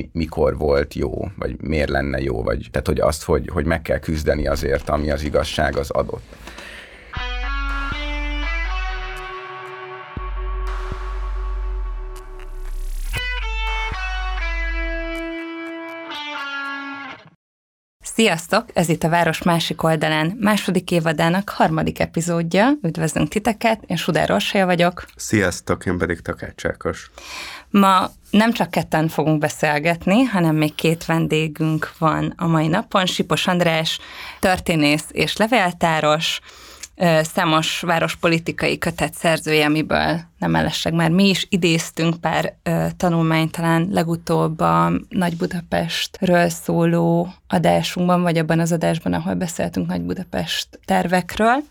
mi, mikor volt jó, vagy miért lenne jó, vagy tehát hogy azt, hogy, hogy meg kell küzdeni azért, ami az igazság az adott. Sziasztok! Ez itt a Város másik oldalán második évadának harmadik epizódja. Üdvözlünk titeket, én Sudár Orsolya vagyok. Sziasztok, én pedig Takács Ákos. Ma nem csak ketten fogunk beszélgetni, hanem még két vendégünk van a mai napon. Sipos András, történész és levéltáros, számos várospolitikai kötet szerzője, amiből nem mellesleg már mi is idéztünk pár tanulmányt, talán legutóbb a Nagy Budapestről szóló adásunkban, vagy abban az adásban, ahol beszéltünk Nagy Budapest tervekről.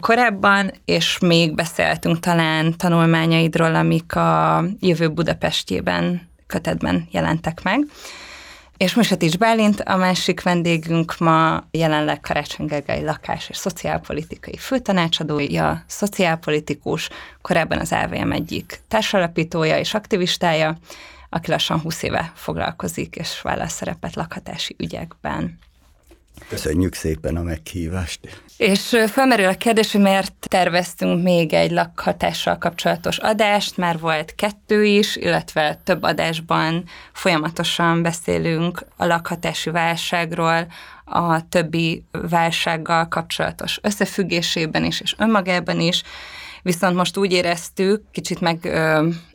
Korábban, és még beszéltünk talán tanulmányaidról, amik a jövő Budapestjében kötetben jelentek meg. És Musatics Bálint, a másik vendégünk ma jelenleg Karácsony Gergely lakás és szociálpolitikai főtanácsadója, szociálpolitikus, korábban az AVM egyik társalapítója és aktivistája, aki lassan 20 éve foglalkozik és vállal szerepet lakhatási ügyekben. Köszönjük szépen a meghívást. És felmerül a kérdés, hogy miért terveztünk még egy lakhatással kapcsolatos adást, már volt kettő is, illetve több adásban folyamatosan beszélünk a lakhatási válságról, a többi válsággal kapcsolatos összefüggésében is, és önmagában is, viszont most úgy éreztük, kicsit meg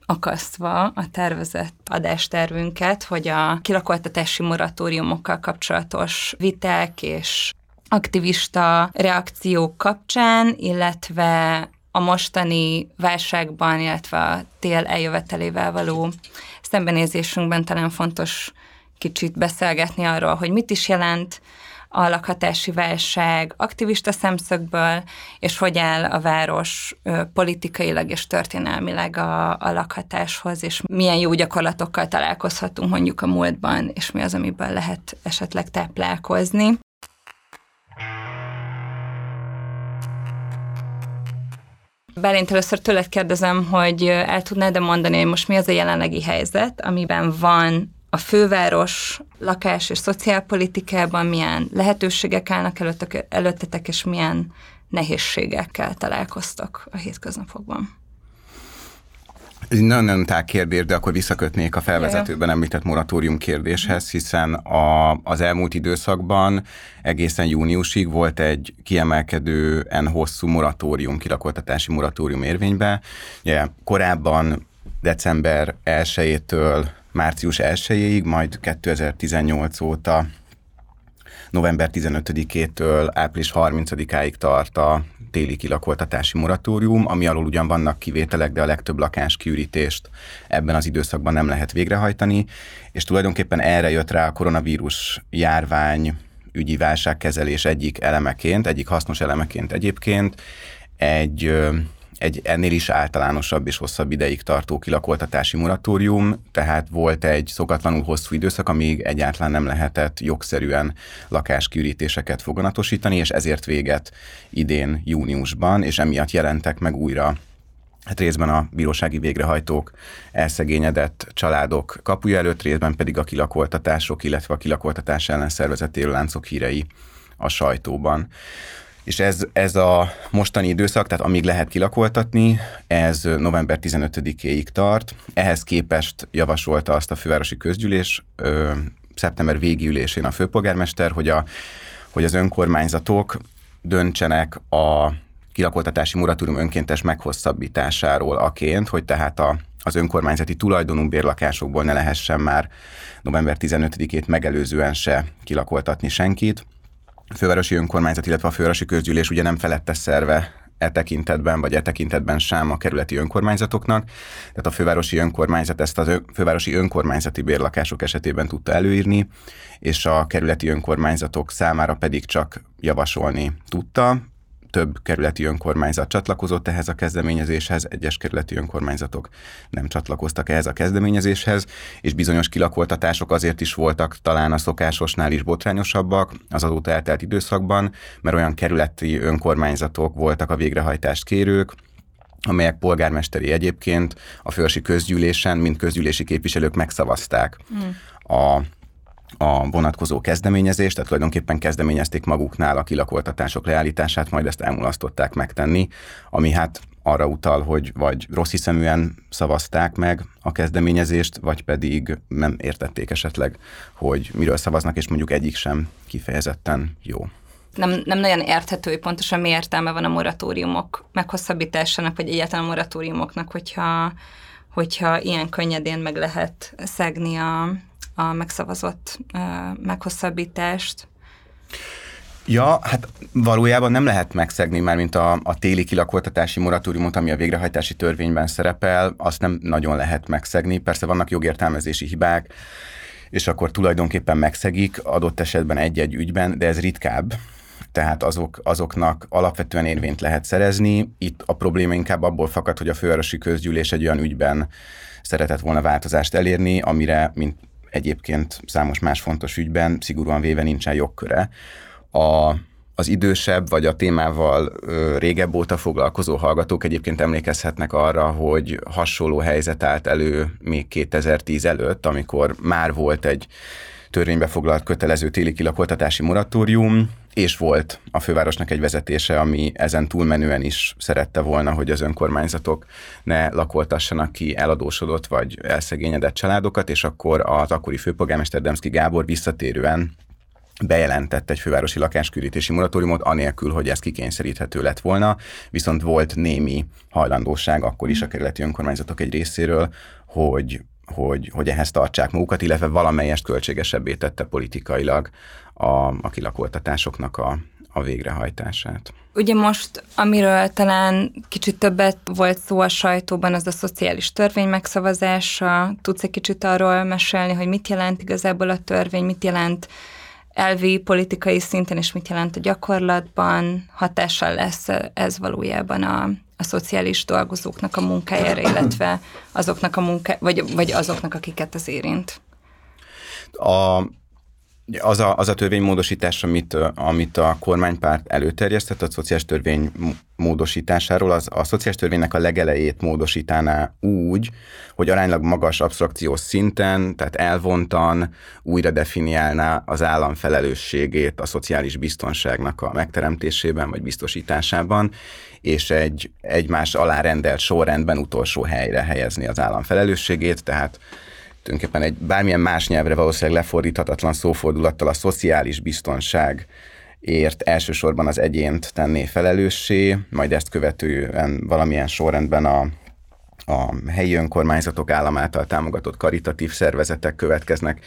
akasztva a tervezett adástervünket, hogy a kilakoltatási moratóriumokkal kapcsolatos viták és aktivista reakciók kapcsán, illetve a mostani válságban, illetve a tél eljövetelével való szembenézésünkben talán fontos kicsit beszélgetni arról, hogy mit is jelent a lakhatási válság aktivista szemszögből, és hogy áll a város politikailag és történelmileg a, a lakhatáshoz, és milyen jó gyakorlatokkal találkozhatunk mondjuk a múltban, és mi az, amiből lehet esetleg táplálkozni. Bálint, először tőled kérdezem, hogy el tudnád-e mondani, hogy most mi az a jelenlegi helyzet, amiben van a főváros lakás és szociálpolitikában milyen lehetőségek állnak előttek, előttetek, és milyen nehézségekkel találkoztok a hétköznapokban? Ez nagyon-nagyon tág kérdés, de akkor visszakötnék a felvezetőben említett moratórium kérdéshez, hiszen a, az elmúlt időszakban egészen júniusig volt egy kiemelkedően hosszú moratórium, kilakoltatási moratórium érvénybe. Ugye, korábban december 1-től március 1-ig, majd 2018 óta november 15-től április 30-áig tart a téli kilakoltatási moratórium, ami alól ugyan vannak kivételek, de a legtöbb lakáskiürítést ebben az időszakban nem lehet végrehajtani, és tulajdonképpen erre jött rá a koronavírus járvány ügyi válságkezelés egyik elemeként, egyik hasznos elemeként egyébként, egy egy ennél is általánosabb és hosszabb ideig tartó kilakoltatási moratórium, tehát volt egy szokatlanul hosszú időszak, amíg egyáltalán nem lehetett jogszerűen lakáskiürítéseket foganatosítani, és ezért véget idén júniusban, és emiatt jelentek meg újra. Hát részben a bírósági végrehajtók elszegényedett családok kapuja előtt, részben pedig a kilakoltatások, illetve a kilakoltatás ellen szervezett láncok hírei a sajtóban és ez, ez a mostani időszak, tehát amíg lehet kilakoltatni, ez november 15-éig tart. Ehhez képest javasolta azt a fővárosi közgyűlés ö, szeptember végi ülésén a főpolgármester, hogy, a, hogy az önkormányzatok döntsenek a kilakoltatási moratórium önkéntes meghosszabbításáról aként, hogy tehát a, az önkormányzati tulajdonú bérlakásokból ne lehessen már november 15-ét megelőzően se kilakoltatni senkit fővárosi önkormányzat, illetve a fővárosi közgyűlés ugye nem felette szerve e tekintetben, vagy e tekintetben sem a kerületi önkormányzatoknak. Tehát a fővárosi önkormányzat ezt a fővárosi önkormányzati bérlakások esetében tudta előírni, és a kerületi önkormányzatok számára pedig csak javasolni tudta több kerületi önkormányzat csatlakozott ehhez a kezdeményezéshez, egyes kerületi önkormányzatok nem csatlakoztak ehhez a kezdeményezéshez, és bizonyos kilakoltatások azért is voltak talán a szokásosnál is botrányosabbak az azóta eltelt időszakban, mert olyan kerületi önkormányzatok voltak a végrehajtást kérők, amelyek polgármesteri egyébként a fővárosi közgyűlésen, mint közgyűlési képviselők megszavazták mm. a a vonatkozó kezdeményezést, tehát tulajdonképpen kezdeményezték maguknál a kilakoltatások leállítását, majd ezt elmulasztották megtenni, ami hát arra utal, hogy vagy rossz hiszeműen szavazták meg a kezdeményezést, vagy pedig nem értették esetleg, hogy miről szavaznak, és mondjuk egyik sem kifejezetten jó. Nem, nem nagyon érthető, hogy pontosan mi értelme van a moratóriumok meghosszabbításának, vagy egyáltalán a moratóriumoknak, hogyha, hogyha ilyen könnyedén meg lehet szegni a, a megszavazott meghosszabbítást. Ja, hát valójában nem lehet megszegni már, mint a, a téli kilakoltatási moratóriumot, ami a végrehajtási törvényben szerepel, azt nem nagyon lehet megszegni. Persze vannak jogértelmezési hibák, és akkor tulajdonképpen megszegik adott esetben egy-egy ügyben, de ez ritkább. Tehát azok, azoknak alapvetően érvényt lehet szerezni. Itt a probléma inkább abból fakad, hogy a fővárosi közgyűlés egy olyan ügyben szeretett volna változást elérni, amire, mint egyébként számos más fontos ügyben szigorúan véve nincsen jogköre. A, az idősebb vagy a témával ö, régebb óta foglalkozó hallgatók egyébként emlékezhetnek arra, hogy hasonló helyzet állt elő még 2010 előtt, amikor már volt egy törvénybe foglalt kötelező téli kilakoltatási moratórium, és volt a fővárosnak egy vezetése, ami ezen túlmenően is szerette volna, hogy az önkormányzatok ne lakoltassanak ki eladósodott vagy elszegényedett családokat, és akkor az akkori főpolgármester Demszki Gábor visszatérően bejelentett egy fővárosi lakáskürítési moratóriumot, anélkül, hogy ez kikényszeríthető lett volna, viszont volt némi hajlandóság akkor is a kerületi önkormányzatok egy részéről, hogy, hogy, hogy ehhez tartsák magukat, illetve valamelyest költségesebbé tette politikailag a, a kilakoltatásoknak a, a végrehajtását. Ugye most, amiről talán kicsit többet volt szó a sajtóban, az a szociális törvény megszavazása. Tudsz egy kicsit arról mesélni, hogy mit jelent igazából a törvény, mit jelent elvi politikai szinten, és mit jelent a gyakorlatban, hatással lesz ez valójában a, a szociális dolgozóknak a munkájára, illetve azoknak a munká, vagy, vagy azoknak, akiket az érint. A, az a, az a törvénymódosítás, amit, amit a kormánypárt előterjesztett, a szociális törvény módosításáról, az a szociális törvénynek a legelejét módosítaná úgy, hogy aránylag magas absztrakciós szinten, tehát elvontan újra definiálná az állam felelősségét a szociális biztonságnak a megteremtésében vagy biztosításában, és egy egymás alá rendelt sorrendben utolsó helyre helyezni az állam felelősségét, tehát tulajdonképpen egy bármilyen más nyelvre valószínűleg lefordíthatatlan szófordulattal a szociális biztonság ért elsősorban az egyént tenné felelőssé, majd ezt követően valamilyen sorrendben a, a helyi önkormányzatok állam által támogatott karitatív szervezetek következnek,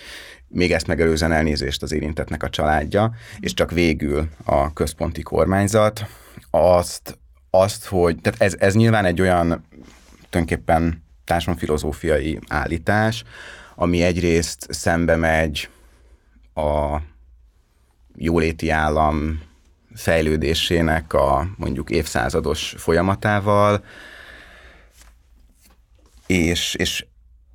még ezt megelőzően elnézést az érintetnek a családja, és csak végül a központi kormányzat. Azt, azt hogy, tehát ez, ez nyilván egy olyan tulajdonképpen társadalomfilozófiai állítás, ami egyrészt szembe megy a jóléti állam fejlődésének a mondjuk évszázados folyamatával, és, és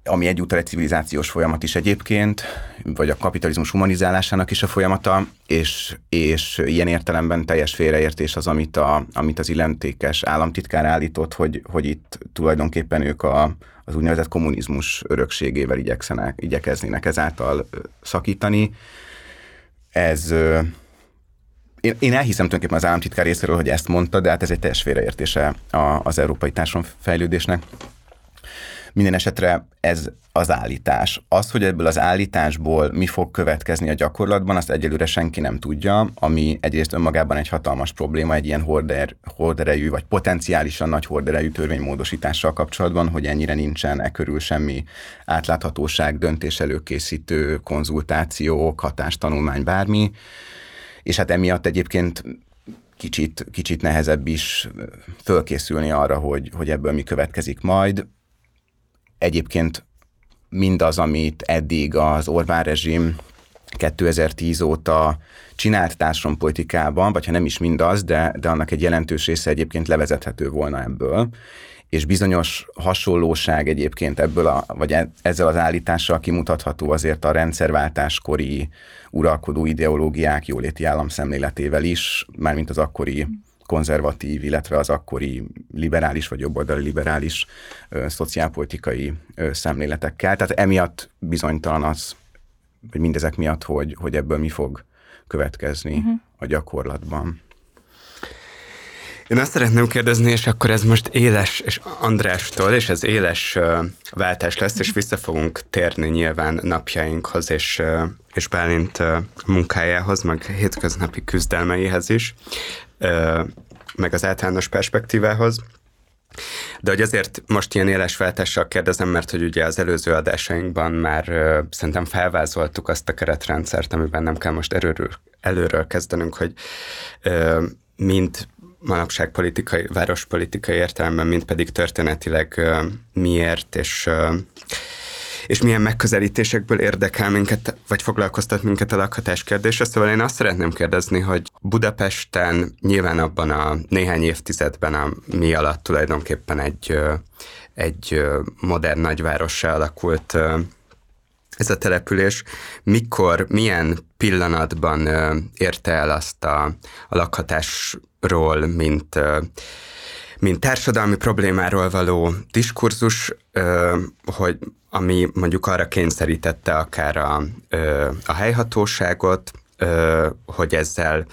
ami egyúttal egy civilizációs folyamat is egyébként, vagy a kapitalizmus humanizálásának is a folyamata, és, és ilyen értelemben teljes félreértés az, amit, a, amit az illentékes államtitkár állított, hogy, hogy itt tulajdonképpen ők a, az úgynevezett kommunizmus örökségével igyekszenek, igyekeznének ezáltal szakítani. Ez én, én elhiszem tulajdonképpen az államtitkár részéről, hogy ezt mondta, de hát ez egy teljes félreértése az európai társadalom fejlődésnek. Minden esetre ez az állítás. Az, hogy ebből az állításból mi fog következni a gyakorlatban, azt egyelőre senki nem tudja, ami egyrészt önmagában egy hatalmas probléma egy ilyen horder, horderejű, vagy potenciálisan nagy horderejű törvénymódosítással kapcsolatban, hogy ennyire nincsen e körül semmi átláthatóság, döntés előkészítő, konzultációk, hatástanulmány, bármi. És hát emiatt egyébként kicsit, kicsit nehezebb is fölkészülni arra, hogy, hogy ebből mi következik majd egyébként mindaz, amit eddig az Orbán rezsim 2010 óta csinált társadalompolitikában, vagy ha nem is mindaz, de, de annak egy jelentős része egyébként levezethető volna ebből. És bizonyos hasonlóság egyébként ebből, a, vagy e, ezzel az állítással kimutatható azért a rendszerváltáskori uralkodó ideológiák jóléti államszemléletével is, mármint az akkori konzervatív, illetve az akkori liberális vagy jobboldali liberális ö, szociálpolitikai ö, szemléletekkel. Tehát emiatt bizonytalan az, vagy mindezek miatt, hogy, hogy ebből mi fog következni uh-huh. a gyakorlatban. Én azt szeretném kérdezni, és akkor ez most éles, és Andrástól, és ez éles uh, váltás lesz, és vissza fogunk térni nyilván napjainkhoz, és, uh, és Bálint uh, munkájához, meg hétköznapi küzdelmeihez is, meg az általános perspektívához. De hogy azért most ilyen éles váltással kérdezem, mert hogy ugye az előző adásainkban már szerintem felvázoltuk azt a keretrendszert, amiben nem kell most erőről, előről kezdenünk, hogy uh, mind manapság politikai, várospolitikai értelemben, mint pedig történetileg miért és és milyen megközelítésekből érdekel minket, vagy foglalkoztat minket a lakhatás kérdése. Szóval én azt szeretném kérdezni, hogy Budapesten nyilván abban a néhány évtizedben, ami alatt tulajdonképpen egy, egy modern nagyvárossá alakult ez a település, mikor, milyen pillanatban érte el azt a, a lakhatásról, mint mint társadalmi problémáról való diskurzus, hogy ami mondjuk arra kényszerítette akár a, a helyhatóságot, hogy ezzel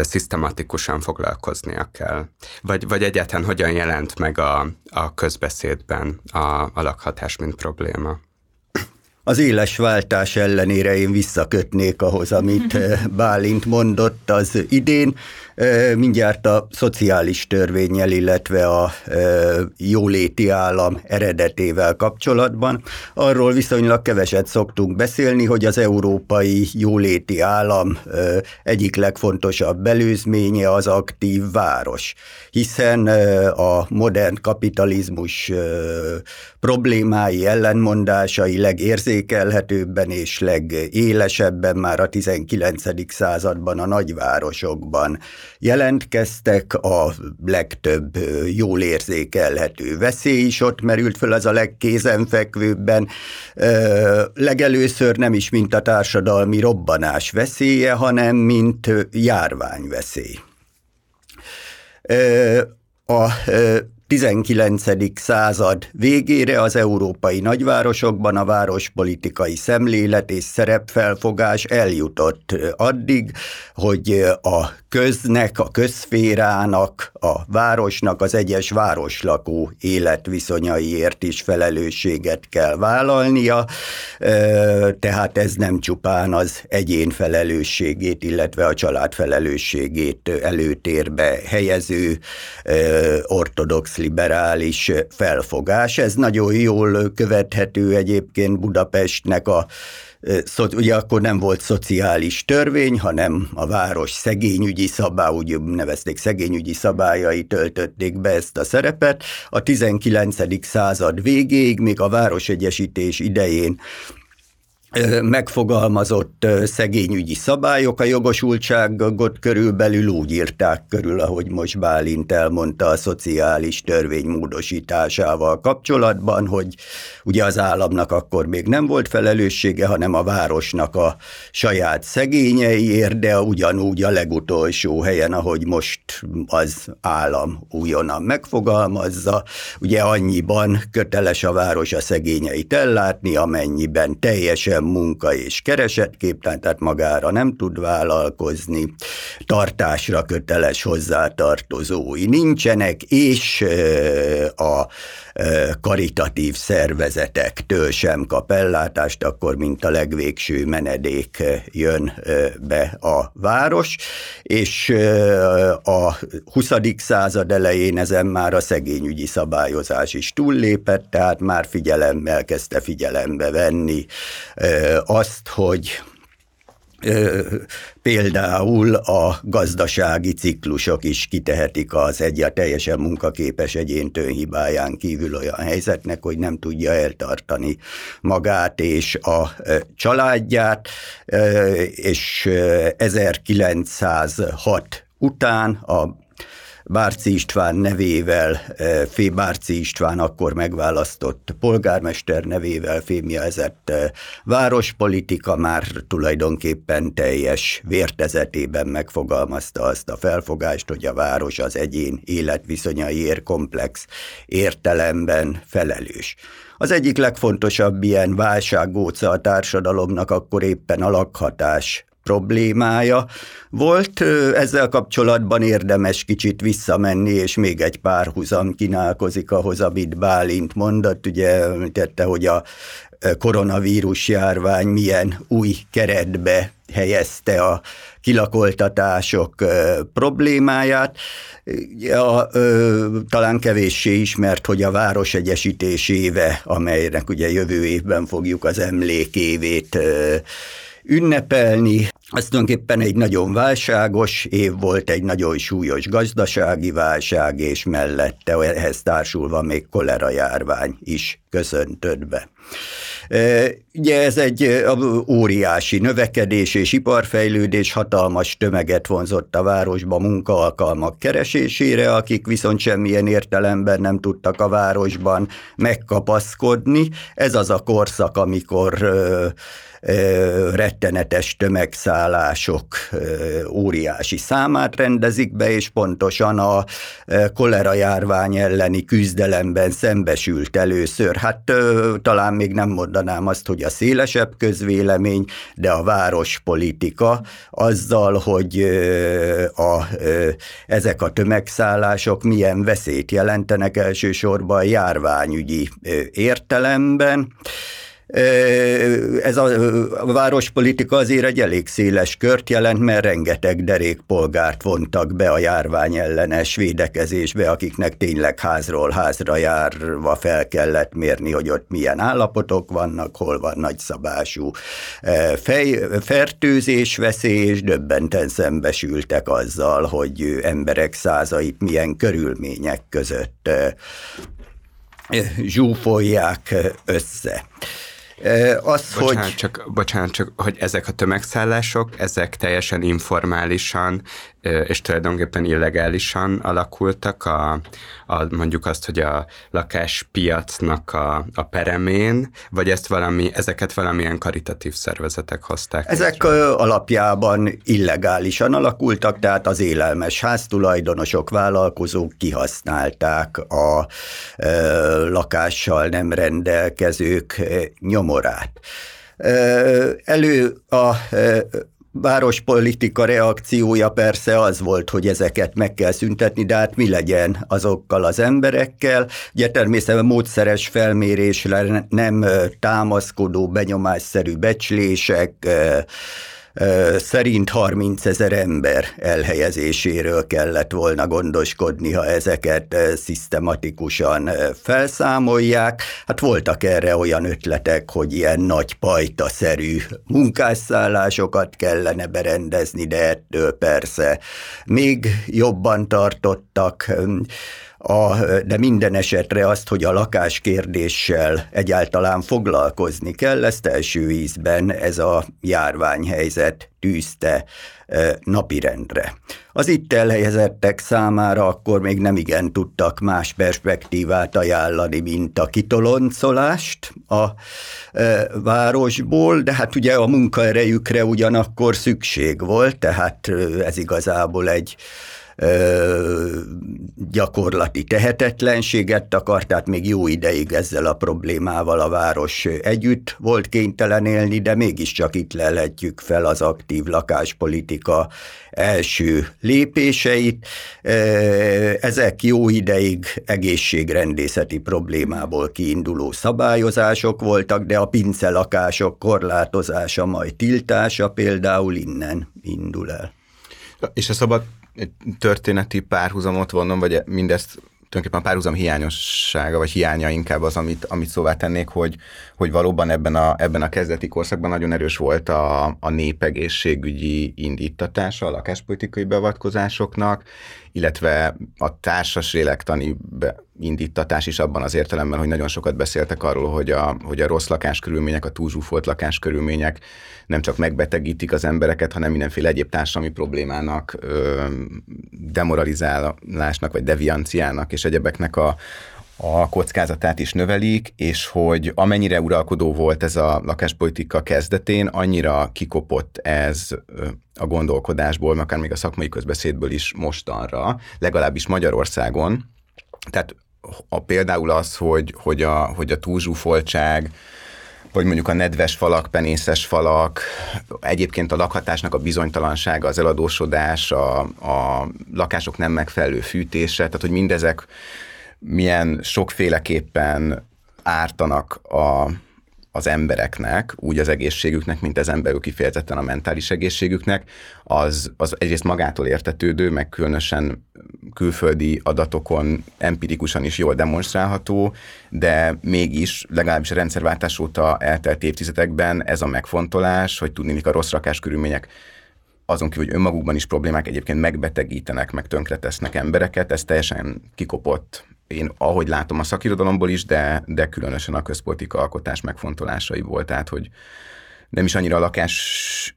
szisztematikusan foglalkoznia kell. Vagy, vagy egyáltalán hogyan jelent meg a, a közbeszédben a, a lakhatás, mint probléma? Az éles váltás ellenére én visszakötnék ahhoz, amit Bálint mondott az idén. Mindjárt a szociális törvényel, illetve a jóléti állam eredetével kapcsolatban. Arról viszonylag keveset szoktunk beszélni, hogy az európai jóléti állam egyik legfontosabb belőzménye az aktív város, hiszen a modern kapitalizmus problémái, ellenmondásai legérzékelhetőbben és legélesebben már a 19. században a nagyvárosokban jelentkeztek, a legtöbb jól érzékelhető veszély is ott merült föl, az a legkézenfekvőbben, legelőször nem is mint a társadalmi robbanás veszélye, hanem mint járványveszély. A 19. század végére az európai nagyvárosokban a várospolitikai szemlélet és szerepfelfogás eljutott addig, hogy a köznek, a közférának, a városnak, az egyes városlakó életviszonyaiért is felelősséget kell vállalnia, tehát ez nem csupán az egyén felelősségét, illetve a család felelősségét előtérbe helyező ortodox liberális felfogás. Ez nagyon jól követhető egyébként Budapestnek a ugye akkor nem volt szociális törvény, hanem a város szegényügyi szabály, úgy nevezték szegényügyi szabályai töltötték be ezt a szerepet. A 19. század végéig, még a városegyesítés idején megfogalmazott szegényügyi szabályok, a jogosultságot körülbelül úgy írták körül, ahogy most Bálint elmondta a szociális törvény módosításával kapcsolatban, hogy ugye az államnak akkor még nem volt felelőssége, hanem a városnak a saját szegényeiért, de ugyanúgy a legutolsó helyen, ahogy most az állam újonnan megfogalmazza, ugye annyiban köteles a város a szegényeit ellátni, amennyiben teljesen munka és keresetképtelen, tehát magára nem tud vállalkozni, tartásra köteles hozzátartozói nincsenek, és a karitatív szervezetektől sem kap ellátást, akkor mint a legvégső menedék jön be a város, és a 20. század elején ezen már a szegényügyi szabályozás is túllépett, tehát már figyelemmel kezdte figyelembe venni azt, hogy például a gazdasági ciklusok is kitehetik az egy a teljesen munkaképes egyéntől hibáján kívül olyan helyzetnek, hogy nem tudja eltartani magát és a családját, és 1906 után a Bárci István nevével, Fé Bárci István akkor megválasztott polgármester nevével fémjelzett várospolitika már tulajdonképpen teljes vértezetében megfogalmazta azt a felfogást, hogy a város az egyén életviszonyaiért komplex értelemben felelős. Az egyik legfontosabb ilyen válsággóca a társadalomnak akkor éppen a lakhatás problémája volt. Ezzel kapcsolatban érdemes kicsit visszamenni, és még egy párhuzam kínálkozik ahhoz, amit Bálint mondott. Ugye tette, hogy a koronavírus járvány milyen új keretbe helyezte a kilakoltatások problémáját. Ja, ö, talán kevéssé ismert, hogy a Városegyesítés éve, amelynek ugye jövő évben fogjuk az emlékévét ünnepelni. Ez tulajdonképpen egy nagyon válságos év volt, egy nagyon súlyos gazdasági válság, és mellette ehhez társulva még kolera járvány is köszöntött be. Ugye ez egy óriási növekedés és iparfejlődés hatalmas tömeget vonzott a városba munkaalkalmak keresésére, akik viszont semmilyen értelemben nem tudtak a városban megkapaszkodni. Ez az a korszak, amikor rettenetes tömegszállások óriási számát rendezik be, és pontosan a kolera járvány elleni küzdelemben szembesült először. Hát talán még nem mondanám azt, hogy a szélesebb közvélemény, de a várospolitika azzal, hogy a, ezek a tömegszállások milyen veszélyt jelentenek elsősorban járványügyi értelemben. Ez a várospolitika azért egy elég széles kört jelent, mert rengeteg derékpolgárt vontak be a járvány ellenes védekezésbe, akiknek tényleg házról házra járva fel kellett mérni, hogy ott milyen állapotok vannak, hol van nagyszabású fej, fertőzés veszély, és döbbenten szembesültek azzal, hogy emberek százait milyen körülmények között zsúfolják össze. Az, bocsánat, hogy... Csak, bocsánat, csak, hogy ezek a tömegszállások, ezek teljesen informálisan és tulajdonképpen illegálisan alakultak, a, a, mondjuk azt, hogy a lakáspiacnak a, a peremén, vagy ezt valami, ezeket valamilyen karitatív szervezetek hozták? Ezek létre? alapjában illegálisan alakultak, tehát az élelmes háztulajdonosok, vállalkozók kihasználták a e, lakással nem rendelkezők nyomorát. Elő a várospolitika reakciója persze az volt, hogy ezeket meg kell szüntetni, de hát mi legyen azokkal az emberekkel. Ugye természetesen módszeres felmérésre nem támaszkodó benyomásszerű becslések, szerint 30 ezer ember elhelyezéséről kellett volna gondoskodni, ha ezeket szisztematikusan felszámolják. Hát voltak erre olyan ötletek, hogy ilyen nagy pajtaszerű munkásszállásokat kellene berendezni, de ettől persze még jobban tartottak a, de minden esetre azt, hogy a lakáskérdéssel egyáltalán foglalkozni kell, ezt első ízben ez a járványhelyzet tűzte napirendre. Az itt elhelyezettek számára akkor még nem igen tudtak más perspektívát ajánlani, mint a kitoloncolást a városból, de hát ugye a munkaerejükre ugyanakkor szükség volt, tehát ez igazából egy gyakorlati tehetetlenséget akart, tehát még jó ideig ezzel a problémával a város együtt volt kénytelen élni, de mégiscsak itt lehetjük fel az aktív lakáspolitika első lépéseit. Ezek jó ideig egészségrendészeti problémából kiinduló szabályozások voltak, de a pincelakások korlátozása, majd tiltása például innen indul el. És a szabad történeti párhuzamot vonnom, vagy mindezt tulajdonképpen a párhuzam hiányossága, vagy hiánya inkább az, amit, amit szóvá tennék, hogy, hogy valóban ebben a, ebben a kezdeti korszakban nagyon erős volt a, a népegészségügyi indítatása a lakáspolitikai beavatkozásoknak, illetve a társas lélektani indítatás is abban az értelemben, hogy nagyon sokat beszéltek arról, hogy a, hogy a rossz lakáskörülmények, a túlzsúfolt lakáskörülmények nem csak megbetegítik az embereket, hanem mindenféle egyéb társadalmi problémának, demoralizálásnak, vagy devianciának és egyebeknek a, a kockázatát is növelik, és hogy amennyire uralkodó volt ez a lakáspolitika kezdetén, annyira kikopott ez a gondolkodásból, akár még a szakmai közbeszédből is mostanra, legalábbis Magyarországon. Tehát a, például az, hogy, hogy a, hogy a túlzsúfoltság, vagy mondjuk a nedves falak, penészes falak, egyébként a lakhatásnak a bizonytalansága, az eladósodás, a, a lakások nem megfelelő fűtése, tehát hogy mindezek milyen sokféleképpen ártanak a, az embereknek, úgy az egészségüknek, mint ezen belül kifejezetten a mentális egészségüknek, az, az egyrészt magától értetődő, meg különösen külföldi adatokon empirikusan is jól demonstrálható, de mégis legalábbis a rendszerváltás óta eltelt évtizedekben ez a megfontolás, hogy tudni, a rossz rakás körülmények azon kívül, hogy önmagukban is problémák egyébként megbetegítenek, meg tönkretesznek embereket, ez teljesen kikopott én ahogy látom a szakirodalomból is, de, de különösen a közpolitika alkotás megfontolásai volt, tehát hogy nem is annyira a lakás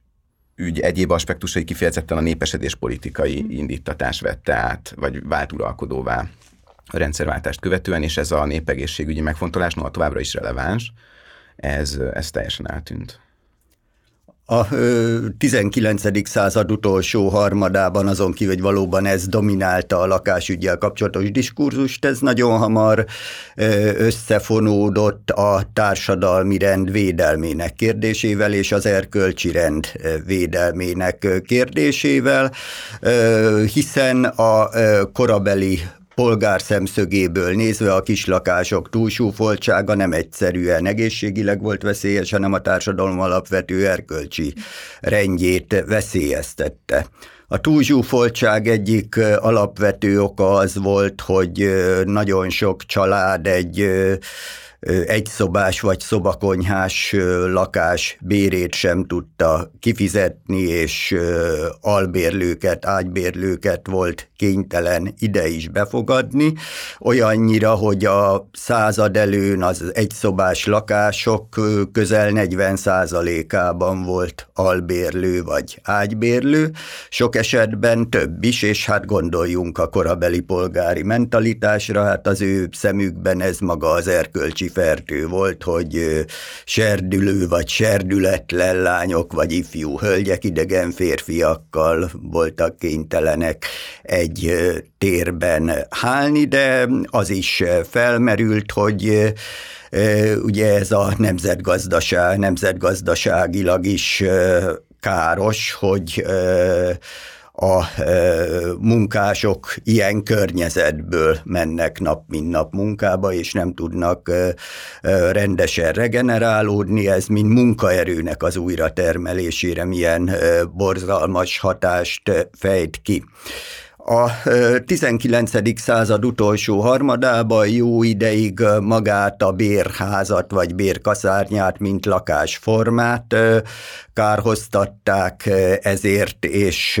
ügy egyéb aspektusai kifejezetten a népesedés politikai mm. indítatás vette át, vagy vált uralkodóvá a rendszerváltást követően, és ez a népegészségügyi megfontolás noha továbbra is releváns, ez, ez teljesen eltűnt. A 19. század utolsó harmadában azon kívül, hogy valóban ez dominálta a lakásügyel kapcsolatos diskurzust, ez nagyon hamar összefonódott a társadalmi rend védelmének kérdésével és az erkölcsi rend védelmének kérdésével, hiszen a korabeli polgár szemszögéből nézve a kislakások túlsúfoltsága nem egyszerűen egészségileg volt veszélyes, hanem a társadalom alapvető erkölcsi rendjét veszélyeztette. A túlzsúfoltság egyik alapvető oka az volt, hogy nagyon sok család egy egyszobás vagy szobakonyhás lakás bérét sem tudta kifizetni, és albérlőket, ágybérlőket volt kénytelen ide is befogadni, olyannyira, hogy a század előn az egyszobás lakások közel 40% ában volt albérlő vagy ágybérlő, sok esetben több is, és hát gondoljunk a korabeli polgári mentalitásra, hát az ő szemükben ez maga az erkölcsi fertő volt, hogy serdülő vagy serdületlen lányok vagy ifjú hölgyek idegen férfiakkal voltak kénytelenek egy térben hálni, de az is felmerült, hogy ugye ez a nemzetgazdaság, nemzetgazdaságilag is káros, hogy a munkások ilyen környezetből mennek nap mint nap munkába, és nem tudnak rendesen regenerálódni, ez mind munkaerőnek az újratermelésére milyen borzalmas hatást fejt ki. A 19. század utolsó harmadában jó ideig magát a bérházat vagy bérkaszárnyát, mint lakásformát kárhoztatták ezért, és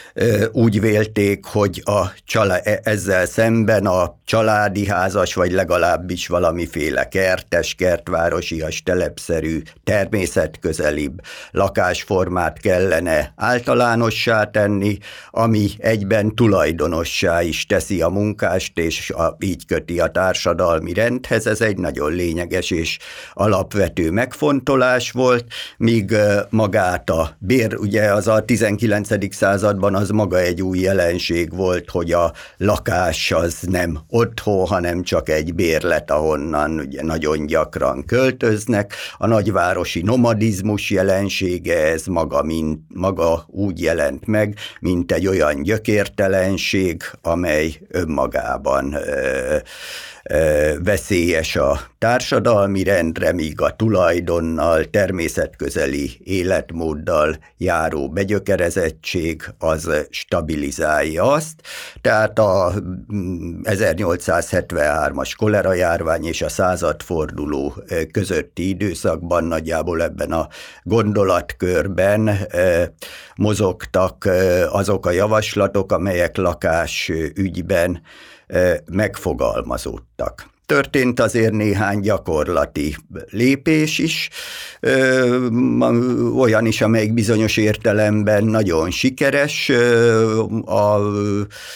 úgy vélték, hogy a csalá, e, ezzel szemben a családi házas, vagy legalábbis valamiféle kertes, kertvárosias, telepszerű, természetközelibb lakásformát kellene általánossá tenni, ami egyben tulajdonossá is teszi a munkást, és a, így köti a társadalmi rendhez. Ez egy nagyon lényeges és alapvető megfontolás volt, míg magát a bér, ugye az a 19. században az maga egy új jelenség volt, hogy a lakás az nem otthon, hanem csak egy bérlet, ahonnan ugye nagyon gyakran költöznek. A nagyvárosi nomadizmus jelensége, ez maga, mint, maga úgy jelent meg, mint egy olyan gyökértelenség, amely önmagában ö, veszélyes a társadalmi rendre, míg a tulajdonnal, természetközeli életmóddal járó begyökerezettség az stabilizálja azt. Tehát a 1873-as mm, kolera járvány és a századforduló közötti időszakban nagyjából ebben a gondolatkörben mozogtak azok a javaslatok, amelyek lakás ügyben megfogalmazódtak történt azért néhány gyakorlati lépés is, olyan is, amelyik bizonyos értelemben nagyon sikeres. A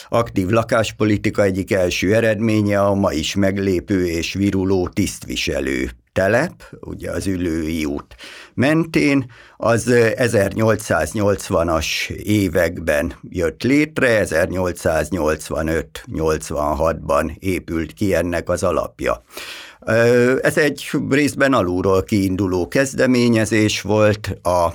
aktív lakáspolitika egyik első eredménye a ma is meglépő és viruló tisztviselő telep, ugye az Ülői út mentén, az 1880-as években jött létre, 1885-86-ban épült ki ennek az alapja. Ez egy részben alulról kiinduló kezdeményezés volt, a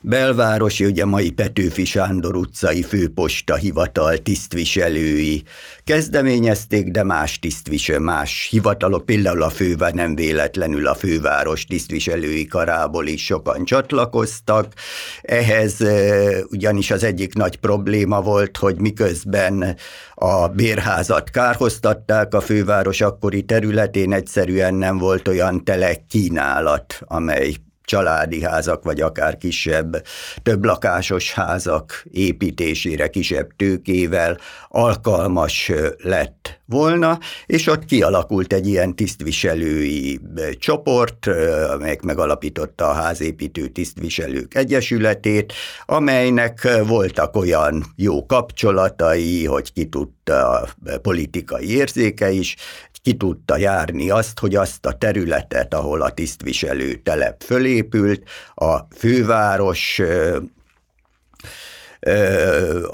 belvárosi, ugye mai Petőfi Sándor utcai főposta hivatal tisztviselői kezdeményezték, de más tisztviselő, más hivatalok, például a fővár nem véletlenül a főváros tisztviselői karából is sokan csatlakoztak. Ehhez ugyanis az egyik nagy probléma volt, hogy miközben a bérházat kárhoztatták a főváros akkori területén, egyszerűen nem volt olyan telek kínálat, amely családi házak, vagy akár kisebb, több lakásos házak építésére kisebb tőkével alkalmas lett volna, és ott kialakult egy ilyen tisztviselői csoport, amelyek megalapította a házépítő tisztviselők egyesületét, amelynek voltak olyan jó kapcsolatai, hogy ki tudta politikai érzéke is, ki tudta járni azt, hogy azt a területet, ahol a tisztviselő telep fölépült, a főváros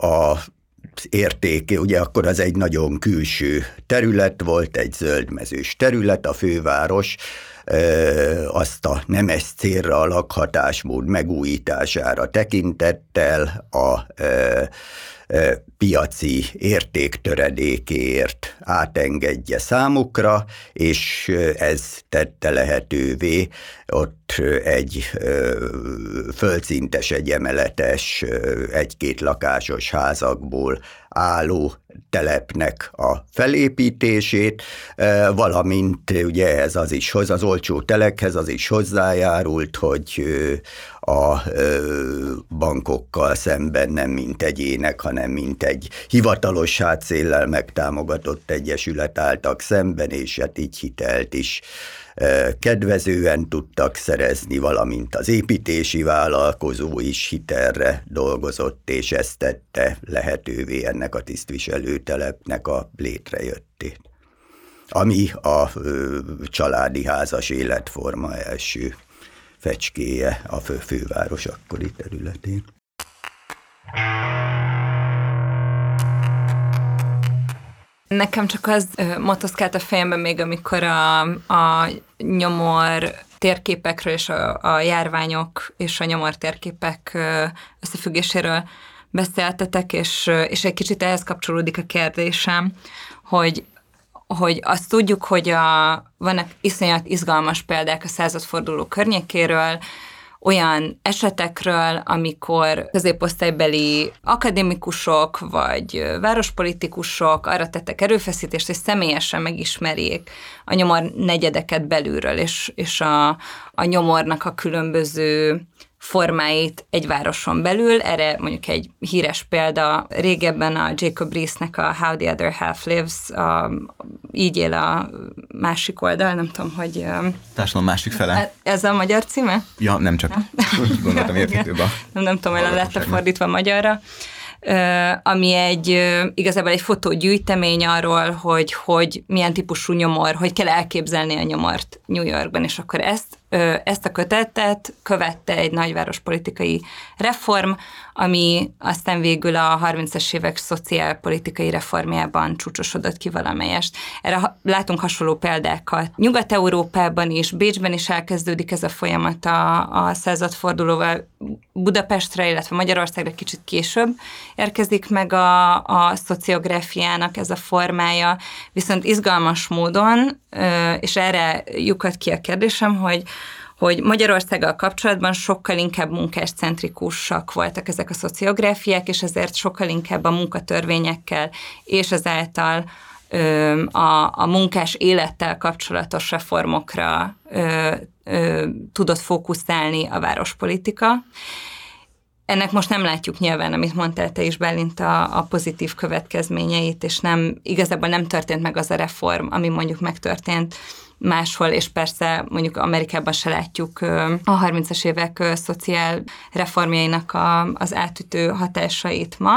a értéke, ugye akkor az egy nagyon külső terület volt, egy zöldmezős terület, a főváros azt a nemes célra, a lakhatásmód megújítására tekintettel a piaci értéktöredékéért átengedje számukra, és ez tette lehetővé ott egy földszintes, egyemeletes, egy-két lakásos házakból álló telepnek a felépítését, valamint ugye ez az is hoz, az olcsó telekhez az is hozzájárult, hogy a bankokkal szemben nem mint egyének, hanem mint egy hivatalos hátszéllel megtámogatott egyesület álltak szemben, és hát így hitelt is kedvezően tudtak szerezni, valamint az építési vállalkozó is hitelre dolgozott, és ezt tette lehetővé ennek a tisztviselőtelepnek a létrejöttét ami a családi házas életforma első fecskéje a fő, főváros akkori területén. Nekem csak az motoszkált a fejemben még, amikor a, a nyomor térképekről és a, a járványok és a nyomor térképek összefüggéséről beszéltetek, és, és egy kicsit ehhez kapcsolódik a kérdésem, hogy hogy azt tudjuk, hogy a, vannak iszonyat izgalmas példák a századforduló környékéről, olyan esetekről, amikor középosztálybeli akadémikusok vagy várospolitikusok arra tettek erőfeszítést, hogy személyesen megismerjék a nyomor negyedeket belülről, és, és a, a nyomornak a különböző formáit egy városon belül. Erre mondjuk egy híres példa régebben a Jacob Rees-nek a How the Other Half Lives, a, így él a másik oldal, nem tudom, hogy... Társadalom másik fele. E, ez a magyar címe? Ja, nem csak. Gondoltam érthetőbb a... Nem, nem tudom, hogy lett fordítva magyarra ami egy igazából egy fotógyűjtemény arról, hogy, hogy milyen típusú nyomor, hogy kell elképzelni a nyomort New Yorkban, és akkor ezt ezt a kötetet követte egy nagyváros politikai reform, ami aztán végül a 30-es évek szociálpolitikai reformjában csúcsosodott ki valamelyest. Erre látunk hasonló példákat. Nyugat-Európában is, Bécsben is elkezdődik ez a folyamat a, a századfordulóval, Budapestre, illetve Magyarországra kicsit később érkezik meg a, a szociográfiának ez a formája, viszont izgalmas módon, és erre lyukat ki a kérdésem, hogy hogy Magyarországgal kapcsolatban sokkal inkább munkáscentrikusak voltak ezek a szociográfiák, és ezért sokkal inkább a munkatörvényekkel és ezáltal a, a munkás élettel kapcsolatos reformokra ö, ö, tudott fókuszálni a várospolitika. Ennek most nem látjuk nyilván, amit mondtál te is, Bálint, a, a pozitív következményeit, és nem, igazából nem történt meg az a reform, ami mondjuk megtörtént máshol, és persze mondjuk Amerikában se látjuk a 30-as évek szociál reformjainak a, az átütő hatásait ma,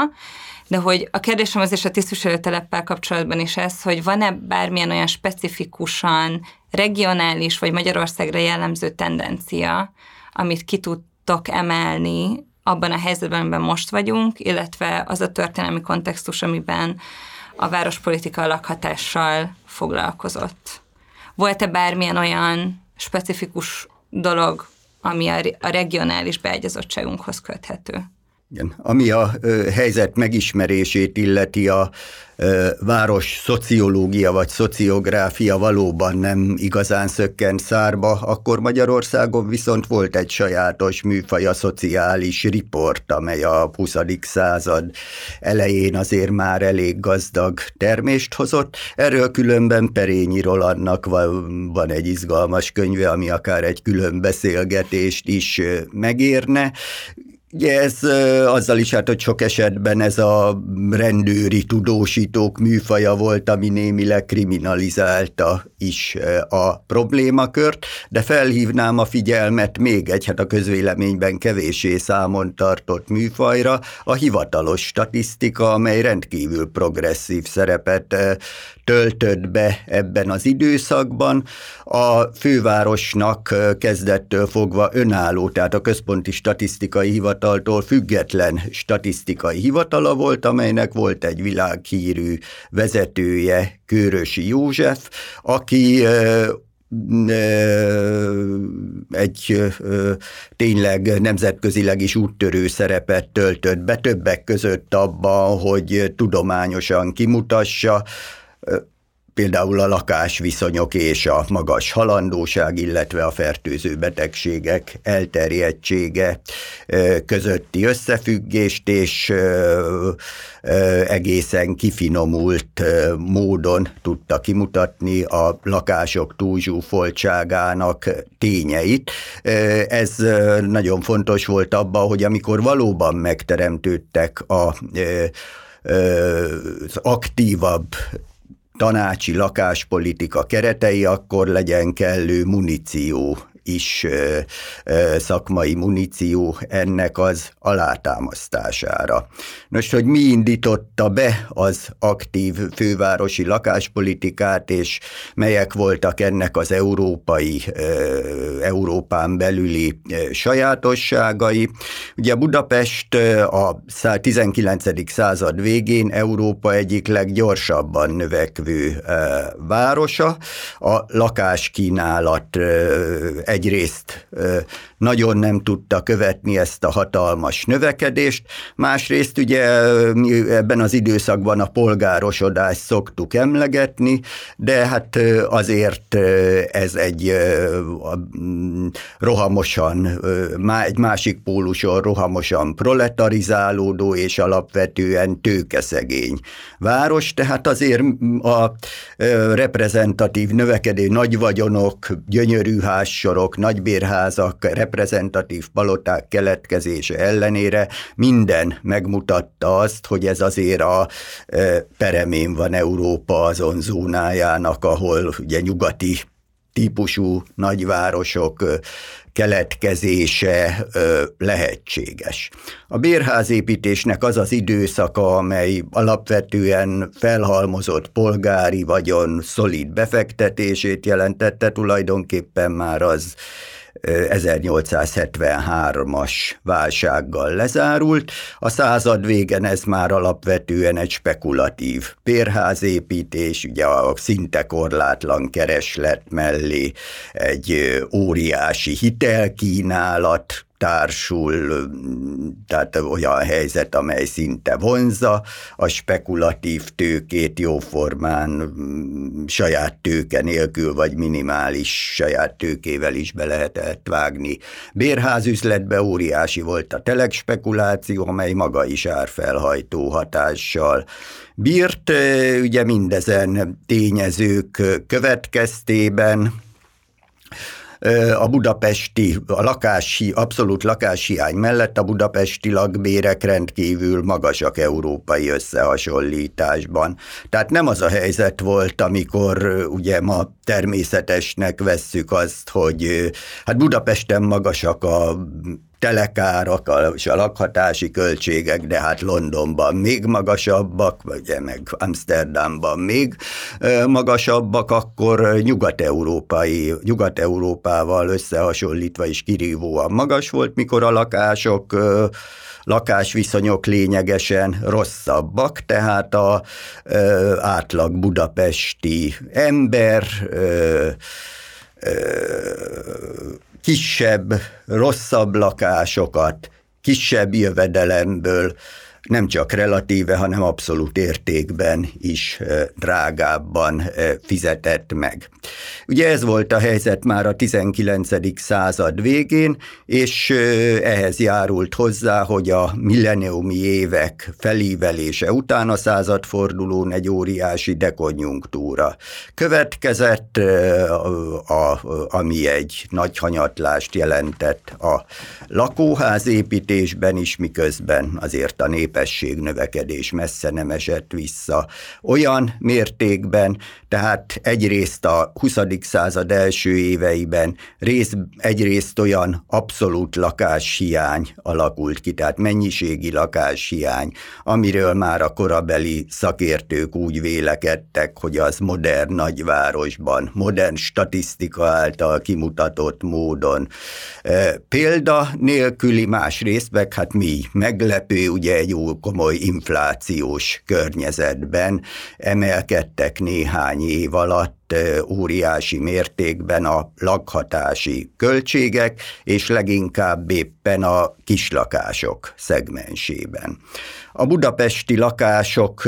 de hogy a kérdésem az is a tisztviselőteleppel kapcsolatban is ez, hogy van-e bármilyen olyan specifikusan regionális vagy Magyarországra jellemző tendencia, amit ki tudtok emelni abban a helyzetben, amiben most vagyunk, illetve az a történelmi kontextus, amiben a várospolitika lakhatással foglalkozott. Volt-e bármilyen olyan specifikus dolog, ami a, regionális beágyazottságunkhoz köthető? Igen. Ami a helyzet megismerését illeti, a város szociológia vagy szociográfia valóban nem igazán szökkent szárba, akkor Magyarországon viszont volt egy sajátos műfaj, a szociális riport, amely a 20. század elején azért már elég gazdag termést hozott. Erről különben Perényi Rolandnak van, van egy izgalmas könyve, ami akár egy külön beszélgetést is megérne. Ugye ez azzal is hát, hogy sok esetben ez a rendőri tudósítók műfaja volt, ami némileg kriminalizálta is a problémakört, de felhívnám a figyelmet még egy, hát a közvéleményben kevésé számon tartott műfajra, a hivatalos statisztika, amely rendkívül progresszív szerepet töltött be ebben az időszakban. A fővárosnak kezdettől fogva önálló, tehát a Központi Statisztikai Hivataltól független statisztikai hivatala volt, amelynek volt egy világhírű vezetője, Kőrösi József, aki egy tényleg nemzetközileg is úttörő szerepet töltött be, többek között abban, hogy tudományosan kimutassa, például a lakásviszonyok és a magas halandóság, illetve a fertőző betegségek elterjedtsége közötti összefüggést, és egészen kifinomult módon tudta kimutatni a lakások túlzsúfoltságának tényeit. Ez nagyon fontos volt abban, hogy amikor valóban megteremtődtek a az aktívabb tanácsi lakáspolitika keretei, akkor legyen kellő muníció is szakmai muníció ennek az alátámasztására. Nos, hogy mi indította be az aktív fővárosi lakáspolitikát, és melyek voltak ennek az európai, Európán belüli sajátosságai. Ugye Budapest a 19. század végén Európa egyik leggyorsabban növekvő városa. A lakáskínálat egyrészt nagyon nem tudta követni ezt a hatalmas növekedést, másrészt ugye mi ebben az időszakban a polgárosodást szoktuk emlegetni, de hát azért ez egy rohamosan, egy másik póluson rohamosan proletarizálódó és alapvetően tőkeszegény város, tehát azért a reprezentatív növekedő nagyvagyonok, gyönyörű házsorok, nagybérházak, reprezentatív paloták keletkezése ellenére minden megmutatta azt, hogy ez azért a peremén van Európa azon zónájának, ahol ugye nyugati típusú nagyvárosok keletkezése lehetséges. A bérházépítésnek az az időszaka, amely alapvetően felhalmozott polgári vagyon szolid befektetését jelentette, tulajdonképpen már az 1873-as válsággal lezárult. A század végen ez már alapvetően egy spekulatív pérházépítés, ugye a szinte korlátlan kereslet mellé egy óriási hitelkínálat társul, tehát olyan helyzet, amely szinte vonza a spekulatív tőkét jóformán saját tőke nélkül, vagy minimális saját tőkével is be lehetett vágni. Bérházüzletbe óriási volt a telekspekuláció, amely maga is árfelhajtó hatással bírt. Ugye mindezen tényezők következtében a budapesti, a lakási, abszolút lakáshiány mellett a budapesti lakbérek rendkívül magasak európai összehasonlításban. Tehát nem az a helyzet volt, amikor ugye ma természetesnek vesszük azt, hogy hát Budapesten magasak a telekárak és a lakhatási költségek, de hát Londonban még magasabbak, vagy meg Amsterdamban még magasabbak, akkor nyugat-európai, nyugat-európával összehasonlítva is kirívóan magas volt, mikor a lakások lakásviszonyok lényegesen rosszabbak, tehát a ö, átlag budapesti ember ö, ö, kisebb, rosszabb lakásokat, kisebb jövedelemből nem csak relatíve, hanem abszolút értékben is drágábban fizetett meg. Ugye ez volt a helyzet már a 19. század végén, és ehhez járult hozzá, hogy a milleniumi évek felívelése után a századfordulón egy óriási dekonjunktúra következett, ami egy nagy hanyatlást jelentett a lakóházépítésben is, miközben azért a nép növekedés messze nem esett vissza olyan mértékben, tehát egyrészt a 20. század első éveiben rész, egyrészt olyan abszolút lakáshiány alakult ki, tehát mennyiségi lakáshiány, amiről már a korabeli szakértők úgy vélekedtek, hogy az modern nagyvárosban, modern statisztika által kimutatott módon példa nélküli, másrészt meg hát mi meglepő, ugye egy komoly inflációs környezetben emelkedtek néhány év alatt óriási mértékben a lakhatási költségek, és leginkább éppen a kislakások szegmensében. A budapesti lakások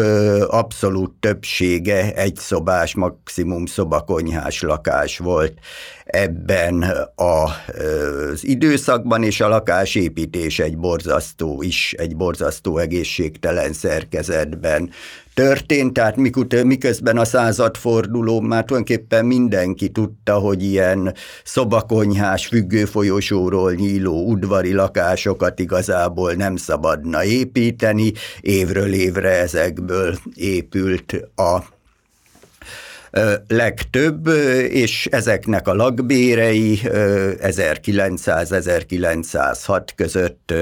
abszolút többsége egy szobás, maximum szobakonyhás lakás volt ebben az időszakban, és a lakásépítés egy borzasztó is, egy borzasztó egészségtelen szerkezetben történt, tehát miközben a századforduló már tulajdonképpen mindenki tudta, hogy ilyen szobakonyhás, függőfolyosóról nyíló udvari lakásokat igazából nem szabadna építeni, évről évre ezekből épült a legtöbb, és ezeknek a lakbérei 1900-1906 között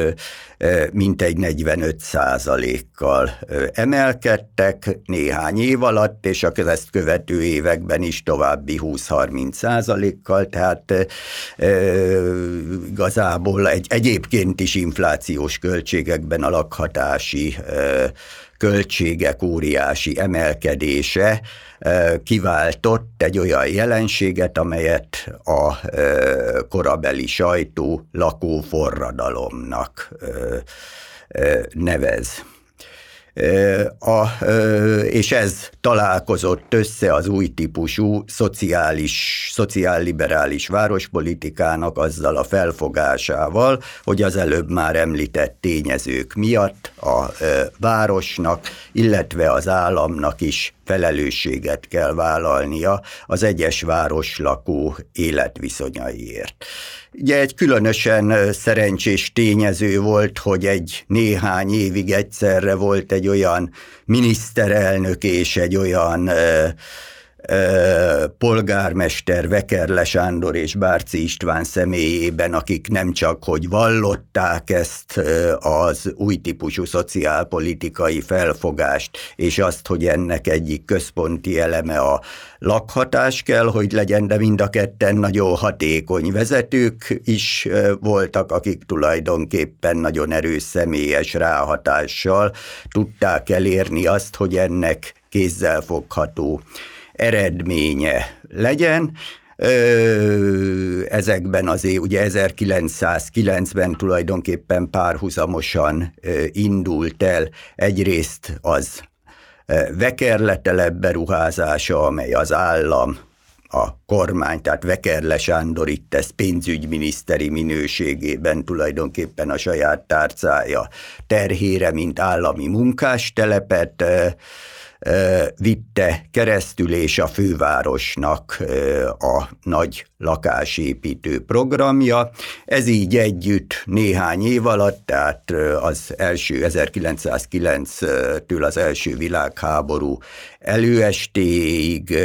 mintegy 45 százalékkal emelkedtek néhány év alatt, és a ezt követő években is további 20-30 százalékkal, tehát igazából egy egyébként is inflációs költségekben a lakhatási költségek óriási emelkedése kiváltott egy olyan jelenséget, amelyet a korabeli sajtó lakóforradalomnak nevez. A, és ez találkozott össze az új típusú szociális, szociálliberális várospolitikának azzal a felfogásával, hogy az előbb már említett tényezők miatt a városnak, illetve az államnak is felelősséget kell vállalnia az egyes városlakó életviszonyaiért. Ugye egy különösen szerencsés tényező volt, hogy egy néhány évig egyszerre volt egy olyan miniszterelnök és egy olyan polgármester Vekerle Sándor és Bárci István személyében, akik nem csak hogy vallották ezt az új típusú szociálpolitikai felfogást, és azt, hogy ennek egyik központi eleme a lakhatás kell, hogy legyen, de mind a ketten nagyon hatékony vezetők is voltak, akik tulajdonképpen nagyon erős személyes ráhatással tudták elérni azt, hogy ennek kézzelfogható eredménye legyen, ezekben az év, ugye 1909-ben tulajdonképpen párhuzamosan indult el. Egyrészt az Vekerle beruházása, amely az állam a kormány, tehát Vekerle Sándor itt ez pénzügyminiszteri minőségében tulajdonképpen a saját tárcája terhére, mint állami munkástelepet vitte keresztül, és a fővárosnak a nagy lakásépítő programja. Ez így együtt néhány év alatt, tehát az első 1909-től az első világháború előestéig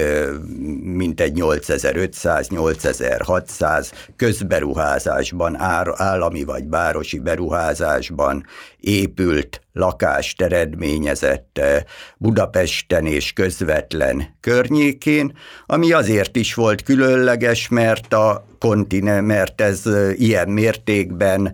mintegy 8500-8600 közberuházásban, állami vagy városi beruházásban épült lakást eredményezett Budapesten és közvetlen környékén, ami azért is volt különleges, mert a kontinent, mert ez ilyen mértékben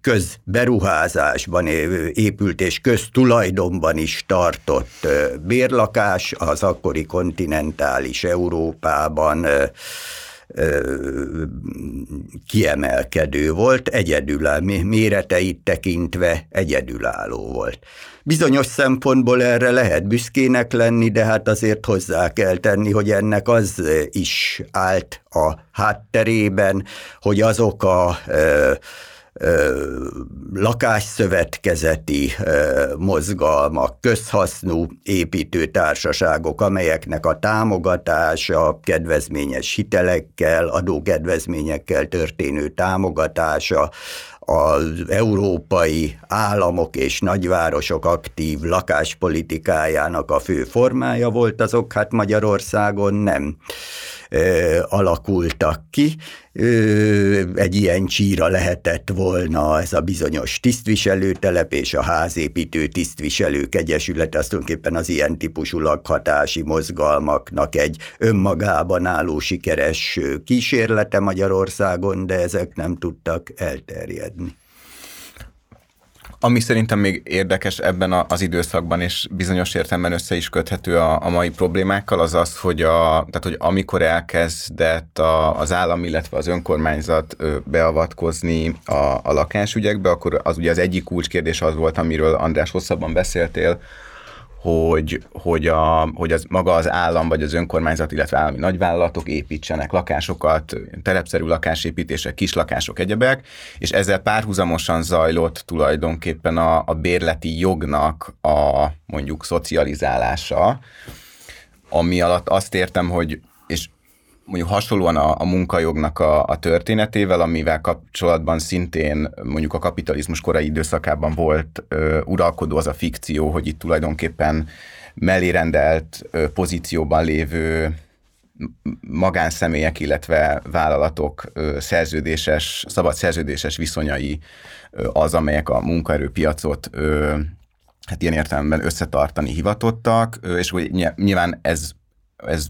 közberuházásban épült és köztulajdonban is tartott bérlakás az akkori kontinentális Európában kiemelkedő volt, egyedülálló, méreteit tekintve egyedülálló volt. Bizonyos szempontból erre lehet büszkének lenni, de hát azért hozzá kell tenni, hogy ennek az is állt a hátterében, hogy azok a lakásszövetkezeti mozgalmak, közhasznú építőtársaságok, amelyeknek a támogatása kedvezményes hitelekkel, adókedvezményekkel történő támogatása, az európai államok és nagyvárosok aktív lakáspolitikájának a fő formája volt, azok hát Magyarországon nem alakultak ki. Egy ilyen csíra lehetett volna ez a bizonyos tisztviselőtelep és a házépítő tisztviselők egyesület, az tulajdonképpen az ilyen típusú lakhatási mozgalmaknak egy önmagában álló sikeres kísérlete Magyarországon, de ezek nem tudtak elterjedni. Ami szerintem még érdekes ebben az időszakban, és bizonyos értelemben össze is köthető a, a mai problémákkal, az az, hogy, a, tehát, hogy amikor elkezdett a, az állam, illetve az önkormányzat beavatkozni a, a lakásügyekbe, akkor az ugye az egyik kulcskérdés az volt, amiről András hosszabban beszéltél, hogy, hogy, a, hogy az maga az állam vagy az önkormányzat, illetve állami nagyvállalatok építsenek lakásokat, telepszerű lakásépítések, kis lakások, egyebek, és ezzel párhuzamosan zajlott tulajdonképpen a, a bérleti jognak a mondjuk szocializálása, ami alatt azt értem, hogy és mondjuk hasonlóan a, a munkajognak a, a történetével, amivel kapcsolatban szintén mondjuk a kapitalizmus korai időszakában volt ö, uralkodó az a fikció, hogy itt tulajdonképpen mellérendelt ö, pozícióban lévő magánszemélyek, illetve vállalatok szerződéses, szabad szerződéses viszonyai az, amelyek a munkaerőpiacot hát ilyen értelemben összetartani hivatottak, és hogy nyilván ez, ez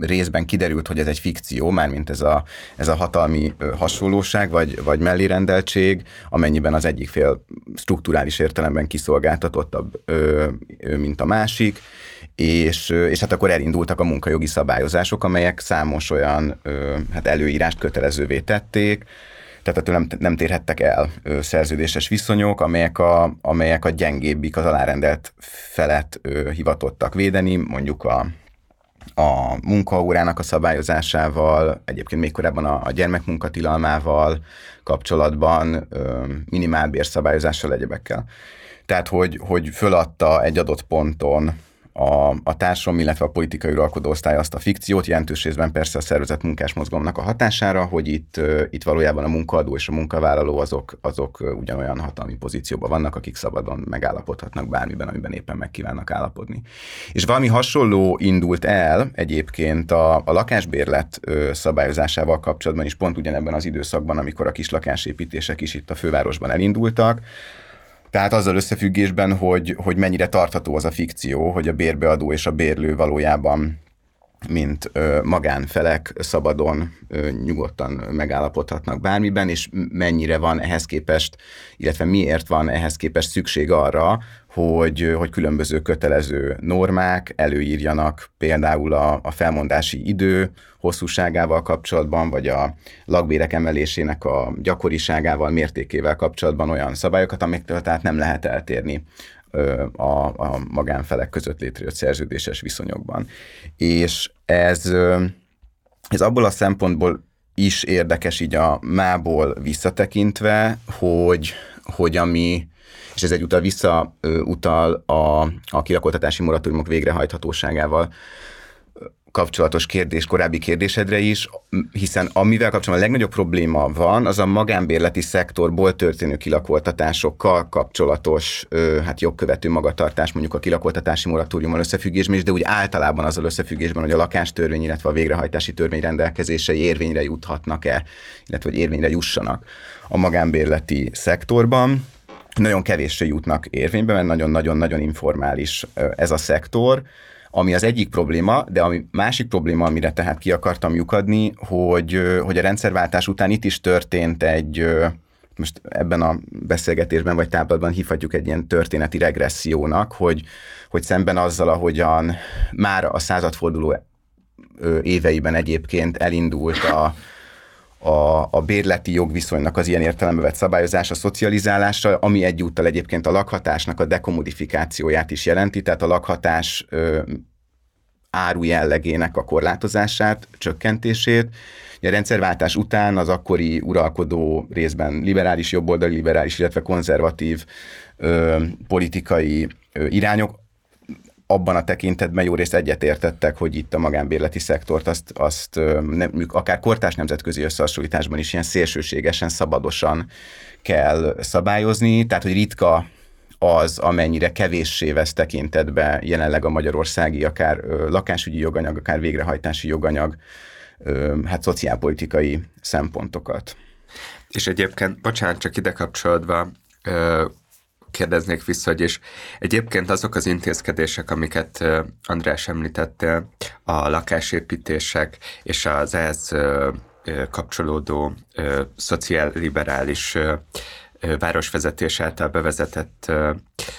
részben kiderült, hogy ez egy fikció, mármint ez a, ez a hatalmi hasonlóság, vagy, vagy mellérendeltség, amennyiben az egyik fél strukturális értelemben kiszolgáltatottabb, mint a másik, és, és hát akkor elindultak a munkajogi szabályozások, amelyek számos olyan hát előírást kötelezővé tették, tehát ettől nem, nem térhettek el ö, szerződéses viszonyok, amelyek a, amelyek a gyengébbik, az alárendelt felett ö, hivatottak védeni, mondjuk a, a munkaórának a szabályozásával, egyébként még korábban a, a gyermekmunkatilalmával kapcsolatban, minimálbér szabályozással, egyebekkel. Tehát, hogy, hogy föladta egy adott ponton a, a társadalom, illetve a politikai uralkodó osztály azt a fikciót, jelentős részben persze a szervezet munkás mozgalomnak a hatására, hogy itt, itt valójában a munkaadó és a munkavállaló azok, azok ugyanolyan hatalmi pozícióban vannak, akik szabadon megállapodhatnak bármiben, amiben éppen meg kívánnak állapodni. És valami hasonló indult el egyébként a, a lakásbérlet szabályozásával kapcsolatban is pont ugyanebben az időszakban, amikor a kis lakásépítések is itt a fővárosban elindultak, tehát azzal összefüggésben, hogy, hogy mennyire tartható az a fikció, hogy a bérbeadó és a bérlő valójában mint ö, magánfelek szabadon, ö, nyugodtan megállapodhatnak bármiben, és mennyire van ehhez képest, illetve miért van ehhez képest szükség arra, hogy, hogy különböző kötelező normák előírjanak például a, a felmondási idő hosszúságával kapcsolatban, vagy a lakbérek emelésének a gyakoriságával, mértékével kapcsolatban olyan szabályokat, amiktől tehát nem lehet eltérni a, a magánfelek között létrejött szerződéses viszonyokban. És ez, ez abból a szempontból is érdekes így a mából visszatekintve, hogy, hogy ami, és ez egyúttal visszautal a, a kilakoltatási moratóriumok végrehajthatóságával kapcsolatos kérdés, korábbi kérdésedre is, hiszen amivel kapcsolatban a legnagyobb probléma van, az a magánbérleti szektorból történő kilakoltatásokkal kapcsolatos hát jogkövető magatartás, mondjuk a kilakoltatási moratóriummal összefüggésben is, de úgy általában azzal összefüggésben, hogy a lakástörvény, illetve a végrehajtási törvény rendelkezései érvényre juthatnak-e, illetve hogy érvényre jussanak a magánbérleti szektorban nagyon kevéssé jutnak érvénybe, mert nagyon-nagyon-nagyon informális ez a szektor, ami az egyik probléma, de ami másik probléma, amire tehát ki akartam lyukadni, hogy, hogy a rendszerváltás után itt is történt egy, most ebben a beszélgetésben vagy táblatban hívhatjuk egy ilyen történeti regressziónak, hogy, hogy szemben azzal, ahogyan már a századforduló éveiben egyébként elindult a, a, a bérleti jogviszonynak az ilyen értelembe vett szabályozása, szocializálása, ami egyúttal egyébként a lakhatásnak a dekomodifikációját is jelenti, tehát a lakhatás ö, áru jellegének a korlátozását, csökkentését. A rendszerváltás után az akkori uralkodó részben liberális jobboldali, liberális, illetve konzervatív ö, politikai irányok abban a tekintetben jó részt egyetértettek, hogy itt a magánbérleti szektort azt, azt nem, akár kortás nemzetközi összehasonlításban is ilyen szélsőségesen, szabadosan kell szabályozni, tehát hogy ritka az, amennyire kevéssé vesz tekintetbe jelenleg a magyarországi akár lakásügyi joganyag, akár végrehajtási joganyag, hát szociálpolitikai szempontokat. És egyébként, bocsánat, csak ide kapcsolódva, kérdeznék vissza, hogy és egyébként azok az intézkedések, amiket András említette, a lakásépítések és az ehhez kapcsolódó szociálliberális városvezetés által bevezetett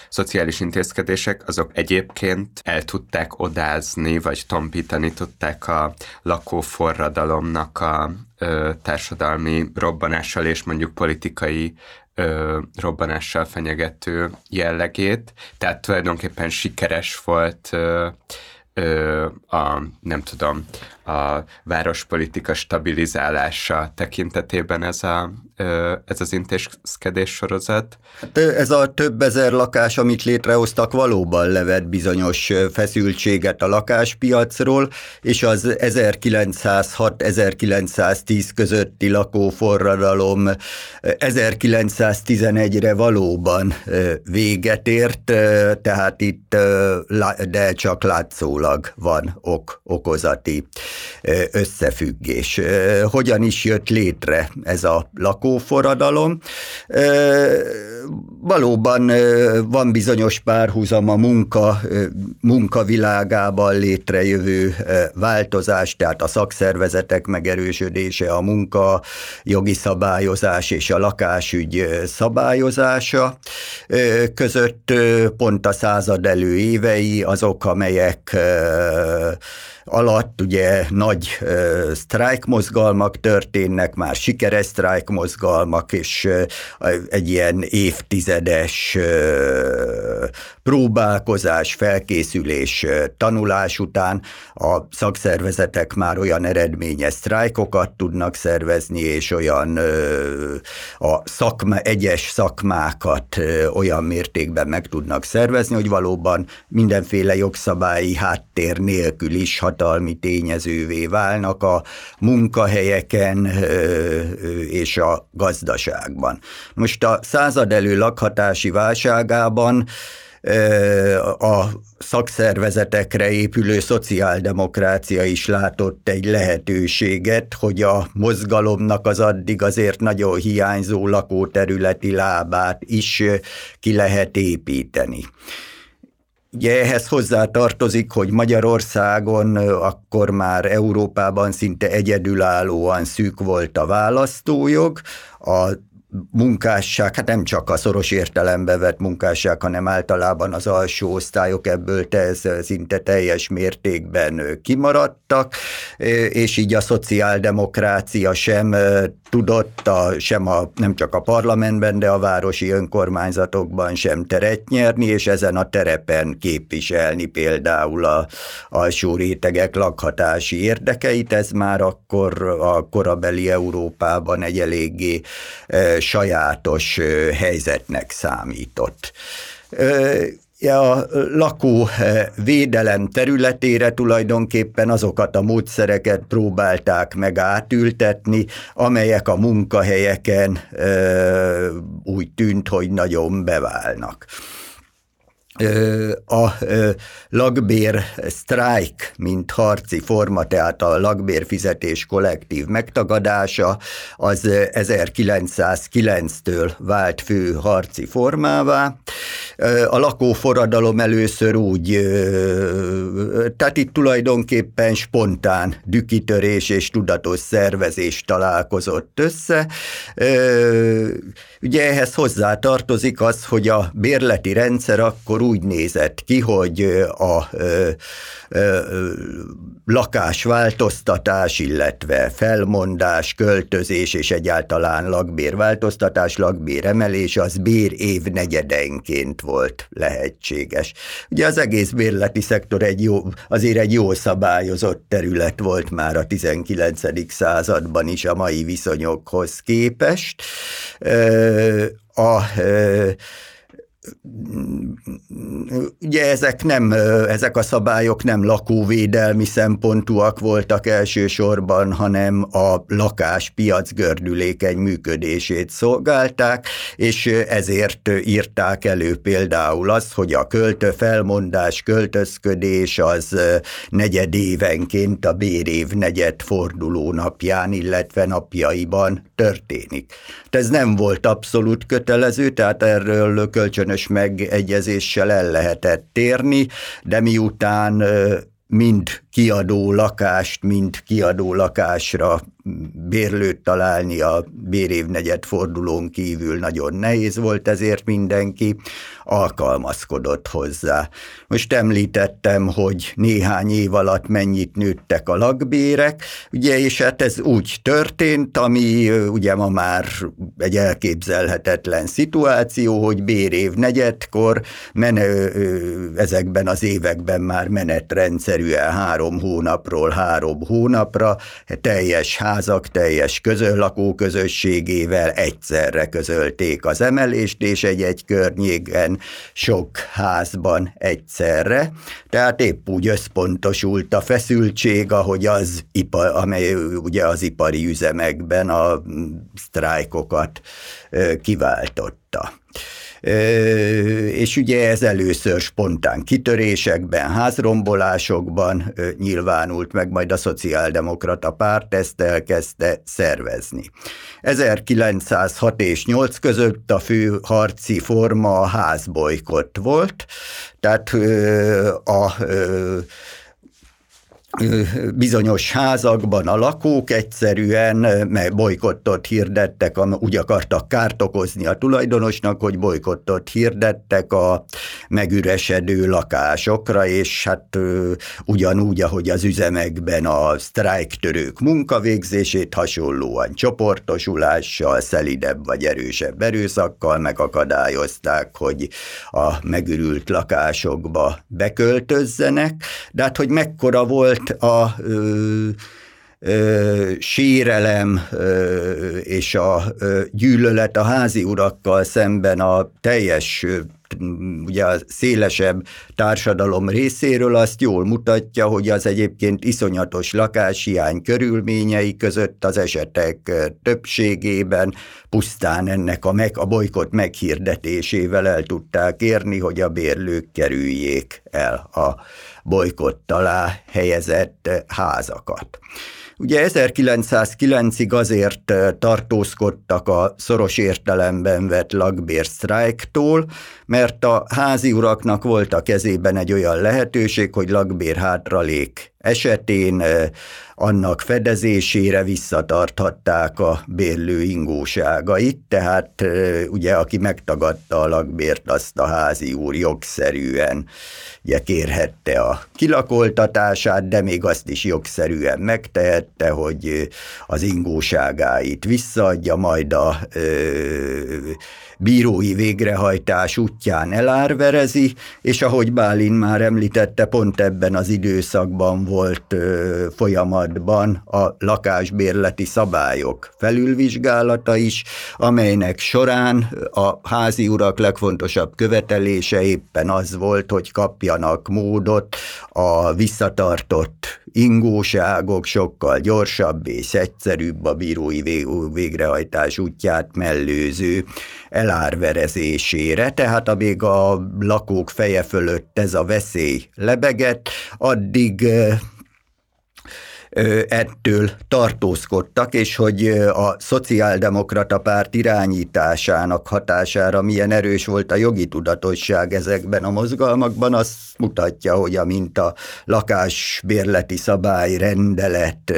szociális intézkedések, azok egyébként el tudták odázni, vagy tompítani tudták a lakóforradalomnak a társadalmi robbanással és mondjuk politikai ö, robbanással fenyegető jellegét, tehát tulajdonképpen sikeres volt ö, ö, a, nem tudom, a várospolitika stabilizálása tekintetében ez, a, ez az intézkedés sorozat? Hát ez a több ezer lakás, amit létrehoztak, valóban levett bizonyos feszültséget a lakáspiacról, és az 1906-1910 közötti lakóforradalom 1911-re valóban véget ért, tehát itt de csak látszólag van ok, okozati összefüggés. Hogyan is jött létre ez a lakóforradalom? Valóban van bizonyos párhuzam a munka, munkavilágában létrejövő változás, tehát a szakszervezetek megerősödése, a munka jogi szabályozás és a lakásügy szabályozása között pont a század elő évei azok, amelyek alatt ugye nagy uh, sztrájkmozgalmak történnek, már sikeres sztrájkmozgalmak, és uh, egy ilyen évtizedes uh, próbálkozás, felkészülés, uh, tanulás után a szakszervezetek már olyan eredményes sztrájkokat tudnak szervezni, és olyan uh, a szakma, egyes szakmákat uh, olyan mértékben meg tudnak szervezni, hogy valóban mindenféle jogszabályi háttér nélkül is hatalmi tényezővé válnak a munkahelyeken és a gazdaságban. Most a század elő lakhatási válságában a szakszervezetekre épülő szociáldemokrácia is látott egy lehetőséget, hogy a mozgalomnak az addig azért nagyon hiányzó lakóterületi lábát is ki lehet építeni. Ugye ehhez hozzá tartozik, hogy Magyarországon akkor már Európában szinte egyedülállóan szűk volt a választójog, a munkásság, hát nem csak a szoros értelembe vett munkásság, hanem általában az alsó osztályok ebből te, szinte teljes mértékben kimaradtak, és így a szociáldemokrácia sem tudott a, sem a, nem csak a parlamentben, de a városi önkormányzatokban sem teret nyerni, és ezen a terepen képviselni például a alsó rétegek lakhatási érdekeit. Ez már akkor a korabeli Európában egy eléggé sajátos helyzetnek számított. A lakó védelem területére tulajdonképpen azokat a módszereket próbálták meg átültetni, amelyek a munkahelyeken úgy tűnt, hogy nagyon beválnak a lakbér strike, mint harci forma, tehát a lakbérfizetés kollektív megtagadása, az 1909-től vált fő harci formává. A lakóforradalom először úgy, tehát itt tulajdonképpen spontán dükitörés és tudatos szervezés találkozott össze. Ugye ehhez hozzá tartozik az, hogy a bérleti rendszer akkor úgy nézett ki, hogy a lakásváltoztatás, illetve felmondás, költözés és egyáltalán lakbérváltoztatás, lakbéremelés az bér év negyedenként volt lehetséges. Ugye az egész bérleti szektor egy jó, azért egy jó szabályozott terület volt már a 19. században is a mai viszonyokhoz képest. A ugye ezek nem, ezek a szabályok nem lakóvédelmi szempontúak voltak elsősorban, hanem a lakáspiac gördülékeny működését szolgálták, és ezért írták elő például azt, hogy a költő felmondás, költözködés az negyed évenként a bérév negyed forduló napján, illetve napjaiban történik. Ez nem volt abszolút kötelező, tehát erről kölcsönös megegyezéssel el lehetett térni, de miután mind kiadó lakást, mind kiadó lakásra bérlőt találni a bérévnegyed fordulón kívül nagyon nehéz volt, ezért mindenki alkalmazkodott hozzá. Most említettem, hogy néhány év alatt mennyit nőttek a lakbérek, ugye, és hát ez úgy történt, ami ugye ma már egy elképzelhetetlen szituáció, hogy bérév negyedkor menő, ezekben az években már menetrendszerűen három hónapról három hónapra teljes házak teljes közöllakó közösségével egyszerre közölték az emelést, és egy-egy környéken sok házban egyszerre. Tehát épp úgy összpontosult a feszültség, ahogy az, ipar, amely ugye az ipari üzemekben a sztrájkokat kiváltotta és ugye ez először spontán kitörésekben, házrombolásokban nyilvánult meg, majd a szociáldemokrata párt ezt elkezdte szervezni. 1906 és 8 között a fő harci forma a házbolykott volt, tehát a, a bizonyos házakban a lakók egyszerűen bolykottot hirdettek, úgy akartak kárt okozni a tulajdonosnak, hogy bolykottot hirdettek a megüresedő lakásokra, és hát ugyanúgy, ahogy az üzemekben a sztrájktörők munkavégzését hasonlóan csoportosulással, szelidebb vagy erősebb erőszakkal megakadályozták, hogy a megürült lakásokba beköltözzenek, de hát hogy mekkora volt mert a ö, ö, sérelem ö, és a ö, gyűlölet a házi urakkal szemben a teljes ugye a szélesebb társadalom részéről azt jól mutatja, hogy az egyébként iszonyatos lakáshiány körülményei között az esetek többségében pusztán ennek a, meg, a bolykot meghirdetésével el tudták érni, hogy a bérlők kerüljék el a bolykott alá helyezett házakat. Ugye 1909-ig azért tartózkodtak a szoros értelemben vett lakbérsztrájktól, mert a házi uraknak volt a kezében egy olyan lehetőség, hogy lakbér hátralék esetén annak fedezésére visszatarthatták a bérlő ingóságait, tehát ugye aki megtagadta a lakbért, azt a házi úr jogszerűen ugye kérhette a kilakoltatását, de még azt is jogszerűen megtehette, hogy az ingóságáit visszaadja, majd a ö, bírói végrehajtás útján elárverezi, és ahogy Bálin már említette, pont ebben az időszakban volt folyamatban a lakásbérleti szabályok felülvizsgálata is, amelynek során a házi urak legfontosabb követelése éppen az volt, hogy kapjanak módot a visszatartott ingóságok sokkal gyorsabb és egyszerűbb a bírói végrehajtás útját mellőző elárverezésére, tehát amíg a lakók feje fölött ez a veszély lebegett, addig ettől tartózkodtak, és hogy a szociáldemokrata párt irányításának hatására milyen erős volt a jogi tudatosság ezekben a mozgalmakban, azt mutatja, hogy amint a lakásbérleti szabály rendelet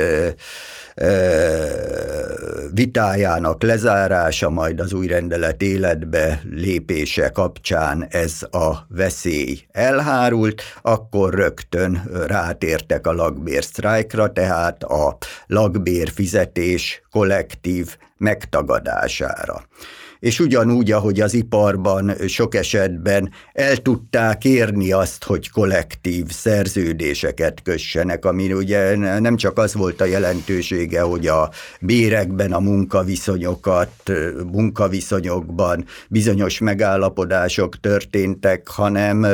vitájának lezárása, majd az új rendelet életbe lépése kapcsán ez a veszély elhárult, akkor rögtön rátértek a lakbérsztrájkra, tehát a lakbér fizetés kollektív megtagadására és ugyanúgy, ahogy az iparban sok esetben el tudták érni azt, hogy kollektív szerződéseket kössenek, ami ugye nem csak az volt a jelentősége, hogy a bérekben a munkaviszonyokat, munkaviszonyokban bizonyos megállapodások történtek, hanem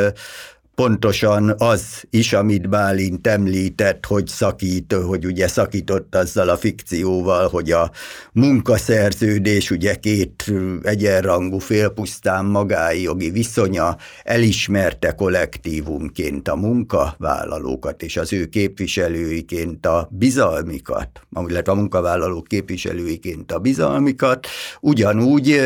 pontosan az is, amit Bálint említett, hogy szakít, hogy ugye szakított azzal a fikcióval, hogy a munkaszerződés ugye két egyenrangú félpusztán magái jogi viszonya elismerte kollektívumként a munkavállalókat és az ő képviselőiként a bizalmikat, illetve a munkavállalók képviselőiként a bizalmikat, ugyanúgy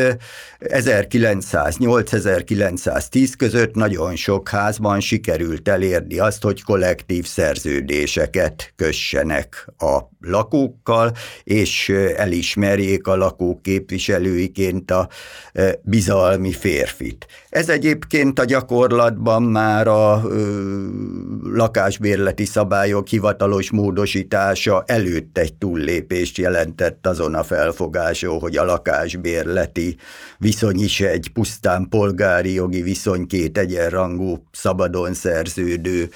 1908-1910 között nagyon sok házban sikerült elérni azt, hogy kollektív szerződéseket kössenek a lakókkal, és elismerjék a lakók képviselőiként a bizalmi férfit. Ez egyébként a gyakorlatban már a lakásbérleti szabályok hivatalos módosítása előtt egy túllépést jelentett azon a felfogáson, hogy a lakásbérleti viszony is egy pusztán polgári jogi viszony két egyenrangú szabadon szerződő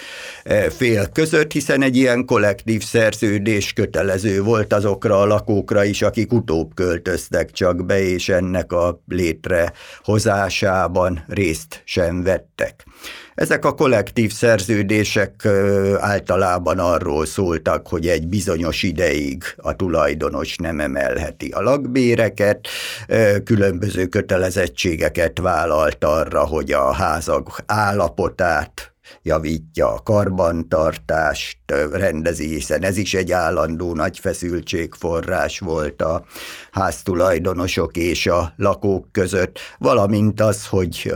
fél között, hiszen egy ilyen kollektív szerződés kötelező volt azokra a lakókra is, akik utóbb költöztek csak be, és ennek a létrehozásában részt sem vettek. Ezek a kollektív szerződések általában arról szóltak, hogy egy bizonyos ideig a tulajdonos nem emelheti a lakbéreket, különböző kötelezettségeket vállalt arra, hogy a házak állapotát javítja a karbantartást, rendezi, hiszen ez is egy állandó nagy feszültségforrás volt a háztulajdonosok és a lakók között, valamint az, hogy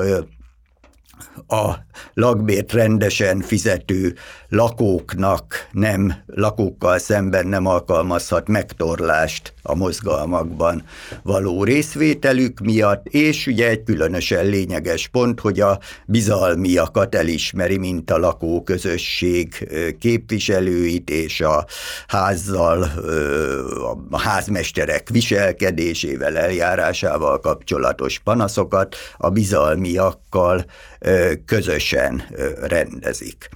a lakbért rendesen fizető lakóknak nem, lakókkal szemben nem alkalmazhat megtorlást a mozgalmakban való részvételük miatt, és ugye egy különösen lényeges pont, hogy a bizalmiakat elismeri, mint a lakóközösség képviselőit, és a házzal, a házmesterek viselkedésével, eljárásával kapcsolatos panaszokat a bizalmiakkal közösen rendezik.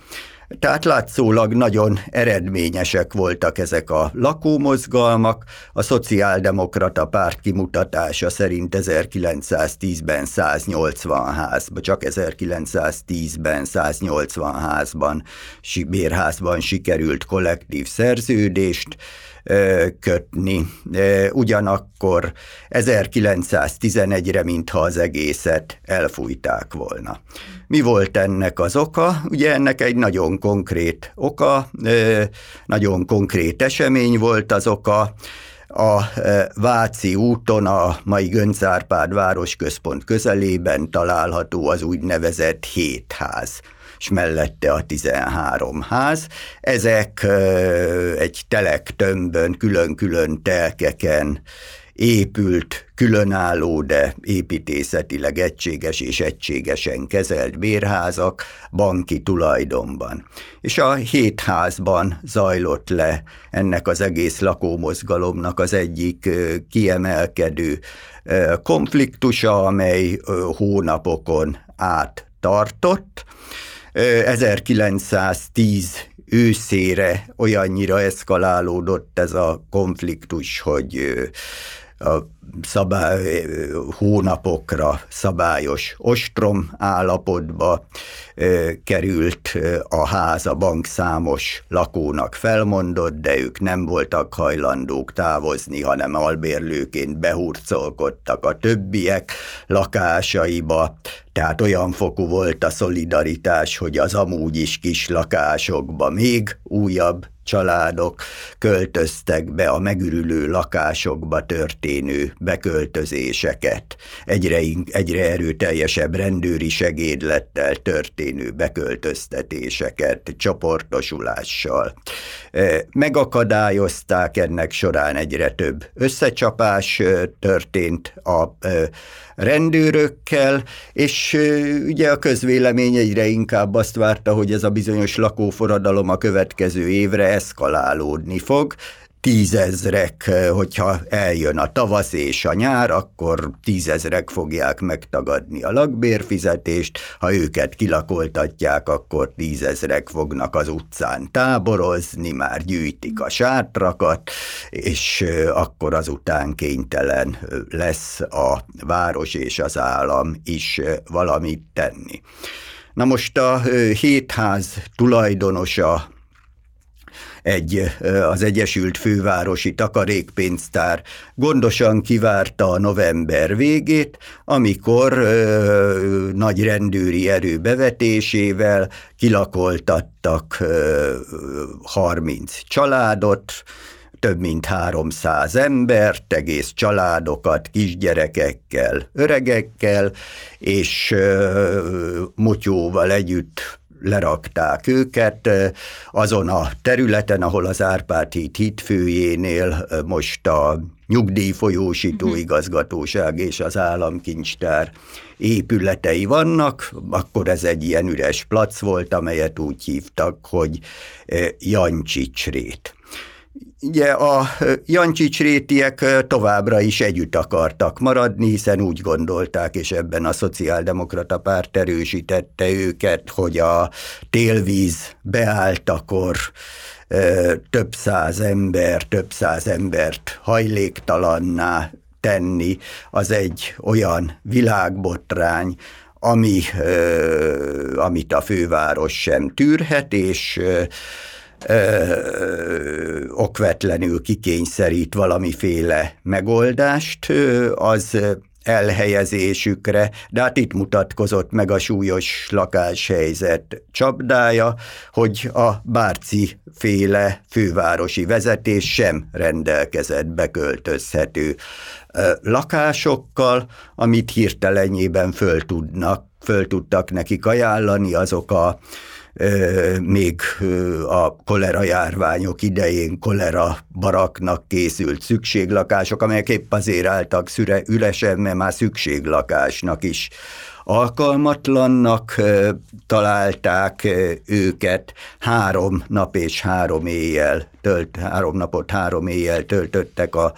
Tehát látszólag nagyon eredményesek voltak ezek a lakómozgalmak. A szociáldemokrata párt kimutatása szerint 1910-ben 180 házban, csak 1910-ben 180 házban, bérházban sikerült kollektív szerződést kötni. Ugyanakkor 1911-re, mintha az egészet elfújták volna. Mi volt ennek az oka? Ugye ennek egy nagyon konkrét oka, nagyon konkrét esemény volt az oka, a Váci úton, a mai Göncárpád városközpont közelében található az úgynevezett hétház és mellette a 13 ház. Ezek egy telek tömbön, külön-külön telkeken épült, különálló, de építészetileg egységes és egységesen kezelt bérházak banki tulajdonban. És a hét házban zajlott le ennek az egész lakómozgalomnak az egyik kiemelkedő konfliktusa, amely hónapokon át tartott, 1910 őszére olyannyira eszkalálódott ez a konfliktus, hogy a szabály, hónapokra szabályos ostrom állapotba került a ház, a bank számos lakónak felmondott, de ők nem voltak hajlandók távozni, hanem albérlőként behurcolkodtak a többiek lakásaiba, tehát olyan fokú volt a szolidaritás, hogy az amúgy is kis lakásokba még újabb családok költöztek be a megürülő lakásokba történő beköltözéseket, egyre, egyre erőteljesebb rendőri segédlettel történő beköltöztetéseket, csoportosulással. E, megakadályozták ennek során egyre több összecsapás e, történt a e, rendőrökkel, és ugye a közvélemény egyre inkább azt várta, hogy ez a bizonyos lakóforradalom a következő évre eszkalálódni fog, tízezrek, hogyha eljön a tavasz és a nyár, akkor tízezrek fogják megtagadni a lakbérfizetést, ha őket kilakoltatják, akkor tízezrek fognak az utcán táborozni, már gyűjtik a sátrakat, és akkor azután kénytelen lesz a város és az állam is valamit tenni. Na most a hétház tulajdonosa egy az Egyesült Fővárosi Takarékpénztár gondosan kivárta a november végét, amikor nagy rendőri erő bevetésével kilakoltattak ö, 30 családot, több mint 300 embert, egész családokat, kisgyerekekkel, öregekkel, és ö, motyóval együtt lerakták őket azon a területen, ahol az Árpád híd hitfőjénél most a nyugdíjfolyósító uh-huh. igazgatóság és az államkincstár épületei vannak, akkor ez egy ilyen üres plac volt, amelyet úgy hívtak, hogy Jancsicsrét. Ugye a Jancsics továbbra is együtt akartak maradni, hiszen úgy gondolták, és ebben a szociáldemokrata párt erősítette őket, hogy a télvíz beálltakor több száz ember, több száz embert hajléktalanná tenni, az egy olyan világbotrány, ami, amit a főváros sem tűrhet, és ö, okvetlenül kikényszerít valamiféle megoldást, ö, az elhelyezésükre, de hát itt mutatkozott meg a súlyos lakáshelyzet csapdája, hogy a Bárci féle fővárosi vezetés sem rendelkezett beköltözhető lakásokkal, amit hirtelenjében föl tudnak, föl tudtak nekik ajánlani azok a még a kolera járványok idején kolera baraknak készült szükséglakások, amelyek épp azért álltak szüre, üresen, mert már szükséglakásnak is alkalmatlannak találták őket, három nap és három éjjel, tölt, három napot, három éjjel töltöttek a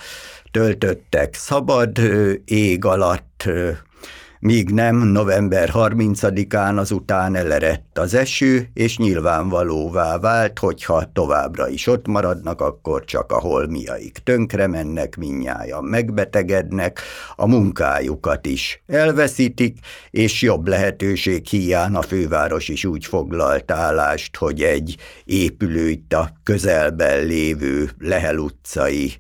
töltöttek. Szabad ég alatt, míg nem november 30-án azután elerett az eső, és nyilvánvalóvá vált, hogyha továbbra is ott maradnak, akkor csak a holmiaik tönkre mennek, minnyáján megbetegednek, a munkájukat is elveszítik, és jobb lehetőség hiány a főváros is úgy foglalt állást, hogy egy épülő a közelben lévő Lehel utcai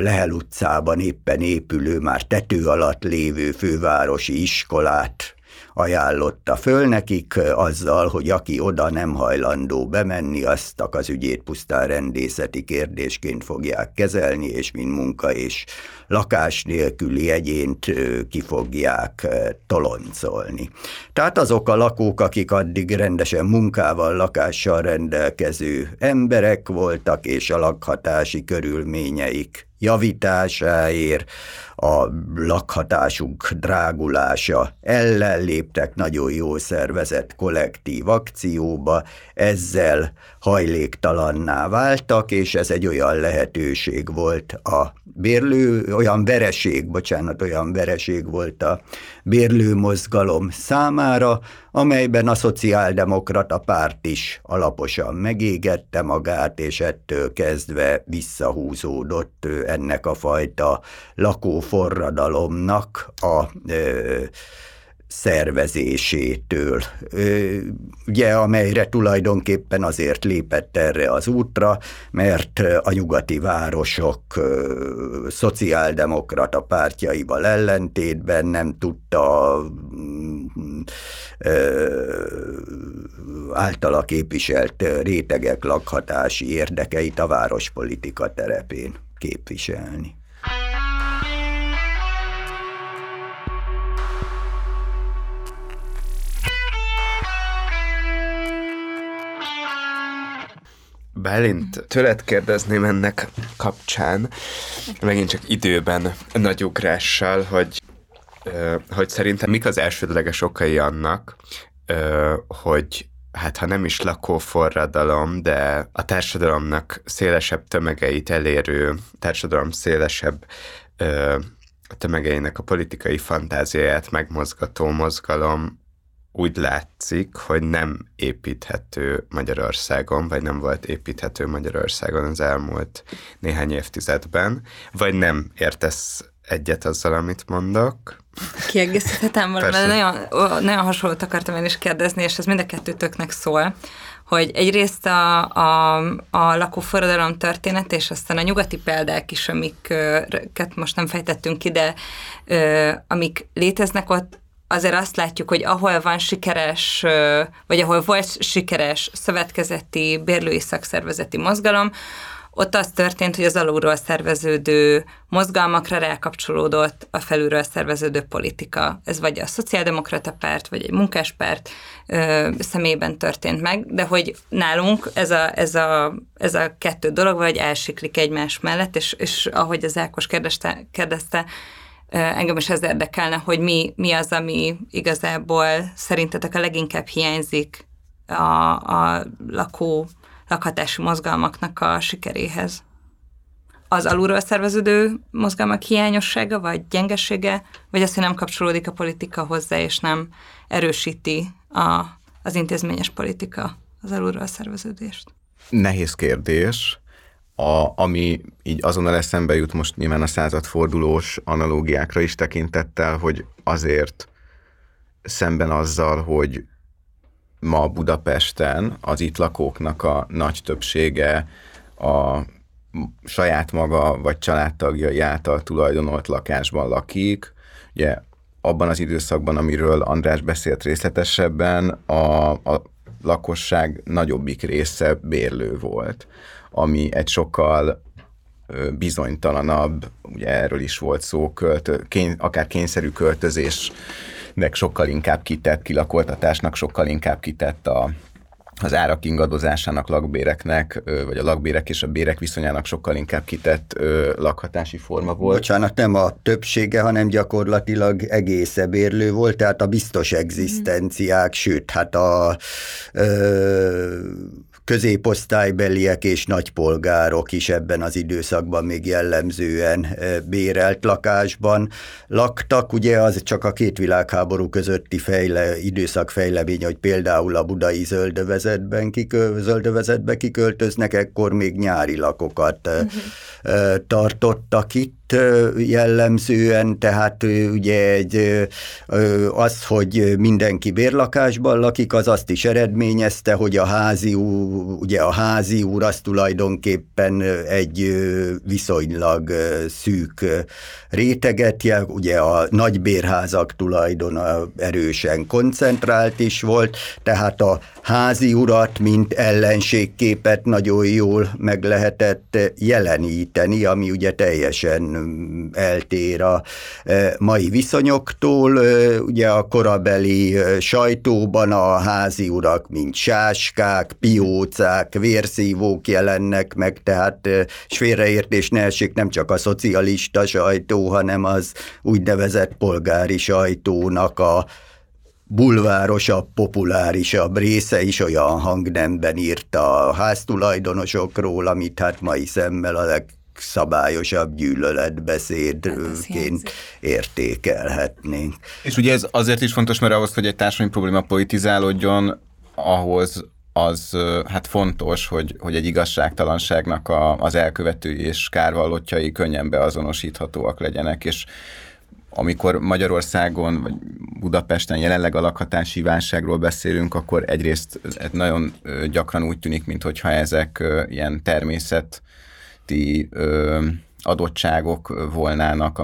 Lehel utcában éppen épülő, már tető alatt lévő fővárosi iskolát ajánlotta föl nekik azzal, hogy aki oda nem hajlandó bemenni, azt az ügyét pusztán rendészeti kérdésként fogják kezelni, és mint munka és lakás nélküli egyént ki fogják toloncolni. Tehát azok a lakók, akik addig rendesen munkával, lakással rendelkező emberek voltak, és a lakhatási körülményeik javításáért a lakhatásunk drágulása ellen léptek nagyon jó szervezett kollektív akcióba, ezzel hajléktalanná váltak, és ez egy olyan lehetőség volt a bérlő, olyan vereség, bocsánat, olyan vereség volt a bérlő mozgalom számára, amelyben a szociáldemokrata párt is alaposan megégette magát, és ettől kezdve visszahúzódott ennek a fajta lakóforradalomnak a ö, szervezésétől, ugye, amelyre tulajdonképpen azért lépett erre az útra, mert a nyugati városok szociáldemokrata pártjaival ellentétben nem tudta általa képviselt rétegek lakhatási érdekeit a várospolitika terepén képviselni. Bálint, tőled kérdezném ennek kapcsán, megint csak időben nagy ugrással, hogy, hogy szerintem mik az elsődleges okai annak, hogy hát ha nem is lakóforradalom, de a társadalomnak szélesebb tömegeit elérő, társadalom szélesebb tömegeinek a politikai fantáziáját megmozgató mozgalom úgy látszik, hogy nem építhető Magyarországon, vagy nem volt építhető Magyarországon az elmúlt néhány évtizedben, vagy nem értesz egyet azzal, amit mondok. Kiegészíthetem valamit, nagyon, nagyon hasonlót akartam én is kérdezni, és ez mind a kettőtöknek szól, hogy egyrészt a, a, a lakóforradalom történet, és aztán a nyugati példák is, amiket most nem fejtettünk ki, de amik léteznek ott, azért azt látjuk, hogy ahol van sikeres, vagy ahol volt sikeres szövetkezeti, bérlői szakszervezeti mozgalom, ott az történt, hogy az alulról szerveződő mozgalmakra rákapcsolódott a felülről szerveződő politika. Ez vagy a szociáldemokrata párt, vagy egy munkáspárt ö, szemében történt meg, de hogy nálunk ez a, ez a, ez a kettő dolog vagy elsiklik egymás mellett, és, és ahogy az Ákos kérdezte, kérdezte engem is ez érdekelne, hogy mi, mi az, ami igazából szerintetek a leginkább hiányzik a, a lakó, lakhatási mozgalmaknak a sikeréhez. Az alulról szerveződő mozgalmak hiányossága, vagy gyengesége, vagy az, hogy nem kapcsolódik a politika hozzá, és nem erősíti a, az intézményes politika az alulról szerveződést? Nehéz kérdés a, ami így azonnal eszembe jut most nyilván a századfordulós analógiákra is tekintettel, hogy azért szemben azzal, hogy ma Budapesten az itt lakóknak a nagy többsége a saját maga vagy családtagjai által tulajdonolt lakásban lakik. Ugye abban az időszakban, amiről András beszélt részletesebben, a, a lakosság nagyobbik része bérlő volt ami egy sokkal bizonytalanabb, ugye erről is volt szó, költö, kény, akár kényszerű költözésnek sokkal inkább kitett, kilakoltatásnak sokkal inkább kitett a, az árak ingadozásának, lakbéreknek, vagy a lakbérek és a bérek viszonyának sokkal inkább kitett lakhatási forma volt. Bocsánat, nem a többsége, hanem gyakorlatilag egész bérlő volt, tehát a biztos egzisztenciák, mm. sőt, hát a ö, középosztálybeliek és nagypolgárok is ebben az időszakban még jellemzően eh, bérelt lakásban laktak. Ugye az csak a két világháború közötti fejle, időszak fejlemény, hogy például a budai zöldövezetben kikö, zöldövezetbe kiköltöznek, ekkor még nyári lakokat uh-huh. tartottak itt jellemzően, tehát ugye egy, az, hogy mindenki bérlakásban lakik, az azt is eredményezte, hogy a házi, ugye a házi úr az tulajdonképpen egy viszonylag szűk réteget, ugye a nagybérházak tulajdona erősen koncentrált is volt, tehát a házi urat, mint ellenségképet nagyon jól meg lehetett jeleníteni, ami ugye teljesen eltér a mai viszonyoktól. Ugye a korabeli sajtóban a házi urak, mint sáskák, piócák, vérszívók jelennek meg, tehát és félreértés ne esik, nem csak a szocialista sajtó, hanem az úgynevezett polgári sajtónak a bulvárosabb, populárisabb része is olyan hangnemben írta a háztulajdonosokról, amit hát mai szemmel a legszabályosabb gyűlöletbeszédként értékelhetnénk. És ugye ez azért is fontos, mert ahhoz, hogy egy társadalmi probléma politizálódjon, ahhoz az hát fontos, hogy, hogy egy igazságtalanságnak a, az elkövetői és kárvallottjai könnyen beazonosíthatóak legyenek, és amikor Magyarországon vagy Budapesten jelenleg a lakhatási válságról beszélünk, akkor egyrészt nagyon gyakran úgy tűnik, mintha ezek ilyen természeti adottságok volnának,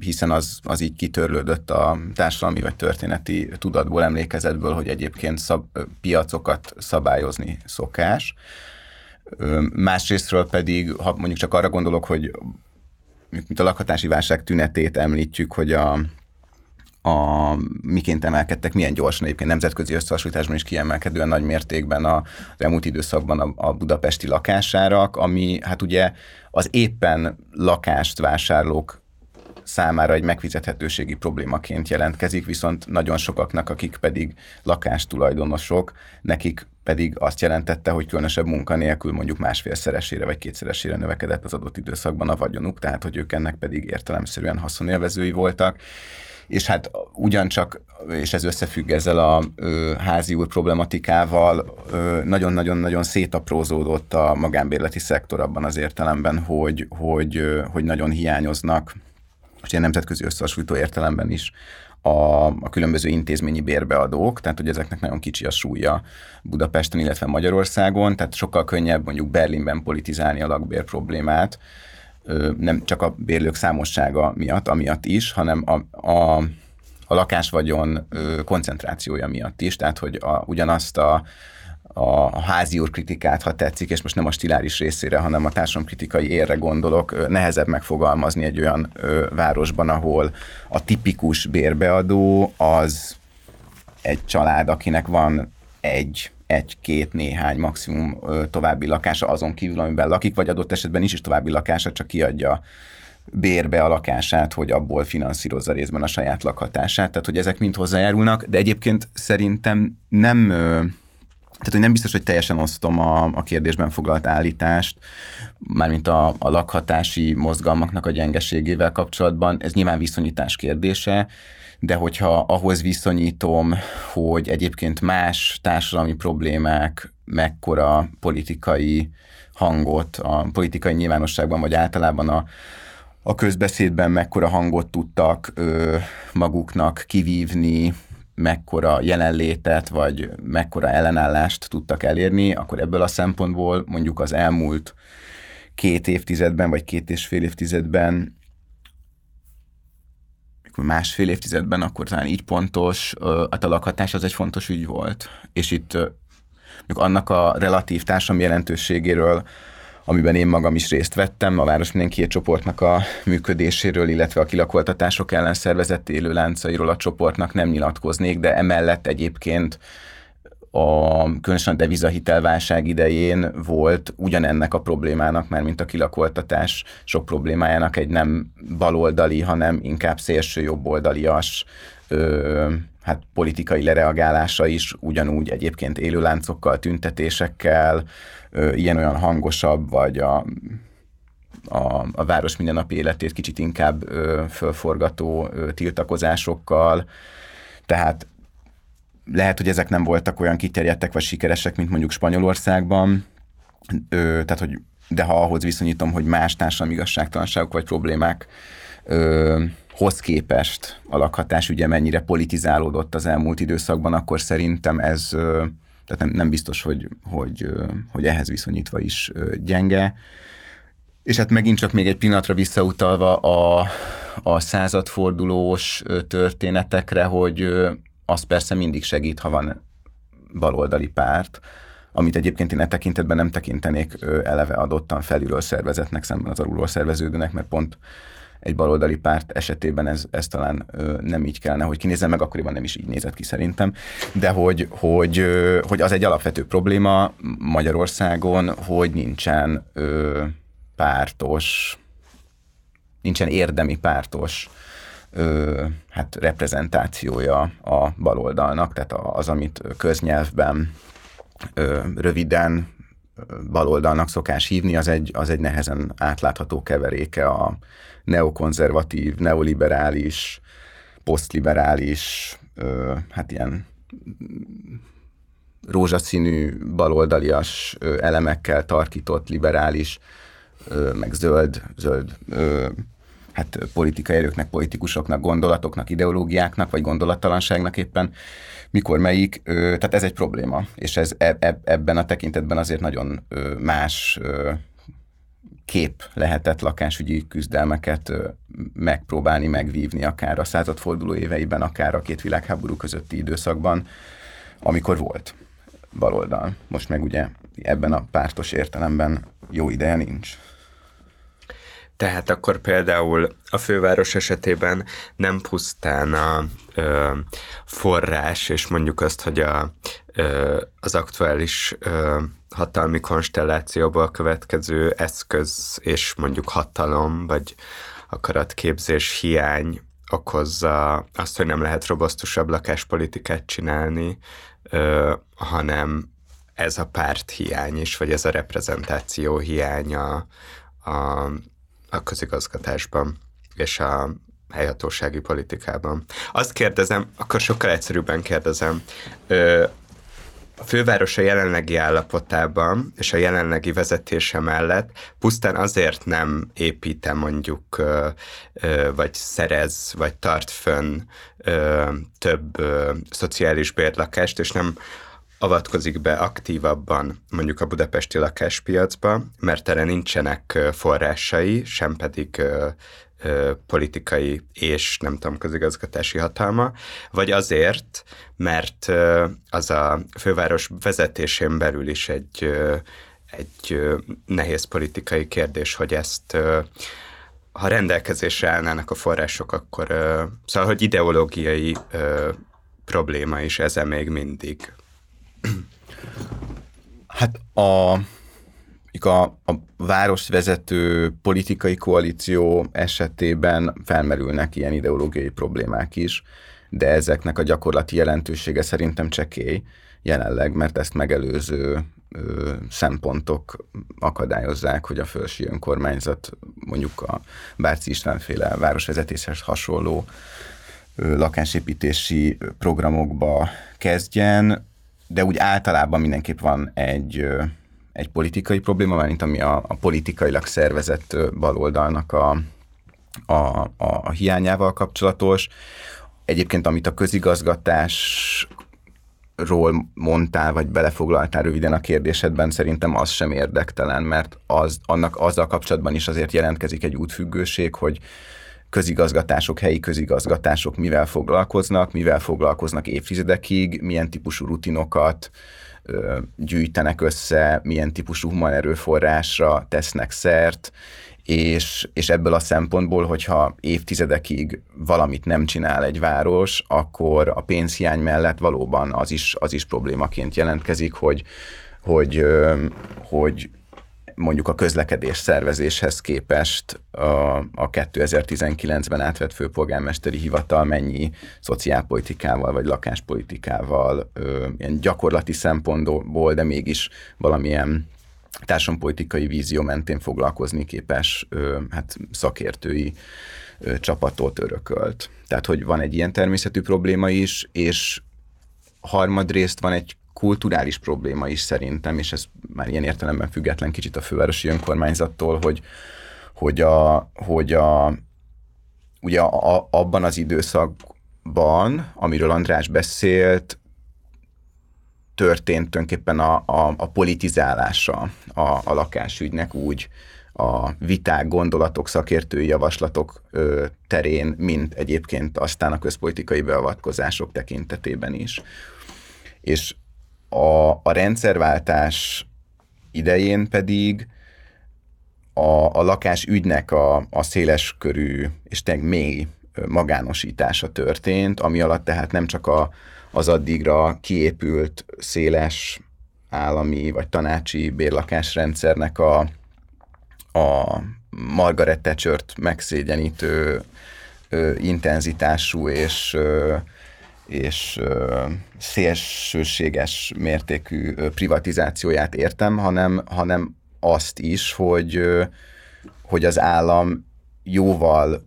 hiszen az, az így kitörlődött a társadalmi vagy történeti tudatból, emlékezetből, hogy egyébként szab, piacokat szabályozni szokás. Másrésztről pedig, ha mondjuk csak arra gondolok, hogy mint a lakhatási válság tünetét említjük, hogy a, a, miként emelkedtek, milyen gyorsan egyébként nemzetközi összehasonlításban is kiemelkedően nagy mértékben a, az elmúlt időszakban a, a budapesti lakásárak, ami hát ugye az éppen lakást vásárlók számára egy megfizethetőségi problémaként jelentkezik, viszont nagyon sokaknak, akik pedig lakástulajdonosok, nekik pedig azt jelentette, hogy különösebb munkanélkül mondjuk másfélszeresére vagy kétszeresére növekedett az adott időszakban a vagyonuk, tehát hogy ők ennek pedig értelemszerűen haszonélvezői voltak. És hát ugyancsak, és ez összefügg ezzel a ö, házi úr problematikával, nagyon-nagyon-nagyon szétaprózódott a magánbérleti szektor abban az értelemben, hogy, hogy, hogy nagyon hiányoznak, és ilyen nemzetközi összehasonlító értelemben is a, a különböző intézményi bérbeadók, tehát hogy ezeknek nagyon kicsi a súlya Budapesten, illetve Magyarországon, tehát sokkal könnyebb mondjuk Berlinben politizálni a lakbér problémát, nem csak a bérlők számossága miatt, amiatt is, hanem a, a, a lakásvagyon koncentrációja miatt is, tehát hogy a, ugyanazt a a házi úr kritikát, ha tetszik, és most nem a stiláris részére, hanem a társadalomkritikai érre gondolok, nehezebb megfogalmazni egy olyan ö, városban, ahol a tipikus bérbeadó az egy család, akinek van egy egy-két, néhány maximum ö, további lakása azon kívül, amiben lakik, vagy adott esetben is is további lakása, csak kiadja bérbe a lakását, hogy abból finanszírozza részben a saját lakhatását, tehát hogy ezek mind hozzájárulnak, de egyébként szerintem nem ö, tehát, hogy nem biztos, hogy teljesen osztom a, a kérdésben foglalt állítást, mármint a, a lakhatási mozgalmaknak a gyengeségével kapcsolatban. Ez nyilván viszonyítás kérdése, de hogyha ahhoz viszonyítom, hogy egyébként más társadalmi problémák mekkora politikai hangot a politikai nyilvánosságban, vagy általában a, a közbeszédben mekkora hangot tudtak ö, maguknak kivívni, mekkora jelenlétet, vagy mekkora ellenállást tudtak elérni, akkor ebből a szempontból mondjuk az elmúlt két évtizedben, vagy két és fél évtizedben másfél évtizedben, akkor talán így pontos, a lakhatás az egy fontos ügy volt. És itt annak a relatív társadalmi jelentőségéről amiben én magam is részt vettem, a Város Mindenki csoportnak a működéséről, illetve a kilakoltatások ellen szervezett élő láncairól a csoportnak nem nyilatkoznék, de emellett egyébként a különösen a devizahitelválság idején volt ugyanennek a problémának, már mint a kilakoltatás sok problémájának egy nem baloldali, hanem inkább szélső jobboldalias ö, hát politikai lereagálása is ugyanúgy egyébként élőláncokkal, tüntetésekkel, ilyen-olyan hangosabb, vagy a, a, a város mindennapi életét kicsit inkább ö, fölforgató ö, tiltakozásokkal. Tehát lehet, hogy ezek nem voltak olyan kiterjedtek vagy sikeresek, mint mondjuk Spanyolországban, ö, tehát hogy de ha ahhoz viszonyítom, hogy más társadalmi igazságtalanságok vagy problémák ö, hoz képest a lakhatás ugye mennyire politizálódott az elmúlt időszakban, akkor szerintem ez tehát nem, nem biztos, hogy, hogy, hogy ehhez viszonyítva is gyenge. És hát megint csak még egy pillanatra visszautalva a, a századfordulós történetekre, hogy az persze mindig segít, ha van baloldali párt, amit egyébként én e tekintetben nem tekintenék eleve adottan felülről szervezetnek szemben az alulról szerveződőnek, mert pont egy baloldali párt esetében ez, ez talán ö, nem így kellene, hogy kinézzen, meg akkoriban nem is így nézett ki szerintem, de hogy, hogy, ö, hogy az egy alapvető probléma Magyarországon, hogy nincsen ö, pártos, nincsen érdemi pártos ö, hát reprezentációja a baloldalnak, tehát az, amit köznyelvben ö, röviden baloldalnak szokás hívni, az egy, az egy nehezen átlátható keveréke a neokonzervatív, neoliberális, posztliberális, ö, hát ilyen rózsaszínű, baloldalias elemekkel tarkított liberális, ö, meg zöld, zöld hát politikai erőknek, politikusoknak, gondolatoknak, ideológiáknak, vagy gondolattalanságnak éppen, mikor melyik, tehát ez egy probléma, és ez ebben a tekintetben azért nagyon más kép lehetett lakásügyi küzdelmeket megpróbálni, megvívni, akár a századforduló éveiben, akár a két világháború közötti időszakban, amikor volt baloldal. Most meg ugye ebben a pártos értelemben jó ideje nincs. Tehát akkor például a főváros esetében nem pusztán a ö, forrás, és mondjuk azt, hogy a, ö, az aktuális ö, hatalmi konstellációból következő eszköz és mondjuk hatalom, vagy akaratképzés hiány okozza azt, hogy nem lehet robosztusabb lakáspolitikát csinálni, ö, hanem ez a párt hiány is, vagy ez a reprezentáció hiánya a, a közigazgatásban és a helyhatósági politikában. Azt kérdezem, akkor sokkal egyszerűbben kérdezem, a főváros jelenlegi állapotában és a jelenlegi vezetése mellett pusztán azért nem építe mondjuk, vagy szerez, vagy tart fönn több szociális bérlakást, és nem avatkozik be aktívabban mondjuk a budapesti lakáspiacba, mert erre nincsenek forrásai, sem pedig politikai és nem tudom, közigazgatási hatalma, vagy azért, mert az a főváros vezetésén belül is egy, egy nehéz politikai kérdés, hogy ezt ha rendelkezésre állnának a források, akkor szóval, hogy ideológiai probléma is ez még mindig. Hát a, a, a városvezető politikai koalíció esetében felmerülnek ilyen ideológiai problémák is, de ezeknek a gyakorlati jelentősége szerintem csekély jelenleg, mert ezt megelőző ö, szempontok akadályozzák, hogy a fölsi önkormányzat mondjuk a Bárci Istvánféle városvezetéshez hasonló ö, lakásépítési programokba kezdjen de úgy általában mindenképp van egy, egy politikai probléma, mint ami a, a politikailag szervezett baloldalnak a, a, a, a hiányával kapcsolatos. Egyébként, amit a közigazgatás ról mondtál, vagy belefoglaltál röviden a kérdésedben, szerintem az sem érdektelen, mert az, annak azzal kapcsolatban is azért jelentkezik egy útfüggőség, hogy közigazgatások, helyi közigazgatások mivel foglalkoznak, mivel foglalkoznak évtizedekig, milyen típusú rutinokat gyűjtenek össze, milyen típusú human erőforrásra tesznek szert, és, és ebből a szempontból, hogyha évtizedekig valamit nem csinál egy város, akkor a pénzhiány mellett valóban az is, az is problémaként jelentkezik, hogy, hogy, hogy mondjuk a közlekedés szervezéshez képest a, a 2019-ben átvett főpolgármesteri hivatal mennyi szociálpolitikával vagy lakáspolitikával ö, ilyen gyakorlati szempontból, de mégis valamilyen társadalompolitikai vízió mentén foglalkozni képes ö, hát szakértői ö, csapatot örökölt. Tehát, hogy van egy ilyen természetű probléma is, és harmadrészt van egy kulturális probléma is szerintem, és ez már ilyen értelemben független kicsit a fővárosi önkormányzattól, hogy, hogy, a, hogy a, ugye a, a, abban az időszakban, amiről András beszélt, történt tulajdonképpen a, a, a politizálása a, a lakásügynek úgy a viták, gondolatok, szakértői javaslatok ö, terén, mint egyébként aztán a közpolitikai beavatkozások tekintetében is. És a, a rendszerváltás idején pedig a, a lakás ügynek a, a széles körű és tényleg mély magánosítása történt, ami alatt tehát nem csak a, az addigra kiépült széles állami vagy tanácsi bérlakásrendszernek a, a Margaret thatcher megszégyenítő ö, intenzitású és ö, és szélsőséges mértékű privatizációját értem, hanem, hanem azt is, hogy, hogy az állam jóval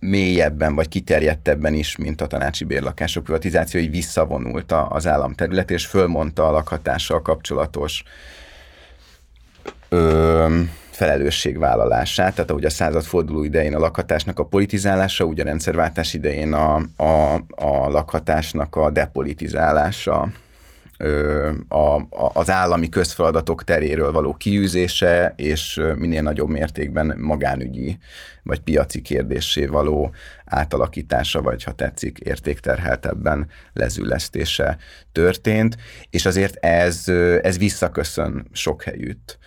mélyebben vagy kiterjedtebben is, mint a tanácsi bérlakások privatizációi visszavonult az állam terület, és fölmondta a lakhatással kapcsolatos ö, felelősségvállalását, tehát ahogy a századforduló idején a lakhatásnak a politizálása, úgy a rendszerváltás idején a, a, a lakhatásnak a depolitizálása, a, a, az állami közfeladatok teréről való kiűzése, és minél nagyobb mértékben magánügyi vagy piaci kérdésé való átalakítása, vagy ha tetszik, értékterheltebben lezüllesztése történt, és azért ez, ez visszaköszön sok helyütt.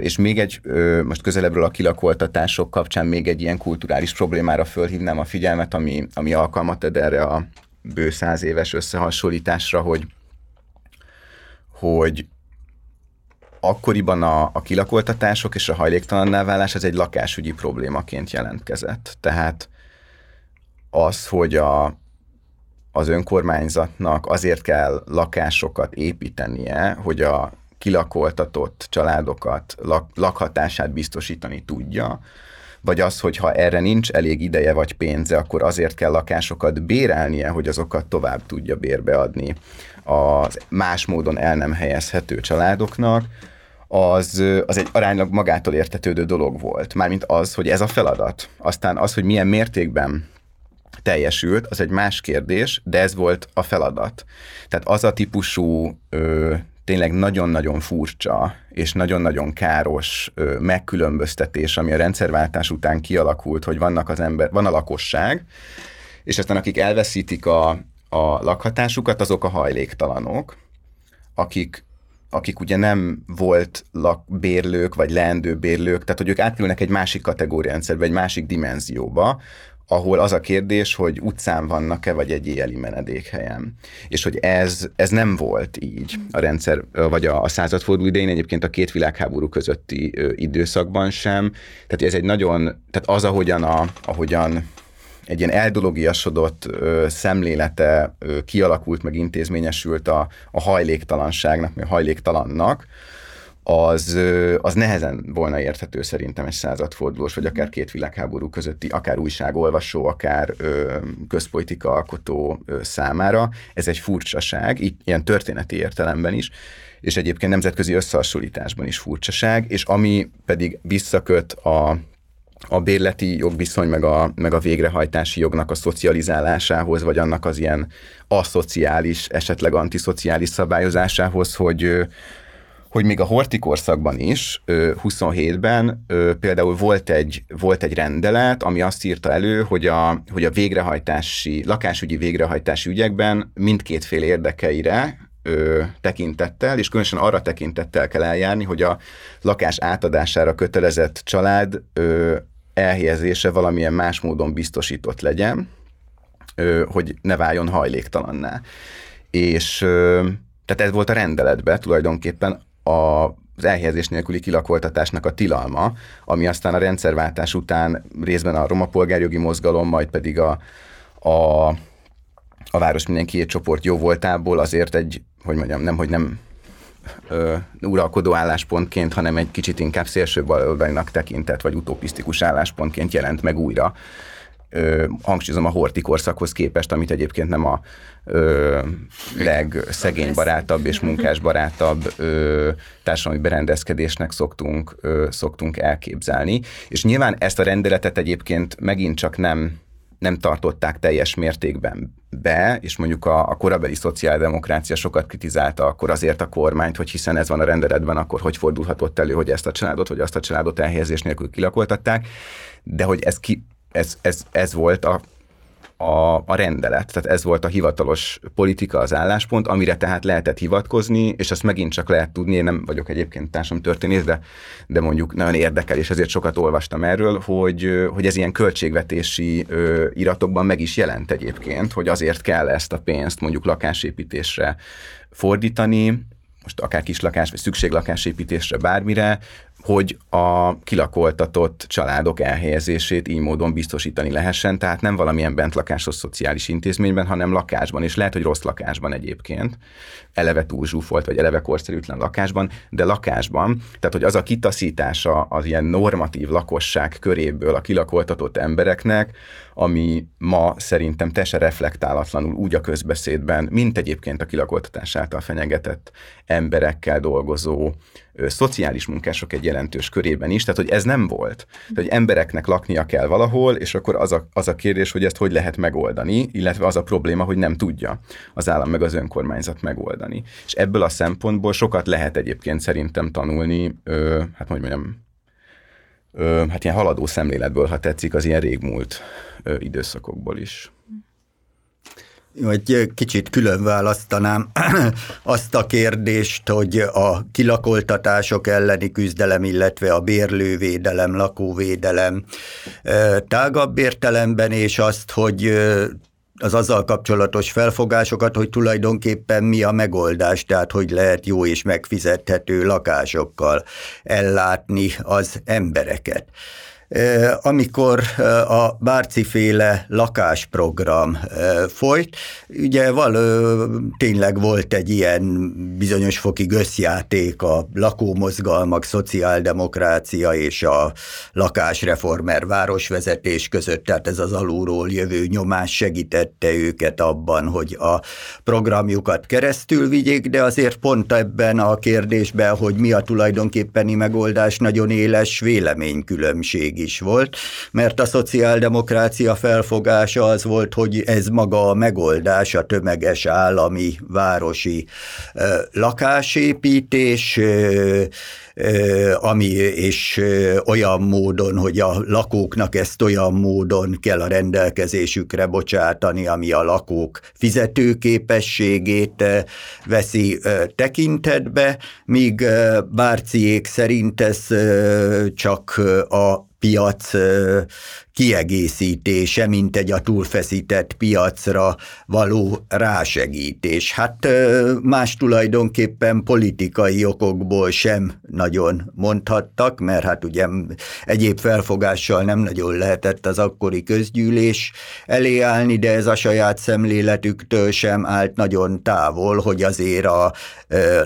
És még egy, most közelebbről a kilakoltatások kapcsán még egy ilyen kulturális problémára fölhívnám a figyelmet, ami, ami alkalmat ad erre a bő száz éves összehasonlításra, hogy, hogy akkoriban a, a kilakoltatások és a hajléktalanná válás az egy lakásügyi problémaként jelentkezett. Tehát az, hogy a, az önkormányzatnak azért kell lakásokat építenie, hogy a kilakoltatott családokat lak, lakhatását biztosítani tudja, vagy az, hogy ha erre nincs elég ideje vagy pénze, akkor azért kell lakásokat bérelnie, hogy azokat tovább tudja bérbeadni az más módon el nem helyezhető családoknak, az, az egy aránylag magától értetődő dolog volt. Mármint az, hogy ez a feladat. Aztán az, hogy milyen mértékben teljesült, az egy más kérdés, de ez volt a feladat. Tehát az a típusú ö, tényleg nagyon-nagyon furcsa és nagyon-nagyon káros megkülönböztetés, ami a rendszerváltás után kialakult, hogy vannak az ember, van a lakosság, és aztán akik elveszítik a, a lakhatásukat, azok a hajléktalanok, akik akik ugye nem volt lakbérlők, vagy leendő bérlők, tehát hogy ők átülnek egy másik kategóriarendszerbe, egy másik dimenzióba, ahol az a kérdés, hogy utcán vannak-e, vagy egy éjjeli menedékhelyen. És hogy ez, ez nem volt így a rendszer, vagy a, a századforduló idején, egyébként a két világháború közötti időszakban sem. Tehát ez egy nagyon, tehát az, ahogyan, a, ahogyan egy ilyen eldologiasodott ö, szemlélete ö, kialakult, meg intézményesült a, a hajléktalanságnak, vagy a hajléktalannak, az, az nehezen volna érthető szerintem egy századfordulós, vagy akár két világháború közötti, akár újságolvasó, akár ö, közpolitika alkotó ö, számára. Ez egy furcsaság, ilyen történeti értelemben is, és egyébként nemzetközi összehasonlításban is furcsaság, és ami pedig visszaköt a a bérleti jogviszony, meg a, meg a végrehajtási jognak a szocializálásához, vagy annak az ilyen aszociális, esetleg antiszociális szabályozásához, hogy hogy még a horti korszakban is, 27-ben például volt egy, volt egy rendelet, ami azt írta elő, hogy a, hogy a végrehajtási, lakásügyi végrehajtási ügyekben mindkét fél érdekeire tekintettel, és különösen arra tekintettel kell eljárni, hogy a lakás átadására kötelezett család elhelyezése valamilyen más módon biztosított legyen, hogy ne váljon hajléktalanná. És tehát ez volt a rendeletben tulajdonképpen a, az elhelyezés nélküli kilakoltatásnak a tilalma, ami aztán a rendszerváltás után részben a roma polgárjogi mozgalom, majd pedig a, a, a város mindenki egy csoport jó voltából azért egy, hogy mondjam, nem, hogy nem ö, uralkodó álláspontként, hanem egy kicsit inkább szélső baloldalinak tekintett, vagy utopisztikus álláspontként jelent meg újra ö, hangsúlyozom a horti korszakhoz képest, amit egyébként nem a ö, legszegénybarátabb és munkásbarátabb ö, társadalmi berendezkedésnek szoktunk, ö, szoktunk elképzelni. És nyilván ezt a rendeletet egyébként megint csak nem nem tartották teljes mértékben be, és mondjuk a, a korabeli szociáldemokrácia sokat kritizálta akkor azért a kormányt, hogy hiszen ez van a rendeletben, akkor hogy fordulhatott elő, hogy ezt a családot, vagy azt a családot elhelyezés nélkül kilakoltatták, de hogy ez ki, ez, ez, ez volt a a, a rendelet. Tehát ez volt a hivatalos politika, az álláspont, amire tehát lehetett hivatkozni, és azt megint csak lehet tudni, én nem vagyok egyébként társam történész, de, de mondjuk nagyon érdekel, és ezért sokat olvastam erről, hogy, hogy ez ilyen költségvetési ö, iratokban meg is jelent egyébként, hogy azért kell ezt a pénzt mondjuk lakásépítésre fordítani, most akár kislakás, vagy szükséglakásépítésre, bármire, hogy a kilakoltatott családok elhelyezését így módon biztosítani lehessen, tehát nem valamilyen bentlakásos szociális intézményben, hanem lakásban, és lehet, hogy rossz lakásban egyébként, eleve túl zsúfolt, vagy eleve korszerűtlen lakásban, de lakásban, tehát hogy az a kitaszítása az ilyen normatív lakosság köréből a kilakoltatott embereknek, ami ma szerintem teljesen reflektálatlanul úgy a közbeszédben, mint egyébként a kilakoltatás által fenyegetett emberekkel dolgozó ö, szociális munkások egy jelentős körében is, tehát hogy ez nem volt. Tehát, hogy embereknek laknia kell valahol, és akkor az a, az a kérdés, hogy ezt hogy lehet megoldani, illetve az a probléma, hogy nem tudja az állam meg az önkormányzat megoldani. És ebből a szempontból sokat lehet egyébként szerintem tanulni, ö, hát hogy mondjam, hát ilyen haladó szemléletből, ha tetszik, az ilyen régmúlt időszakokból is. Egy kicsit külön választanám azt a kérdést, hogy a kilakoltatások elleni küzdelem, illetve a bérlővédelem, lakóvédelem tágabb értelemben, és azt, hogy az azzal kapcsolatos felfogásokat, hogy tulajdonképpen mi a megoldás, tehát hogy lehet jó és megfizethető lakásokkal ellátni az embereket amikor a Bárci-féle lakásprogram folyt, ugye val, tényleg volt egy ilyen bizonyos foki összjáték a lakómozgalmak, szociáldemokrácia és a lakásreformer városvezetés között, tehát ez az alulról jövő nyomás segítette őket abban, hogy a programjukat keresztül vigyék, de azért pont ebben a kérdésben, hogy mi a tulajdonképpeni megoldás, nagyon éles véleménykülönbség szükség is volt, mert a szociáldemokrácia felfogása az volt, hogy ez maga a megoldás, a tömeges állami városi lakásépítés, ami és olyan módon, hogy a lakóknak ezt olyan módon kell a rendelkezésükre bocsátani, ami a lakók fizetőképességét veszi tekintetbe, míg Bárciék szerint ez csak a piac kiegészítése, mint egy a túlfeszített piacra való rásegítés. Hát más tulajdonképpen politikai okokból sem nagyon mondhattak, mert hát ugye egyéb felfogással nem nagyon lehetett az akkori közgyűlés elé állni, de ez a saját szemléletüktől sem állt nagyon távol, hogy azért a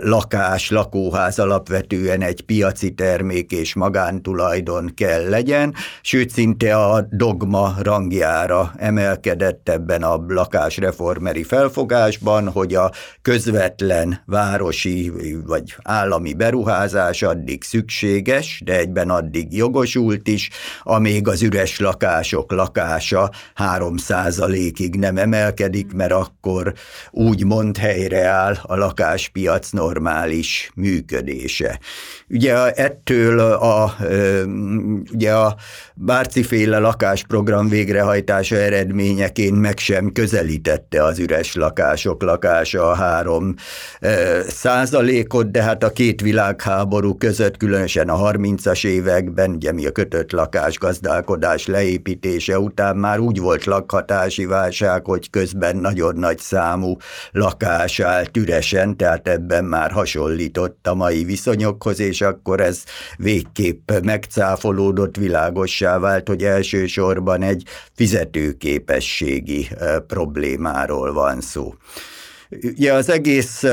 lakás, lakóház alapvetően egy piaci termék és magántulajdon kell legyen, sőt szinte a dogma rangjára emelkedett ebben a lakásreformeri felfogásban, hogy a közvetlen városi vagy állami beruházás addig szükséges, de egyben addig jogosult is, amíg az üres lakások lakása 3 ig nem emelkedik, mert akkor úgymond helyreáll a lakáspiac normális működése. Ugye ettől a, ugye a Bárciféle lakásprogram végrehajtása eredményeként meg sem közelítette az üres lakások lakása a három százalékot, de hát a két világháború között, különösen a 30-as években, ugye mi a kötött lakás gazdálkodás leépítése után már úgy volt lakhatási válság, hogy közben nagyon nagy számú lakás állt üresen, tehát ebben már hasonlított a mai viszonyokhoz, és akkor ez végképp megcáfolódott, világossá vált, hogy első elsősorban egy fizetőképességi problémáról van szó. Ugye az egész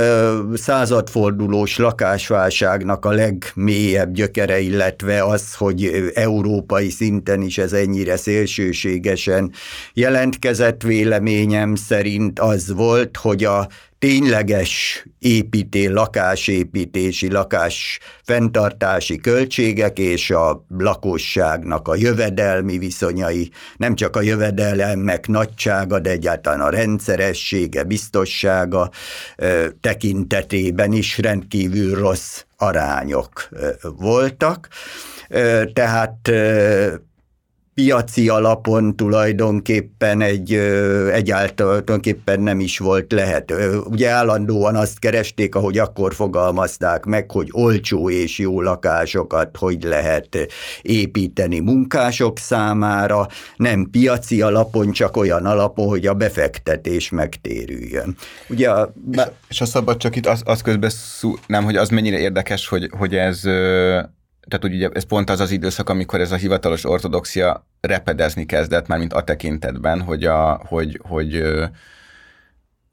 századfordulós lakásválságnak a legmélyebb gyökere, illetve az, hogy európai szinten is ez ennyire szélsőségesen jelentkezett véleményem szerint az volt, hogy a tényleges építé, lakásépítési, lakás fenntartási költségek és a lakosságnak a jövedelmi viszonyai, nem csak a jövedelmek nagysága, de egyáltalán a rendszeressége, biztossága tekintetében is rendkívül rossz arányok voltak. Tehát piaci alapon tulajdonképpen egy egyáltalán tulajdonképpen nem is volt lehet. Ugye állandóan azt keresték, ahogy akkor fogalmazták meg, hogy olcsó és jó lakásokat hogy lehet építeni munkások számára, nem piaci alapon, csak olyan alapon, hogy a befektetés megtérüljön. Ugye a, és, és a szabad csak itt az, az közben szú, nem, hogy az mennyire érdekes, hogy, hogy ez tehát ugye ez pont az az időszak, amikor ez a hivatalos ortodoxia repedezni kezdett, már mint a tekintetben, hogy, a, hogy, hogy,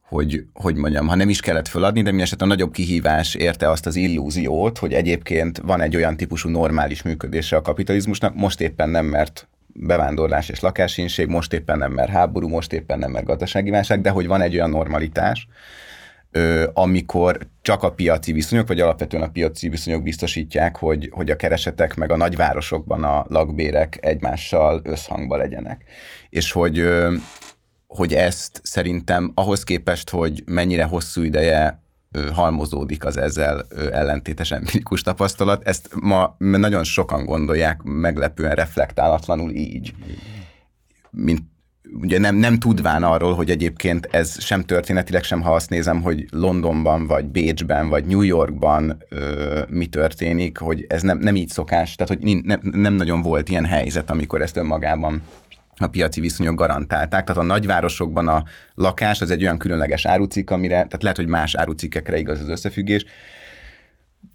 hogy, hogy mondjam, ha nem is kellett föladni, de minden a nagyobb kihívás érte azt az illúziót, hogy egyébként van egy olyan típusú normális működése a kapitalizmusnak, most éppen nem, mert bevándorlás és lakásinség, most éppen nem, mert háború, most éppen nem, mert gazdasági válság, de hogy van egy olyan normalitás, amikor csak a piaci viszonyok, vagy alapvetően a piaci viszonyok biztosítják, hogy, hogy a keresetek meg a nagyvárosokban a lakbérek egymással összhangban legyenek. És hogy, hogy ezt szerintem ahhoz képest, hogy mennyire hosszú ideje halmozódik az ezzel ellentétes empirikus tapasztalat, ezt ma nagyon sokan gondolják meglepően reflektálatlanul így, mint ugye nem, nem tudván arról, hogy egyébként ez sem történetileg, sem ha azt nézem, hogy Londonban, vagy Bécsben, vagy New Yorkban ö, mi történik, hogy ez nem, nem így szokás, tehát hogy nem, nem nagyon volt ilyen helyzet, amikor ezt önmagában a piaci viszonyok garantálták. Tehát a nagyvárosokban a lakás az egy olyan különleges árucikk, amire, tehát lehet, hogy más árucikkekre igaz az összefüggés,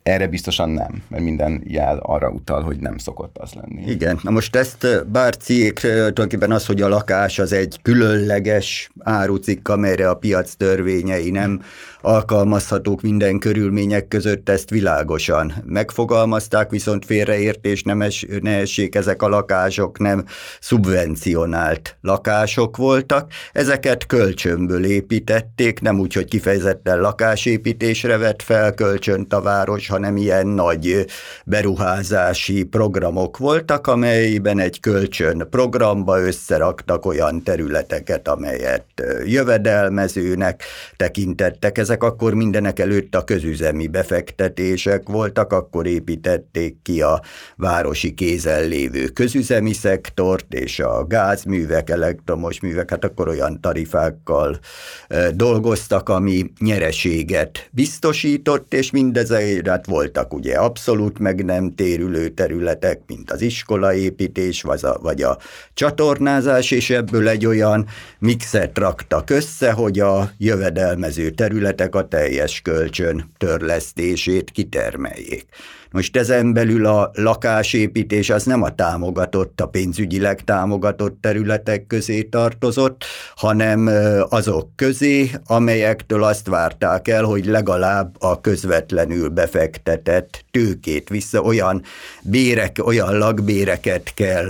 erre biztosan nem, mert minden jel arra utal, hogy nem szokott az lenni. Igen, na most ezt Bárciék tulajdonképpen az, hogy a lakás az egy különleges árucikk, amelyre a piac törvényei nem alkalmazhatók minden körülmények között, ezt világosan megfogalmazták, viszont félreértés nem es, ne essék, ezek a lakások nem szubvencionált lakások voltak, ezeket kölcsönből építették, nem úgy, hogy kifejezetten lakásépítésre vett fel kölcsönt a város, hanem ilyen nagy beruházási programok voltak, amelyben egy kölcsön programba összeraktak olyan területeket, amelyet jövedelmezőnek tekintettek. Ezek akkor mindenek előtt a közüzemi befektetések voltak, akkor építették ki a városi kézen lévő közüzemi szektort, és a gázművek, elektromos művek, hát akkor olyan tarifákkal dolgoztak, ami nyereséget biztosított, és mindezért hát voltak ugye abszolút meg nem térülő területek, mint az iskolaépítés, vagy a, vagy a csatornázás, és ebből egy olyan mixet raktak össze, hogy a jövedelmező területek a teljes kölcsön törlesztését kitermeljék. Most ezen belül a lakásépítés az nem a támogatott, a pénzügyileg támogatott területek közé tartozott, hanem azok közé, amelyektől azt várták el, hogy legalább a közvetlenül befektetett tőkét vissza, olyan bérek, olyan lakbéreket kell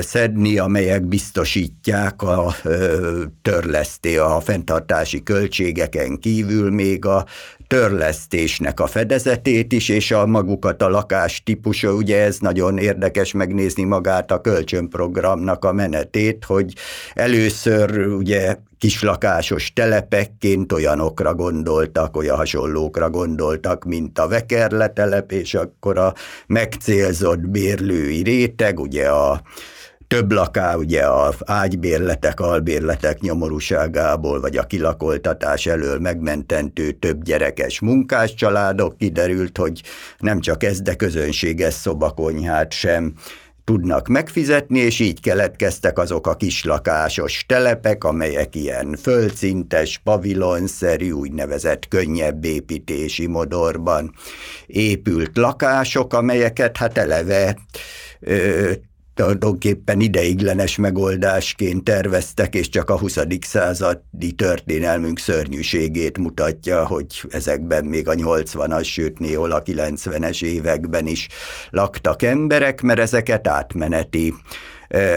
szedni, amelyek biztosítják a törleszté, a fenntartási költségeken kívül még a törlesztésnek a fedezetét is, és a magukat a lakás típusa, ugye ez nagyon érdekes megnézni magát a kölcsönprogramnak a menetét, hogy először ugye kislakásos telepekként olyanokra gondoltak, olyan hasonlókra gondoltak, mint a Vekerle telep, és akkor a megcélzott bérlői réteg, ugye a több laká, ugye a ágybérletek, albérletek nyomorúságából, vagy a kilakoltatás elől megmententő több gyerekes munkás családok, kiderült, hogy nem csak ez, de közönséges szobakonyhát sem tudnak megfizetni, és így keletkeztek azok a kislakásos telepek, amelyek ilyen földszintes, pavilonszerű, úgynevezett könnyebb építési modorban épült lakások, amelyeket hát eleve ö, tulajdonképpen ideiglenes megoldásként terveztek, és csak a 20. századi történelmünk szörnyűségét mutatja, hogy ezekben még a 80-as, sőt néhol a 90-es években is laktak emberek, mert ezeket átmeneti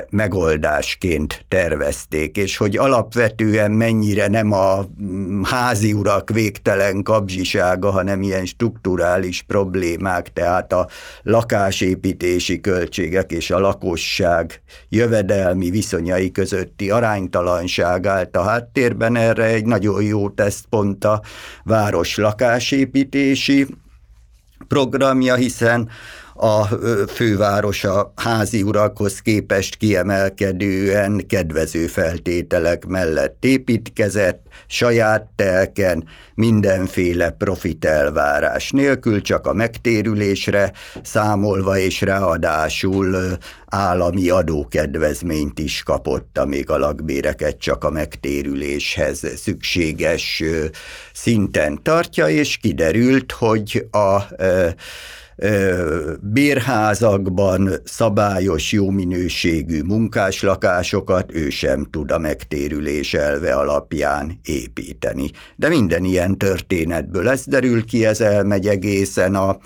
megoldásként tervezték, és hogy alapvetően mennyire nem a mm, házi urak végtelen kapzsisága, hanem ilyen strukturális problémák, tehát a lakásépítési költségek és a lakosság jövedelmi viszonyai közötti aránytalanság állt a háttérben. Erre egy nagyon jó tesztpont a város lakásépítési programja, hiszen a főváros a házi urakhoz képest kiemelkedően kedvező feltételek mellett építkezett, saját telken, mindenféle profitelvárás nélkül, csak a megtérülésre számolva és ráadásul állami adókedvezményt is kapott, amíg a lakbéreket csak a megtérüléshez szükséges szinten tartja, és kiderült, hogy a bérházakban szabályos, jó minőségű munkáslakásokat ő sem tud a megtérülés elve alapján építeni. De minden ilyen történetből ez derül ki, ez elmegy egészen a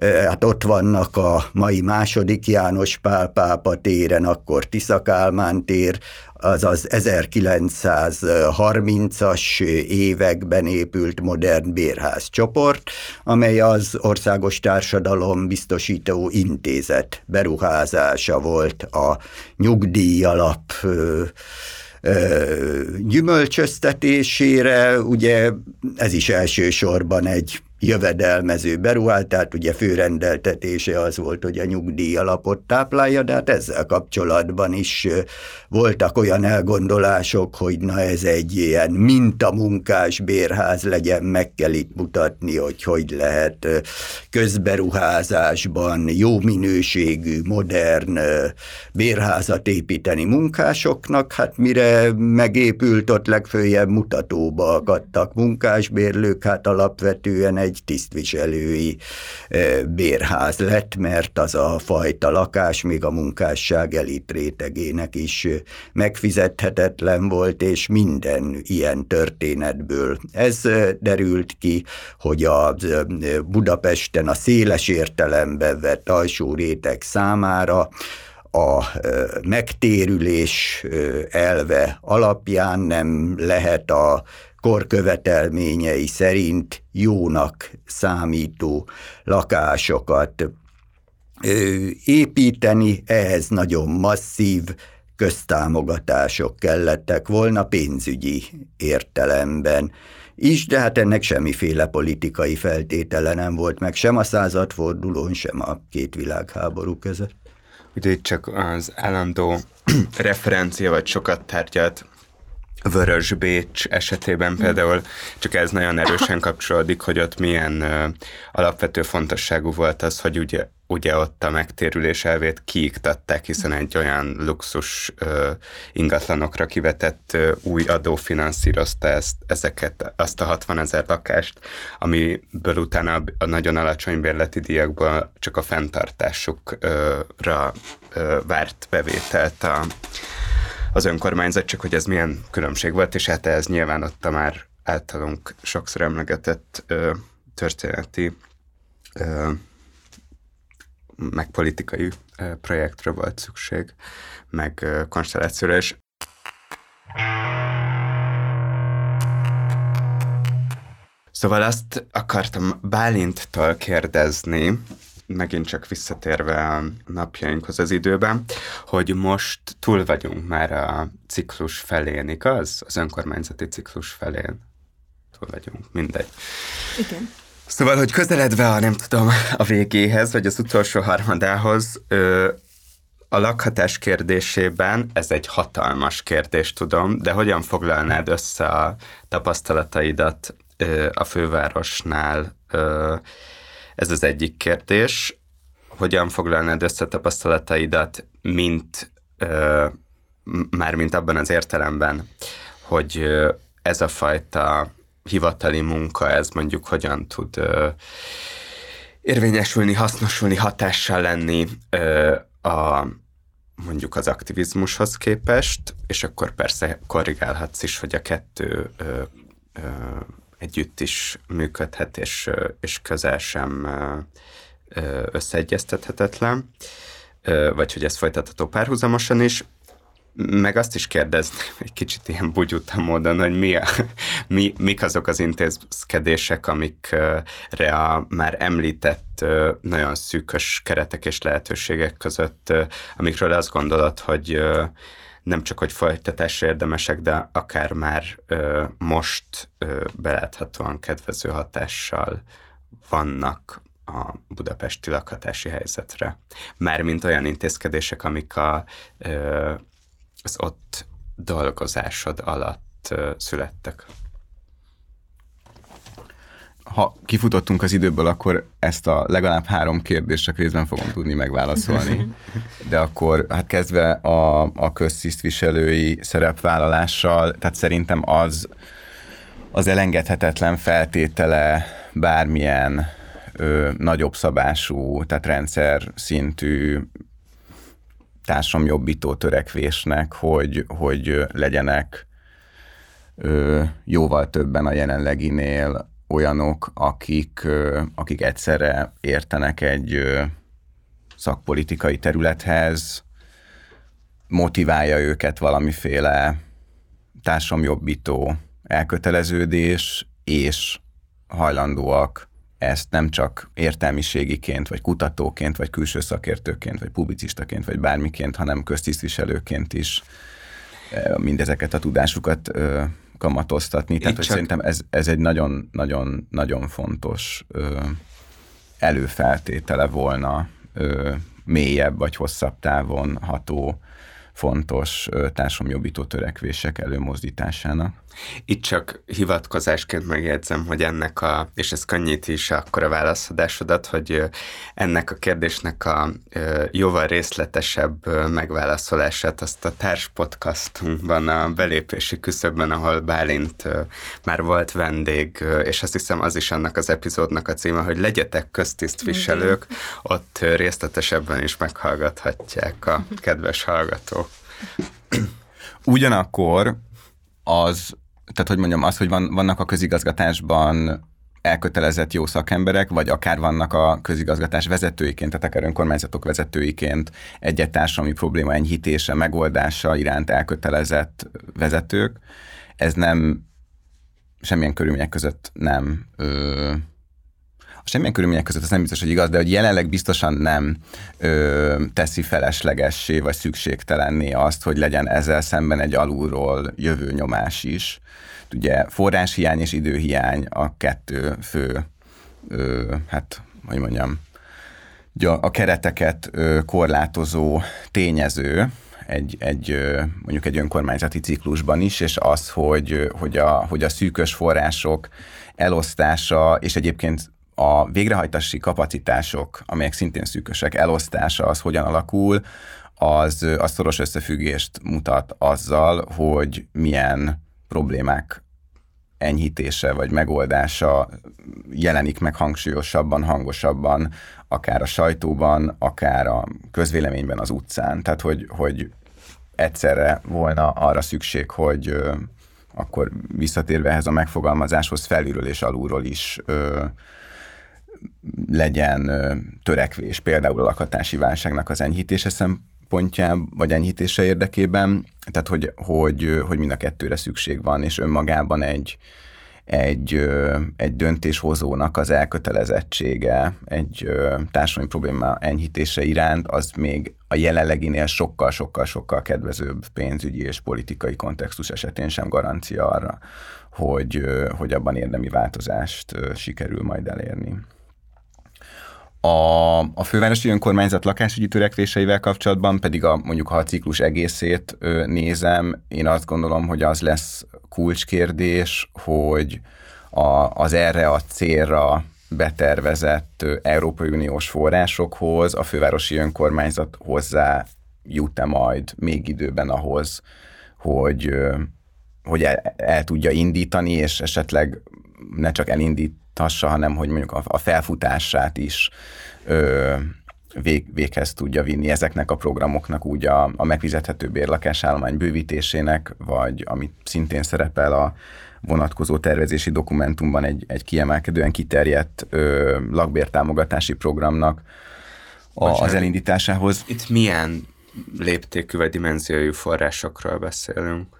hát ott vannak a mai második János Pál pápa téren, akkor Tisza Kálmán tér, azaz 1930-as években épült modern bérház csoport, amely az Országos Társadalom Biztosító Intézet beruházása volt a nyugdíjalap gyümölcsöztetésére, ugye ez is elsősorban egy jövedelmező beruhált, tehát ugye főrendeltetése az volt, hogy a nyugdíj alapot táplálja, de hát ezzel kapcsolatban is voltak olyan elgondolások, hogy na ez egy ilyen mintamunkás bérház legyen, meg kell itt mutatni, hogy hogy lehet közberuházásban jó minőségű, modern bérházat építeni munkásoknak, hát mire megépült, ott legfőjebb mutatóba akadtak munkásbérlők, hát alapvetően egy egy tisztviselői bérház lett, mert az a fajta lakás még a munkásság elit rétegének is megfizethetetlen volt, és minden ilyen történetből. Ez derült ki, hogy a Budapesten a széles értelemben vett alsó réteg számára a megtérülés elve alapján nem lehet a korkövetelményei szerint jónak számító lakásokat építeni, ehhez nagyon masszív köztámogatások kellettek volna pénzügyi értelemben is, de hát ennek semmiféle politikai feltétele nem volt meg, sem a századfordulón, sem a két világháború között. Ugye itt csak az állandó referencia, vagy sokat tárgyalt Vörös Bécs esetében például csak ez nagyon erősen kapcsolódik, hogy ott milyen ö, alapvető fontosságú volt az, hogy ugye, ugye ott a megtérülés elvét kiiktatták, hiszen egy olyan luxus ö, ingatlanokra kivetett ö, új adó finanszírozta ezt, ezeket, azt a 60 ezer lakást, amiből utána a, a nagyon alacsony bérleti díjakból csak a fenntartásukra várt bevételt a az önkormányzat, csak hogy ez milyen különbség volt, és hát ez nyilván ott a már általunk sokszor emlegetett ö, történeti ö, meg politikai ö, projektre volt szükség, meg ö, konstellációra, és Szóval azt akartam Bálinttal kérdezni, megint csak visszatérve a napjainkhoz az időben, hogy most túl vagyunk már a ciklus felén, igaz? Az önkormányzati ciklus felén. Túl vagyunk, mindegy. Igen. Szóval, hogy közeledve a, nem tudom, a végéhez, vagy az utolsó harmadához, ö, a lakhatás kérdésében, ez egy hatalmas kérdés, tudom, de hogyan foglalnád össze a tapasztalataidat ö, a fővárosnál ö, ez az egyik kérdés. Hogyan foglalnád össze tapasztalataidat, mint ö, mármint abban az értelemben, hogy ez a fajta hivatali munka, ez mondjuk hogyan tud ö, érvényesülni, hasznosulni, hatással lenni ö, a mondjuk az aktivizmushoz képest, és akkor persze korrigálhatsz is, hogy a kettő ö, ö, együtt is működhet, és, és közel sem összeegyeztethetetlen, vagy hogy ez folytatható párhuzamosan is. Meg azt is kérdezni, egy kicsit ilyen bugyuta módon, hogy mi, a, mi, mik azok az intézkedések, amikre a már említett nagyon szűkös keretek és lehetőségek között, amikről azt gondolod, hogy nem csak, hogy folytatásra érdemesek, de akár már ö, most ö, beláthatóan kedvező hatással vannak a budapesti lakhatási helyzetre. Mármint olyan intézkedések, amik a, az ott dolgozásod alatt születtek ha kifutottunk az időből, akkor ezt a legalább három kérdést csak részben fogom tudni megválaszolni. De akkor hát kezdve a, a köztisztviselői szerepvállalással, tehát szerintem az az elengedhetetlen feltétele bármilyen ö, nagyobb szabású, tehát rendszer szintű társadalomjobbító törekvésnek, hogy, hogy legyenek ö, jóval többen a jelenleginél olyanok, akik, akik egyszerre értenek egy szakpolitikai területhez, motiválja őket valamiféle társamjobbító elköteleződés, és hajlandóak ezt nem csak értelmiségiként, vagy kutatóként, vagy külső szakértőként, vagy publicistaként, vagy bármiként, hanem köztisztviselőként is mindezeket a tudásukat kamatoztatni. Itt Tehát, hogy szerintem ez, ez egy nagyon-nagyon-nagyon fontos ö, előfeltétele volna ö, mélyebb vagy hosszabb távon ható fontos társadalomjobbító törekvések előmozdításának. Itt csak hivatkozásként megjegyzem, hogy ennek a, és ez könnyíti is akkor a válaszadásodat, hogy ennek a kérdésnek a jóval részletesebb megválaszolását azt a társ podcastunkban, a belépési küszöbben, ahol Bálint már volt vendég, és azt hiszem az is annak az epizódnak a címe, hogy legyetek köztisztviselők, ott részletesebben is meghallgathatják a kedves hallgatók. Ugyanakkor az tehát hogy mondjam, az, hogy van, vannak a közigazgatásban elkötelezett jó szakemberek, vagy akár vannak a közigazgatás vezetőiként, tehát akár önkormányzatok vezetőiként egy társadalmi probléma enyhítése, megoldása iránt elkötelezett vezetők, ez nem semmilyen körülmények között nem ö, semmilyen körülmények között ez nem biztos, hogy igaz, de hogy jelenleg biztosan nem ö, teszi feleslegessé vagy szükségtelenné azt, hogy legyen ezzel szemben egy alulról jövő nyomás is. Ugye forráshiány és időhiány a kettő fő, ö, hát, hogy mondjam, a kereteket korlátozó tényező, egy, egy, mondjuk egy önkormányzati ciklusban is, és az, hogy, hogy, a, hogy a szűkös források elosztása, és egyébként a végrehajtási kapacitások, amelyek szintén szűkösek, elosztása az hogyan alakul, az, az szoros összefüggést mutat azzal, hogy milyen problémák enyhítése vagy megoldása jelenik meg hangsúlyosabban, hangosabban, akár a sajtóban, akár a közvéleményben, az utcán. Tehát, hogy, hogy egyszerre volna arra szükség, hogy ö, akkor visszatérve ehhez a megfogalmazáshoz felülről és alulról is ö, legyen törekvés például a lakhatási válságnak az enyhítése szempontjában, vagy enyhítése érdekében, tehát hogy, hogy, hogy mind a kettőre szükség van, és önmagában egy, egy, egy döntéshozónak az elkötelezettsége egy társadalmi probléma enyhítése iránt, az még a jelenleginél sokkal-sokkal-sokkal kedvezőbb pénzügyi és politikai kontextus esetén sem garancia arra, hogy, hogy abban érdemi változást sikerül majd elérni. A, a fővárosi önkormányzat lakásügyi törekvéseivel kapcsolatban pedig a, mondjuk ha a ciklus egészét ö, nézem, én azt gondolom, hogy az lesz kulcskérdés, hogy a, az erre a célra betervezett Európai Uniós forrásokhoz a fővárosi önkormányzat hozzá jut-e majd még időben ahhoz, hogy, hogy el, el tudja indítani, és esetleg ne csak elindít, tassa, hanem hogy mondjuk a, a felfutását is ö, vég, véghez tudja vinni ezeknek a programoknak úgy a, a megfizethető bérlakásállomány bővítésének, vagy amit szintén szerepel a vonatkozó tervezési dokumentumban egy, egy kiemelkedően kiterjedt ö, lakbértámogatási programnak a, az elindításához. Itt milyen léptékű vagy dimenziójú forrásokról beszélünk?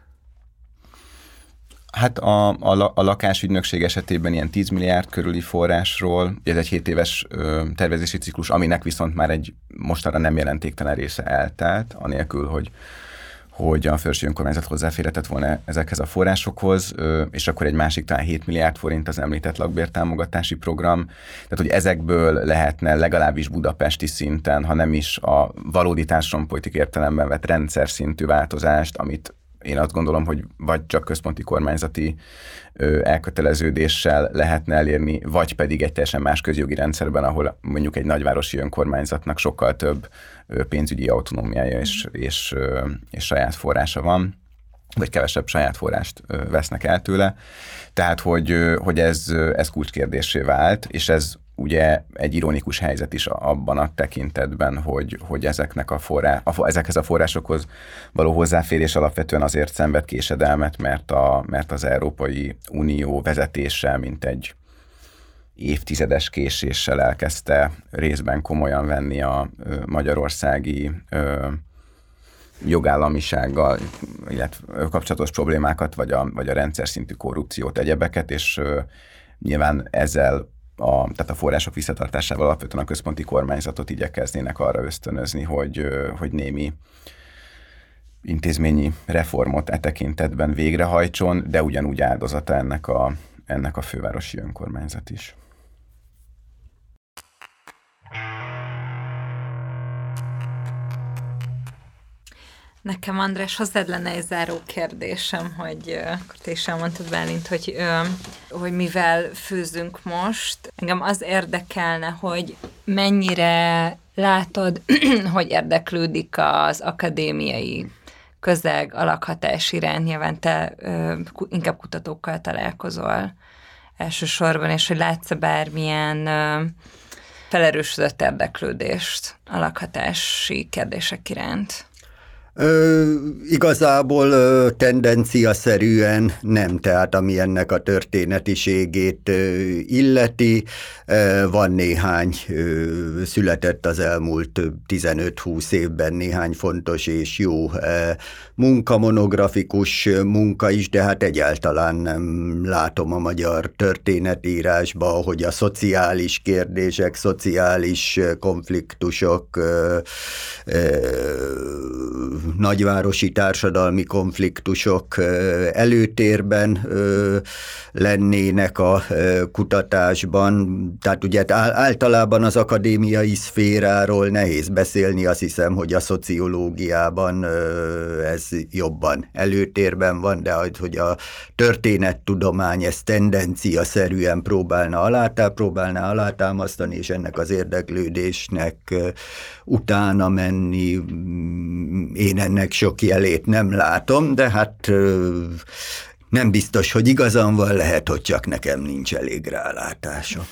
Hát a, a, a lakásügynökség esetében ilyen 10 milliárd körüli forrásról, ez egy 7 éves ö, tervezési ciklus, aminek viszont már egy mostanra nem jelentéktelen része eltelt, anélkül, hogy hogy a felső önkormányzat hozzáférhetett volna ezekhez a forrásokhoz, és akkor egy másik talán 7 milliárd forint az említett lakbértámogatási program. Tehát, hogy ezekből lehetne legalábbis budapesti szinten, ha nem is a valódi társadalompolitik értelemben vett rendszer szintű változást, amit én azt gondolom, hogy vagy csak központi kormányzati elköteleződéssel lehetne elérni, vagy pedig egy teljesen más közjogi rendszerben, ahol mondjuk egy nagyvárosi önkormányzatnak sokkal több pénzügyi autonómiája és, és, és saját forrása van vagy kevesebb saját forrást vesznek el tőle. Tehát, hogy, hogy ez, ez kulcskérdésé vált, és ez ugye egy ironikus helyzet is abban a tekintetben, hogy, hogy ezeknek a forrá, a, ezekhez a forrásokhoz való hozzáférés alapvetően azért szenved késedelmet, mert, a, mert az Európai Unió vezetése, mint egy évtizedes késéssel elkezdte részben komolyan venni a magyarországi ö, jogállamisággal, illetve kapcsolatos problémákat, vagy a, vagy a rendszer szintű korrupciót, egyebeket, és ö, nyilván ezzel a, tehát a források visszatartásával alapvetően a központi kormányzatot igyekeznének arra ösztönözni, hogy, hogy némi intézményi reformot e tekintetben végrehajtson, de ugyanúgy áldozata ennek a, ennek a fővárosi önkormányzat is. Nekem, András, hozzád lenne egy záró kérdésem, hogy akkor te is elmondtad, Bálint, hogy, hogy mivel főzünk most. Engem az érdekelne, hogy mennyire látod, hogy érdeklődik az akadémiai közeg alakhatás iránt. Nyilván te inkább kutatókkal találkozol elsősorban, és hogy látsz bármilyen felerősödött érdeklődést a lakhatási kérdések iránt? Ö, igazából ö, tendenciaszerűen nem, tehát ami ennek a történetiségét ö, illeti, ö, van néhány, ö, született az elmúlt 15-20 évben néhány fontos és jó ö, munkamonografikus munka is, de hát egyáltalán nem látom a magyar történetírásba, hogy a szociális kérdések, szociális konfliktusok nagyvárosi társadalmi konfliktusok előtérben lennének a kutatásban. Tehát ugye általában az akadémiai szféráról nehéz beszélni, azt hiszem, hogy a szociológiában ez jobban előtérben van, de hogy a történettudomány ezt tendenciaszerűen próbálna alátá, próbálná alátámasztani, és ennek az érdeklődésnek utána menni, én ennek sok jelét nem látom, de hát nem biztos, hogy igazam van, lehet, hogy csak nekem nincs elég rálátása.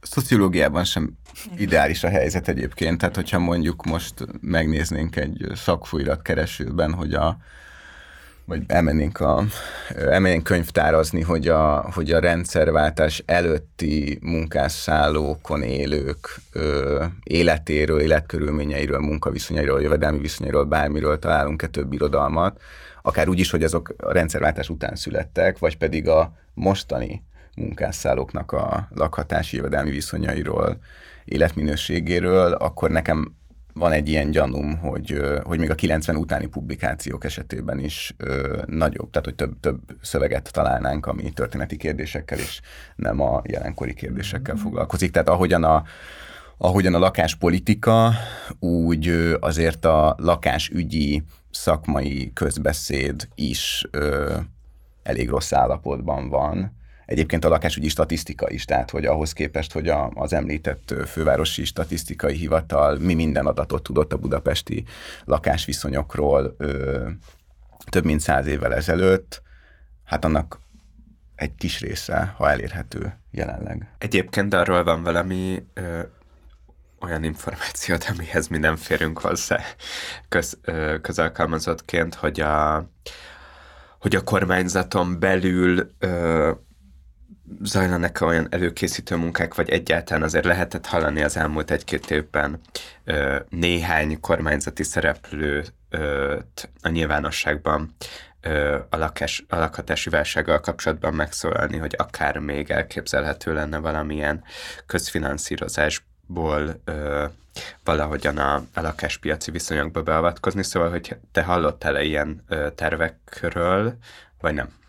A szociológiában sem ideális a helyzet egyébként, tehát hogyha mondjuk most megnéznénk egy szakfújrat keresőben, hogy a vagy elmennénk, a, elmennénk könyvtárazni, hogy a, hogy a rendszerváltás előtti munkásszállókon élők ö, életéről, életkörülményeiről, munkaviszonyairól, jövedelmi viszonyairól, bármiről találunk-e több irodalmat, akár úgy is, hogy azok a rendszerváltás után születtek, vagy pedig a mostani munkásszállóknak a lakhatási jövedelmi viszonyairól, életminőségéről, akkor nekem van egy ilyen gyanúm, hogy, hogy még a 90 utáni publikációk esetében is ö, nagyobb, tehát hogy több, több szöveget találnánk, ami történeti kérdésekkel és nem a jelenkori kérdésekkel foglalkozik. Tehát ahogyan a, ahogyan a lakáspolitika, úgy azért a lakásügyi szakmai közbeszéd is ö, elég rossz állapotban van Egyébként a lakásügyi statisztika is, tehát hogy ahhoz képest, hogy a, az említett fővárosi statisztikai hivatal mi minden adatot tudott a budapesti lakásviszonyokról ö, több mint száz évvel ezelőtt, hát annak egy kis része, ha elérhető jelenleg. Egyébként arról van valami ö, olyan információt, amihez mi nem férünk hozzá köz, ö, közalkalmazottként, hogy a, hogy a kormányzaton belül ö, zajlanak olyan előkészítő munkák, vagy egyáltalán azért lehetett hallani az elmúlt egy-két évben néhány kormányzati szereplőt a nyilvánosságban ö, a, lakás, a lakhatási válsággal kapcsolatban megszólalni, hogy akár még elképzelhető lenne valamilyen közfinanszírozás ból ö, valahogyan a, a lakáspiaci viszonyokba beavatkozni, szóval, hogy te hallottál-e ilyen ö, tervekről, vagy nem?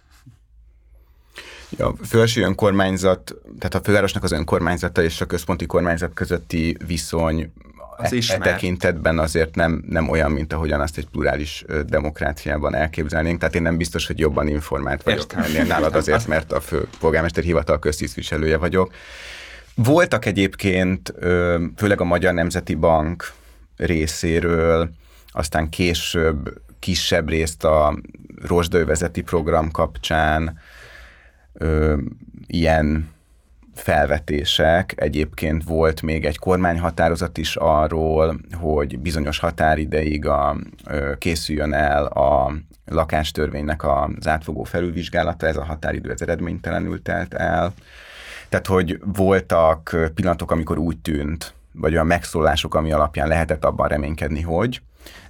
A fővárosi önkormányzat, tehát a fővárosnak az önkormányzata és a központi kormányzat közötti viszony az e, e tekintetben azért nem, nem olyan, mint ahogyan azt egy plurális demokráciában elképzelnénk. Tehát én nem biztos, hogy jobban informált vagyok ennél nálad azért, mert a fő polgármester hivatal köztisztviselője vagyok. Voltak egyébként, főleg a Magyar Nemzeti Bank részéről, aztán később kisebb részt a Rosdővezeti program kapcsán, ö, ilyen felvetések. Egyébként volt még egy kormányhatározat is arról, hogy bizonyos határideig a, ö, készüljön el a lakástörvénynek az átfogó felülvizsgálata, ez a határidő ez eredménytelenül telt el. Tehát, hogy voltak pillanatok, amikor úgy tűnt, vagy olyan megszólások, ami alapján lehetett abban reménykedni, hogy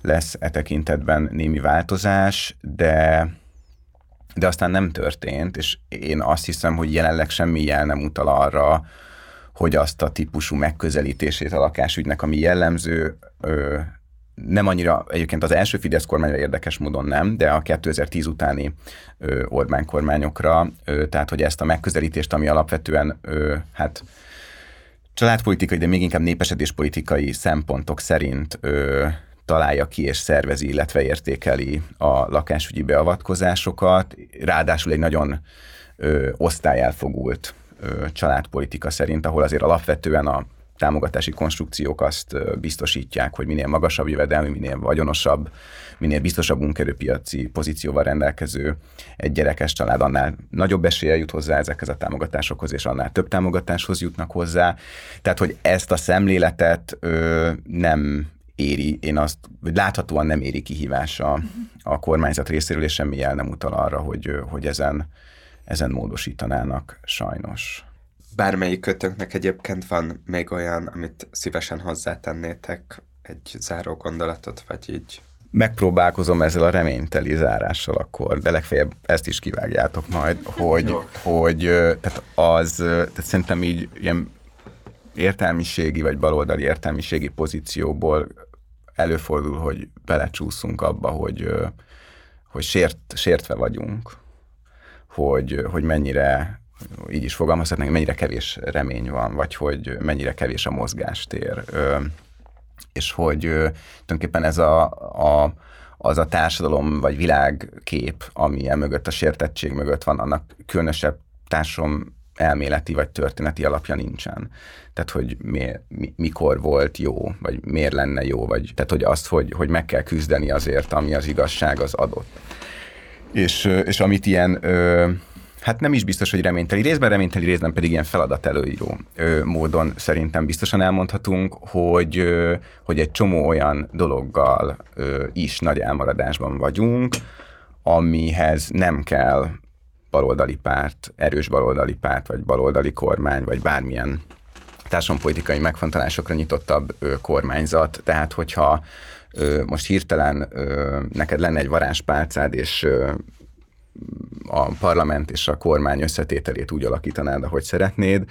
lesz e tekintetben némi változás, de de aztán nem történt, és én azt hiszem, hogy jelenleg semmi jel nem utal arra, hogy azt a típusú megközelítését a lakásügynek, ami jellemző, nem annyira, egyébként az első Fidesz kormányra érdekes módon nem, de a 2010 utáni ö, Orbán kormányokra, tehát hogy ezt a megközelítést, ami alapvetően ö, hát családpolitikai, de még inkább népesedéspolitikai szempontok szerint ö, találja ki és szervezi, illetve értékeli a lakásügyi beavatkozásokat, ráadásul egy nagyon ö, osztályelfogult ö, családpolitika szerint, ahol azért alapvetően a támogatási konstrukciók azt biztosítják, hogy minél magasabb jövedelmi, minél vagyonosabb, minél biztosabb munkerőpiaci pozícióval rendelkező egy gyerekes család, annál nagyobb esélye jut hozzá ezekhez a támogatásokhoz, és annál több támogatáshoz jutnak hozzá. Tehát, hogy ezt a szemléletet ö, nem éri, én azt, vagy láthatóan nem éri kihívása uh-huh. a kormányzat részéről, és semmi jel nem utal arra, hogy, hogy ezen, ezen módosítanának sajnos. Bármelyik kötőnknek egyébként van még olyan, amit szívesen hozzátennétek, egy záró gondolatot, vagy így? Megpróbálkozom ezzel a reményteli zárással akkor, de legfeljebb ezt is kivágjátok majd, hogy, hogy tehát az, tehát szerintem így ilyen értelmiségi vagy baloldali értelmiségi pozícióból előfordul, hogy belecsúszunk abba, hogy, hogy sért, sértve vagyunk, hogy, hogy mennyire, így is fogalmazhatnánk, mennyire kevés remény van, vagy hogy mennyire kevés a mozgástér. És hogy tulajdonképpen ez a, a, az a társadalom vagy világkép, ami e mögött, a sértettség mögött van, annak különösebb társadalom elméleti vagy történeti alapja nincsen. Tehát, hogy mi, mi, mikor volt jó, vagy miért lenne jó, vagy tehát, hogy azt, hogy, hogy meg kell küzdeni azért, ami az igazság, az adott. És, és amit ilyen, hát nem is biztos, hogy reményteli, részben reményteli, részben pedig ilyen feladat előíró módon szerintem biztosan elmondhatunk, hogy, hogy egy csomó olyan dologgal is nagy elmaradásban vagyunk, amihez nem kell baloldali párt, erős baloldali párt, vagy baloldali kormány, vagy bármilyen társadalompolitikai megfontolásokra nyitottabb ö, kormányzat. Tehát, hogyha ö, most hirtelen ö, neked lenne egy varázspálcád, és ö, a parlament és a kormány összetételét úgy alakítanád, ahogy szeretnéd,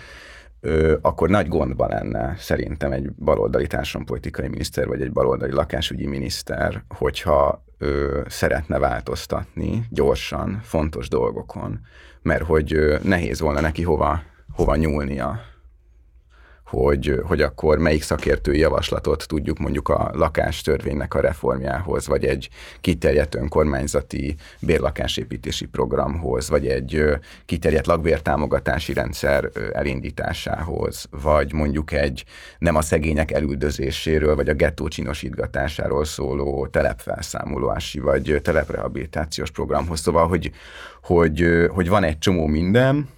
akkor nagy gondban lenne szerintem egy baloldali társadalompolitikai miniszter, vagy egy baloldali lakásügyi miniszter, hogyha ö, szeretne változtatni gyorsan fontos dolgokon, mert hogy ö, nehéz volna neki hova, hova nyúlnia hogy, hogy akkor melyik szakértői javaslatot tudjuk mondjuk a lakástörvénynek a reformjához, vagy egy kiterjedt önkormányzati bérlakásépítési programhoz, vagy egy kiterjedt lakbértámogatási rendszer elindításához, vagy mondjuk egy nem a szegények elüldözéséről, vagy a gettó csinosítgatásáról szóló telepfelszámolási, vagy teleprehabilitációs programhoz. Szóval, hogy, hogy, hogy van egy csomó minden,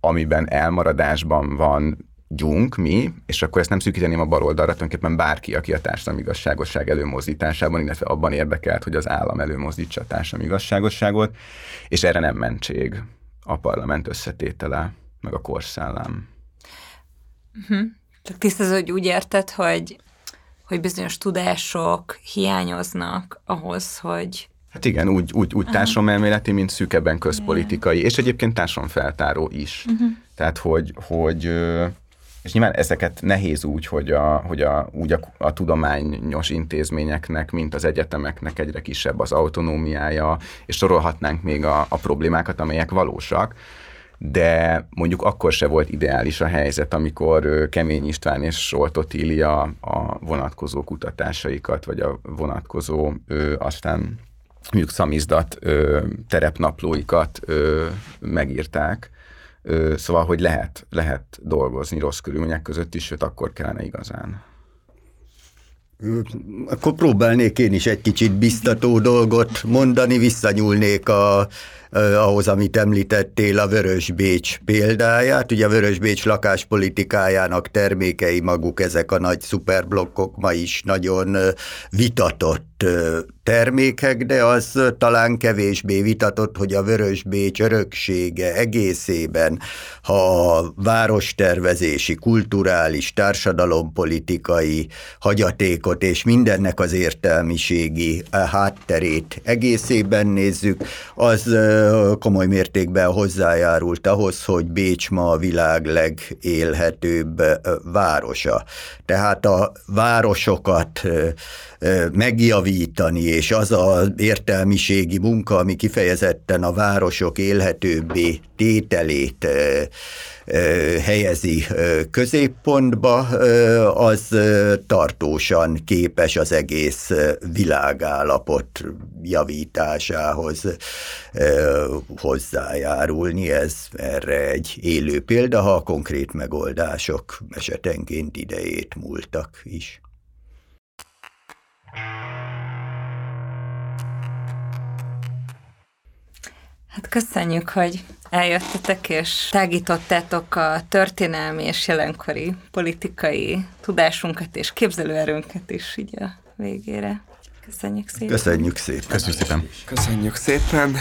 amiben elmaradásban van gyunk, mi, és akkor ezt nem szűkíteném a baloldalra, tulajdonképpen bárki, aki a társadalmi igazságosság előmozdításában, illetve abban érdekelt, hogy az állam előmozdítsa a társadalmi igazságosságot, és erre nem mentség a parlament összetétele, meg a korszellem. Uh-huh. Csak tisztázó, hogy úgy érted, hogy, hogy bizonyos tudások hiányoznak ahhoz, hogy Hát igen, úgy, úgy, úgy társadalomelméleti, mint szűkebben közpolitikai, és egyébként társadalomfeltáró is. Uh-huh. Tehát, hogy, hogy És nyilván ezeket nehéz úgy, hogy a, hogy a, úgy a, a tudományos intézményeknek, mint az egyetemeknek egyre kisebb az autonómiája, és sorolhatnánk még a, a problémákat, amelyek valósak, de mondjuk akkor se volt ideális a helyzet, amikor Kemény István és Solt Otília a vonatkozó kutatásaikat, vagy a vonatkozó aztán mondjuk szamizdat terepnaplóikat megírták. Szóval, hogy lehet, lehet dolgozni rossz körülmények között is, sőt, akkor kellene igazán. Akkor próbálnék én is egy kicsit biztató dolgot mondani, visszanyúlnék a ahhoz, amit említettél, a Vörös Bécs példáját. Ugye a Vörös Bécs lakáspolitikájának termékei maguk ezek a nagy szuperblokkok ma is nagyon vitatott termékek, de az talán kevésbé vitatott, hogy a Vörös Bécs öröksége egészében, ha a várostervezési, kulturális, társadalompolitikai hagyatékot és mindennek az értelmiségi hátterét egészében nézzük, az komoly mértékben hozzájárult ahhoz, hogy Bécs ma a világ legélhetőbb városa. Tehát a városokat megjavítani, és az az értelmiségi munka, ami kifejezetten a városok élhetőbbé tételét helyezi középpontba, az tartósan képes az egész világállapot javításához hozzájárulni. Ez erre egy élő példa, ha a konkrét megoldások esetenként idejét múltak is. Hát köszönjük, hogy eljöttetek és tágítottátok a történelmi és jelenkori politikai tudásunkat és képzelőerőnket is így a végére. Köszönjük szépen. Köszönjük szépen. Köszönjük szépen. Köszönjük szépen.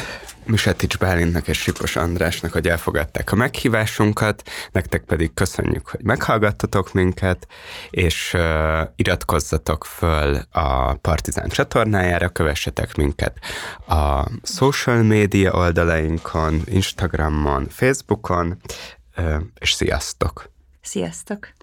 Misetics Bálintnak és Sipos Andrásnak, hogy elfogadták a meghívásunkat, nektek pedig köszönjük, hogy meghallgattatok minket, és uh, iratkozzatok föl a Partizán csatornájára, kövessetek minket a social media oldalainkon, Instagramon, Facebookon, uh, és sziasztok! Sziasztok!